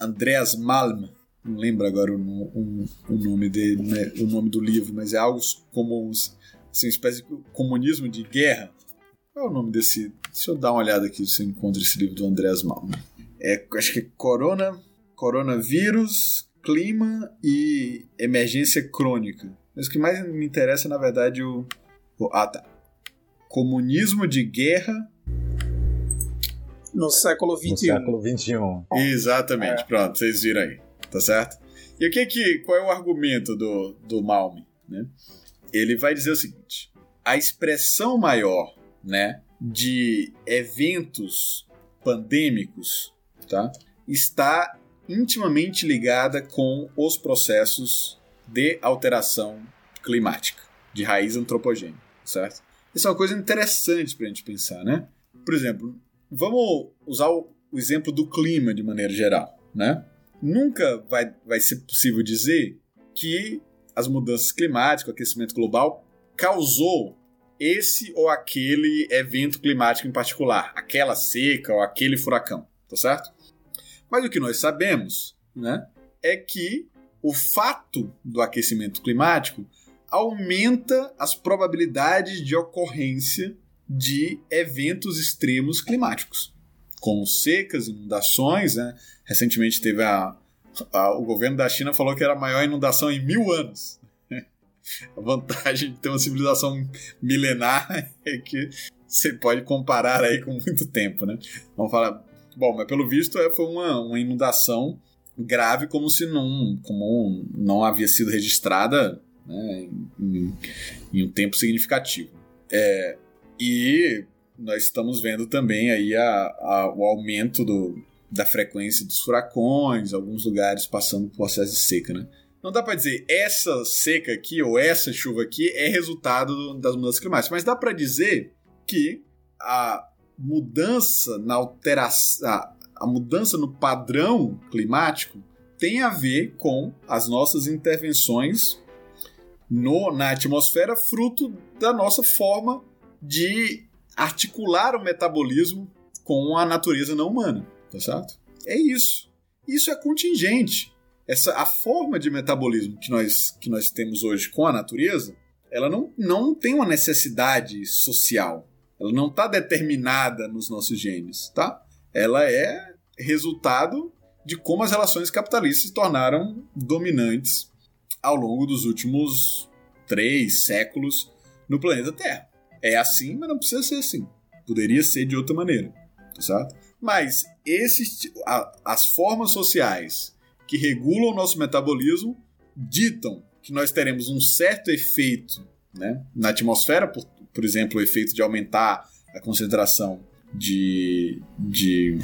S4: Andreas Malm, não lembro agora o, o, o nome dele, né, o nome do livro, mas é algo como assim, uma espécie de comunismo de guerra. Qual é o nome desse? Deixa eu dar uma olhada aqui se eu encontro esse livro do Andreas Malm. É, acho que é Corona, Coronavírus, Clima e Emergência Crônica. Mas o que mais me interessa, na verdade, o. o ah, tá. Comunismo de guerra
S3: no século XXI. No
S1: século XXI.
S4: Exatamente, é. pronto, vocês viram aí, tá certo? E o que que, qual é o argumento do, do Malme? Né? Ele vai dizer o seguinte: a expressão maior né, de eventos pandêmicos tá, está intimamente ligada com os processos de alteração climática, de raiz antropogênica, certo? Isso é uma coisa interessante para a gente pensar, né? Por exemplo, Vamos usar o, o exemplo do clima de maneira geral, né? Nunca vai, vai ser possível dizer que as mudanças climáticas, o aquecimento global, causou esse ou aquele evento climático em particular, aquela seca ou aquele furacão, tá certo? Mas o que nós sabemos, né, é que o fato do aquecimento climático aumenta as probabilidades de ocorrência de eventos extremos climáticos, como secas, inundações. Né? Recentemente teve a, a, o governo da China falou que era a maior inundação em mil anos. <laughs> A vantagem de ter uma civilização milenar <laughs> é que você pode comparar aí com muito tempo, né? Vamos falar, bom, mas pelo visto é, foi uma, uma inundação grave como se não, como não havia sido registrada né, em, em, um tempo significativo. É, e nós estamos vendo também aí a, a, o aumento do, da frequência dos furacões, alguns lugares passando por processo de seca, né? Não dá para dizer essa seca aqui ou essa chuva aqui é resultado das mudanças climáticas, mas dá para dizer que a mudança na alteração, a, a mudança no padrão climático tem a ver com as nossas intervenções no, na atmosfera, fruto da nossa forma de articular o metabolismo com a natureza não humana, tá certo? É isso. Isso é contingente. Essa a forma de metabolismo que nós que nós temos hoje com a natureza, ela não, não tem uma necessidade social. Ela não está determinada nos nossos genes, tá? Ela é resultado de como as relações capitalistas se tornaram dominantes ao longo dos últimos três séculos no planeta Terra é assim, mas não precisa ser assim. Poderia ser de outra maneira, tá certo? Mas esses, a, as formas sociais que regulam o nosso metabolismo ditam que nós teremos um certo efeito né, na atmosfera, por, por exemplo, o efeito de aumentar a concentração de, de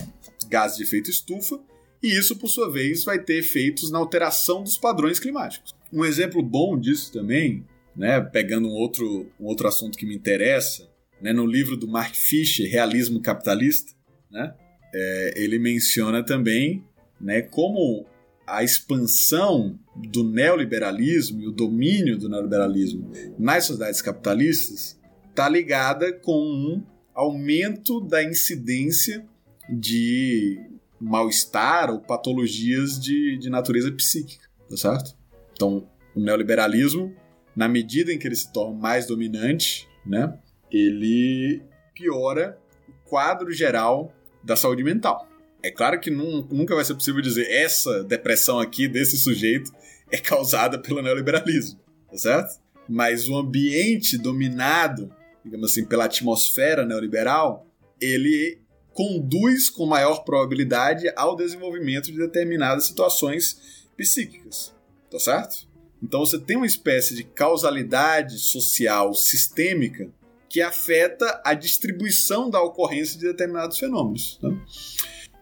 S4: gases de efeito estufa, e isso, por sua vez, vai ter efeitos na alteração dos padrões climáticos. Um exemplo bom disso também né, pegando um outro, um outro assunto que me interessa, né, no livro do Mark Fisher, Realismo Capitalista, né, é, ele menciona também né, como a expansão do neoliberalismo e o domínio do neoliberalismo nas sociedades capitalistas está ligada com um aumento da incidência de mal-estar ou patologias de, de natureza psíquica, tá certo? Então, o neoliberalismo na medida em que ele se torna mais dominante, né, ele piora o quadro geral da saúde mental. É claro que nunca vai ser possível dizer essa depressão aqui desse sujeito <laughs> é causada pelo neoliberalismo, tá certo? Mas o ambiente dominado, digamos assim, pela atmosfera neoliberal, ele conduz com maior probabilidade ao desenvolvimento de determinadas situações psíquicas, tá certo? Então você tem uma espécie de causalidade social sistêmica que afeta a distribuição da ocorrência de determinados fenômenos. Né?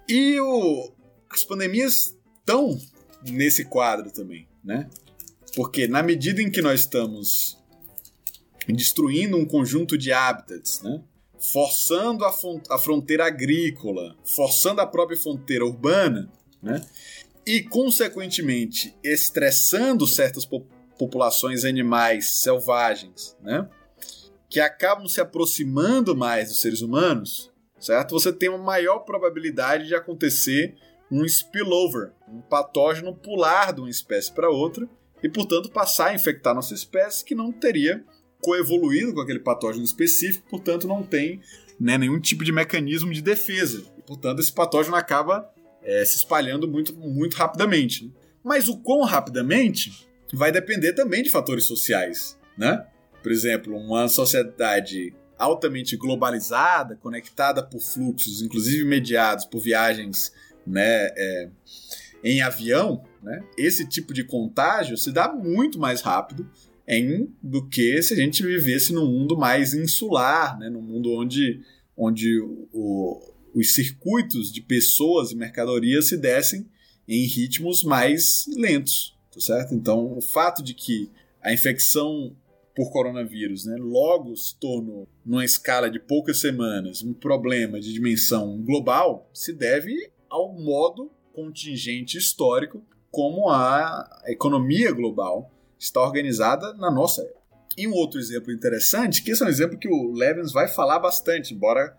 S4: E o, as pandemias estão nesse quadro também, né? Porque na medida em que nós estamos destruindo um conjunto de hábitats, né? forçando a, a fronteira agrícola, forçando a própria fronteira urbana, né? E, consequentemente, estressando certas po populações animais selvagens, né? que acabam se aproximando mais dos seres humanos, certo? Você tem uma maior probabilidade de acontecer um spillover, um patógeno pular de uma espécie para outra e, portanto, passar a infectar nossa espécie que não teria coevoluído com aquele patógeno específico, portanto, não tem né, nenhum tipo de mecanismo de defesa. E, portanto, esse patógeno acaba é, se espalhando muito, muito rapidamente. Né? Mas o quão rapidamente vai depender também de fatores sociais, né? Por exemplo, uma sociedade altamente globalizada, conectada por fluxos, inclusive mediados por viagens né, é, em avião, né, esse tipo de contágio se dá muito mais rápido em, do que se a gente vivesse num mundo mais insular, né, num mundo onde, onde o, os circuitos de pessoas e mercadorias se dessem em ritmos mais lentos, tá certo? Então, o fato de que a infecção por coronavírus, né, logo se tornou, numa escala de poucas semanas, um problema de dimensão global, se deve ao modo contingente histórico como a economia global está organizada na nossa época. E um outro exemplo interessante, que esse é um exemplo que o Levins vai falar bastante, embora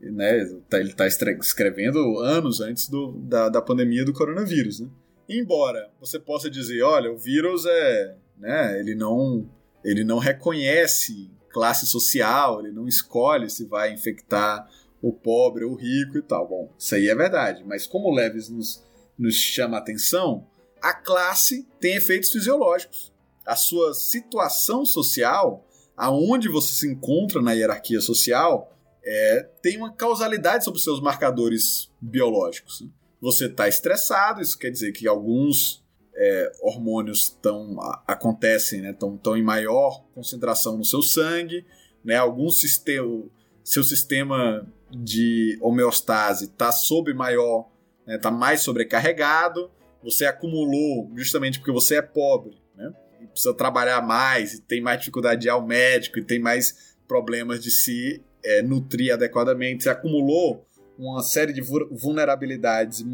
S4: né, tá, ele está escrevendo anos antes do, da, da pandemia do coronavírus. Né? Embora você possa dizer, olha, o vírus é, né, ele não, ele não reconhece classe social, ele não escolhe se vai infectar o pobre ou o rico e tal. Bom, isso aí é verdade, mas como o Leves nos, nos chama a atenção, a classe tem efeitos fisiológicos. A sua situação social, aonde você se encontra na hierarquia social, é, tem uma causalidade sobre os seus marcadores biológicos. Você está estressado, isso quer dizer que alguns é, hormônios tão, acontecem, estão né, tão em maior concentração no seu sangue, né, algum sistema, seu sistema de homeostase está sob maior, está né, mais sobrecarregado, você acumulou justamente porque você é pobre, né, e precisa trabalhar mais, e tem mais dificuldade de ir ao médico, e tem mais problemas de se é, nutrir adequadamente, você acumulou uma série de vulnerabilidades,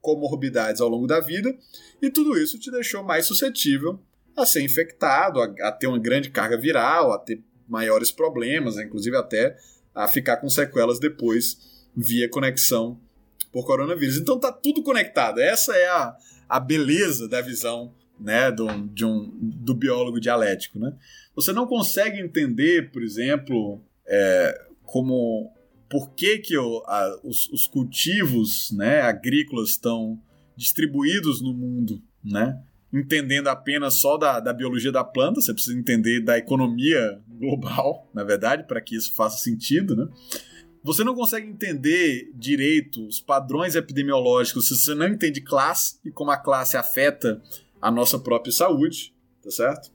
S4: comorbidades ao longo da vida, e tudo isso te deixou mais suscetível a ser infectado, a, a ter uma grande carga viral, a ter maiores problemas, inclusive até a ficar com sequelas depois via conexão por coronavírus. Então tá tudo conectado. Essa é a, a beleza da visão né, do, de um, do biólogo dialético. Né? Você não consegue entender, por exemplo, é, como por que, que a, os, os, cultivos né, agrícolas estão distribuídos no mundo, né? entendendo apenas só da, da biologia da planta, você precisa entender da economia global, <laughs> na verdade, para que isso faça sentido. Né? Você não consegue entender direito os padrões epidemiológicos se você não entende classe e como a classe afeta a nossa própria saúde, tá certo?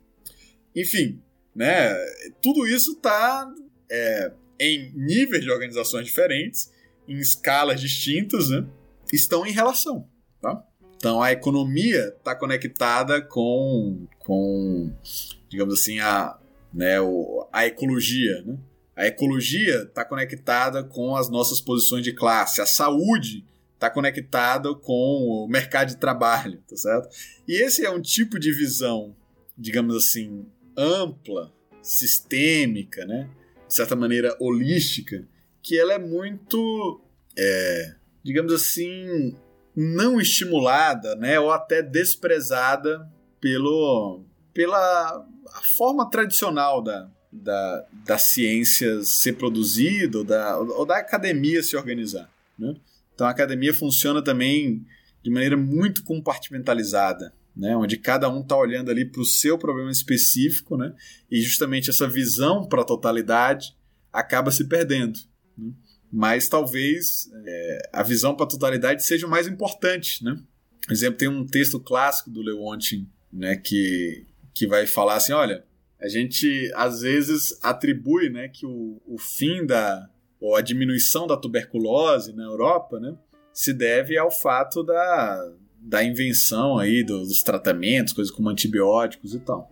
S4: Enfim, né? Tudo isso está é, em níveis de organizações diferentes, em escalas distintas, né, estão em relação. Tá? Então a economia está conectada com, com, digamos assim, a, né, o, a ecologia. Né? A ecologia está conectada com as nossas posições de classe. A saúde está conectada com o mercado de trabalho, tá certo? E esse é um tipo de visão, digamos assim, ampla, sistêmica, né? De certa maneira, holística, que ela é muito, é, digamos assim, não estimulada, né, ou até desprezada pelo, pela forma tradicional da, da, da ciência ser produzida ou da, ou da academia se organizar. Né? Então a academia funciona também de maneira muito compartimentalizada né, onde cada um está olhando ali para o seu problema específico, né, e justamente essa visão para a totalidade acaba se perdendo. Né? Mas talvez é, a visão para a totalidade seja o mais importante. Né? Por exemplo, tem um texto clássico do Leontin né, que, que vai falar assim: olha, a gente às vezes atribui né, que o, o fim da ou a diminuição da tuberculose na Europa né, se deve ao fato da, da invenção aí dos tratamentos, coisas como antibióticos e tal.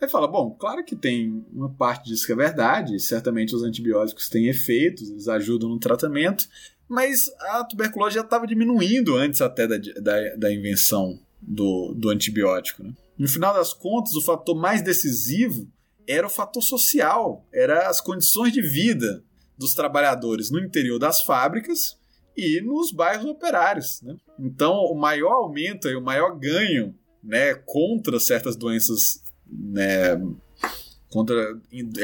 S4: Aí fala, bom, claro que tem uma parte disso que é verdade, certamente os antibióticos têm efeitos, eles ajudam no tratamento, mas a tuberculose já estava diminuindo antes até da, da, da invenção do, do antibiótico. Né? No final das contas, o fator mais decisivo era o fator social, era as condições de vida dos trabalhadores no interior das fábricas e nos bairros operários. Né? Então, o maior aumento e o maior ganho né, contra certas doenças, né, contra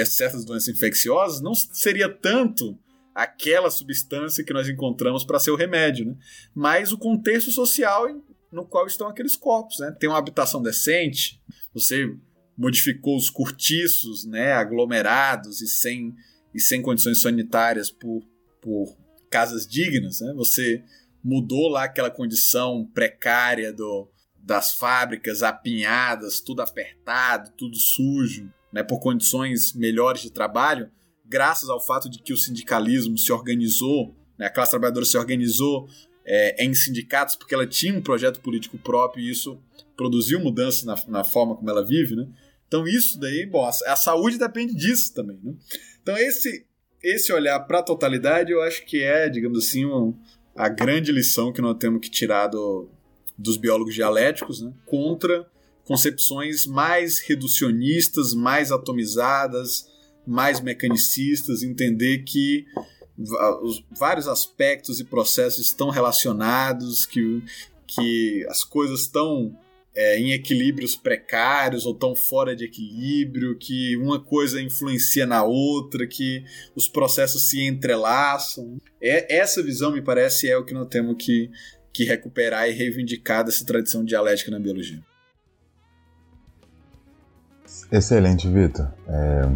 S4: certas doenças infecciosas, não seria tanto aquela substância que nós encontramos para ser o remédio, né? mas o contexto social no qual estão aqueles corpos. Né? Tem uma habitação decente, você modificou os cortiços né, aglomerados e sem, e sem condições sanitárias por, por casas dignas, né? você mudou lá aquela condição precária do, das fábricas apinhadas, tudo apertado, tudo sujo, né, por condições melhores de trabalho, graças ao fato de que o sindicalismo se organizou, né, a classe trabalhadora se organizou é, em sindicatos porque ela tinha um projeto político próprio e isso produziu mudanças na, na forma como ela vive, né? Então isso daí, bom, a, a saúde depende disso também, né? Então esse esse olhar para a totalidade eu acho que é, digamos assim, um, a grande lição que nós temos que tirar do, dos biólogos dialéticos, né? Contra concepções mais reducionistas, mais atomizadas, mais mecanicistas, entender que os vários aspectos e processos estão relacionados, que, que as coisas estão é, em equilíbrios precários ou estão fora de equilíbrio, que uma coisa influencia na outra, que os processos se entrelaçam. É, essa visão, me parece, é o que nós temos que, que recuperar e reivindicar dessa tradição dialética na biologia.
S1: Excelente, Vitor. É,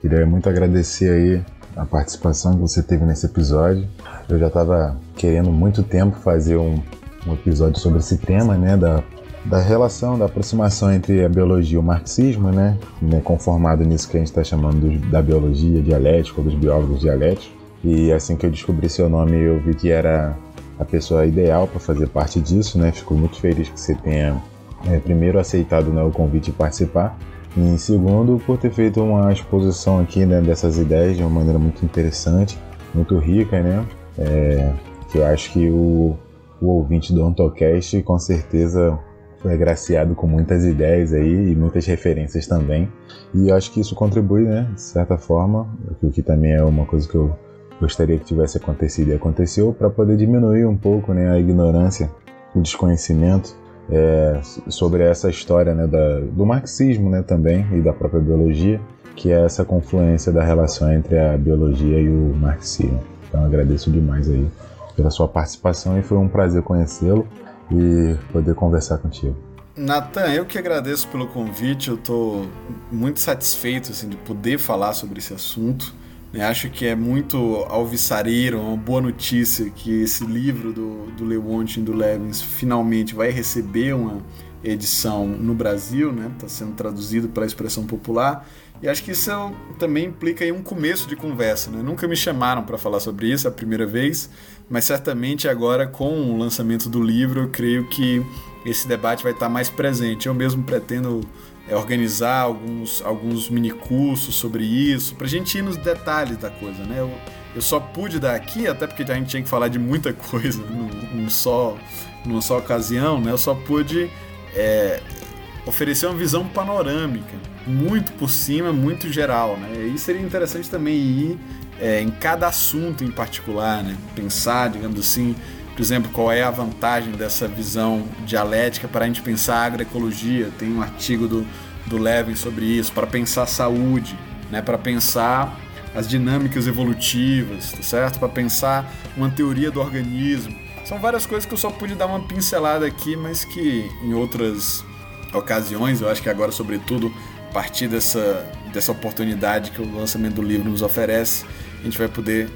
S1: queria muito agradecer aí a participação que você teve nesse episódio. Eu já estava querendo muito tempo fazer um, um, episódio sobre esse tema, né, da, da relação, da aproximação entre a biologia e o marxismo, né, né conformado nisso que a gente está chamando do, da biologia dialética, ou dos biólogos dialéticos. E assim que eu descobri seu nome, eu vi que era a pessoa ideal para fazer parte disso, né. Fico muito feliz que você tenha é, primeiro aceitado né, o convite de participar e em segundo, por ter feito uma exposição aqui né, dessas ideias de uma maneira muito interessante, muito rica, né? É, que eu acho que o, o ouvinte do Ontocast com certeza foi agraciado com muitas ideias aí e muitas referências também. E eu acho que isso contribui, né, de certa forma, o que também é uma coisa que eu gostaria que tivesse acontecido e aconteceu, para poder diminuir um pouco né, a ignorância, o desconhecimento é, sobre essa história né, da, do marxismo né, também e da própria biologia, que é essa confluência da relação entre a biologia e o marxismo. Então agradeço demais aí pela sua participação e foi um prazer conhecê-lo e poder conversar contigo.
S4: Natan, eu que agradeço pelo convite, eu estou muito satisfeito assim, de poder falar sobre esse assunto. Eu acho que é muito alvissareiro, uma boa notícia que esse livro do, do Lewontin do Levins finalmente vai receber uma edição no Brasil, né? Está sendo traduzido pela expressão popular. E acho que isso também implica um começo de conversa. Né? Nunca me chamaram para falar sobre isso, é a primeira vez, mas certamente agora com o lançamento do livro, eu creio que esse debate vai estar mais presente. Eu mesmo pretendo é, organizar alguns, alguns mini cursos sobre isso, para a gente ir nos detalhes da coisa, né? Eu, eu só pude dar aqui, até porque a gente tinha que falar de muita <laughs> coisa num, num só, numa só ocasião, né? Eu só pude é, oferecer uma visão panorâmica, muito por cima, muito geral, né? E seria interessante também ir é, em cada assunto em particular, né? Pensar, digamos assim, por exemplo, qual é a vantagem dessa visão dialética para a gente pensar a agroecologia? Tem um artigo do, do Levin sobre isso, para pensar saúde, né? para pensar as dinâmicas evolutivas, tá certo? Para pensar uma teoria do organismo. São várias coisas que eu só pude dar uma pincelada aqui, mas que em outras ocasiões, eu acho que agora, sobretudo, a partir dessa, dessa oportunidade que o lançamento do livro nos oferece, a gente vai poder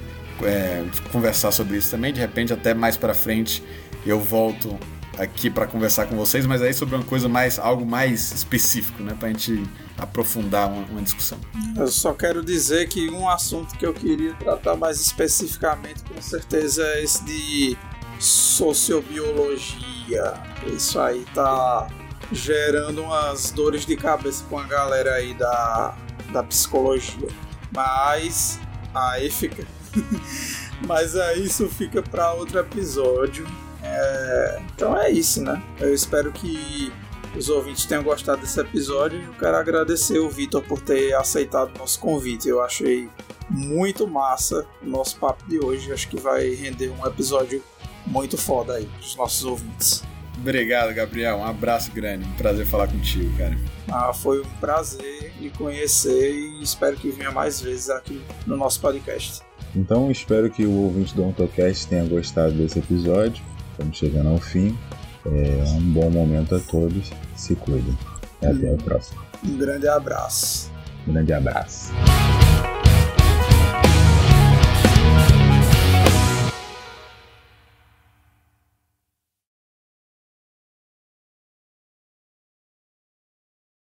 S4: é, conversar sobre isso também. De repente, até mais para frente, eu volto aqui para conversar com vocês, mas aí sobre uma coisa mais, algo mais específico, né, para a gente aprofundar uma, uma, discussão.
S3: Eu só quero dizer que um assunto que eu queria tratar mais especificamente, com certeza, é esse de sociobiologia. Isso aí tá gerando umas dores de cabeça com a galera aí da, da psicologia. Mas aí fica. <laughs> Mas aí isso fica para outro episódio. É... Então é isso, né? Eu espero que os ouvintes tenham gostado desse episódio e eu quero agradecer o Vitor por ter aceitado o nosso convite. Eu achei muito massa o nosso papo de hoje. Acho que vai render um episódio muito foda aí dos nossos ouvintes.
S4: Obrigado, Gabriel. Um abraço grande. Um prazer falar contigo, cara.
S3: Ah, foi um prazer me conhecer e espero que venha mais vezes aqui no nosso podcast.
S1: Então, espero que o ouvinte do AutoCast tenha gostado desse episódio. Estamos chegando ao fim. É um bom momento a todos. Se cuidem. Até o próximo.
S3: Um grande abraço.
S1: Um grande abraço.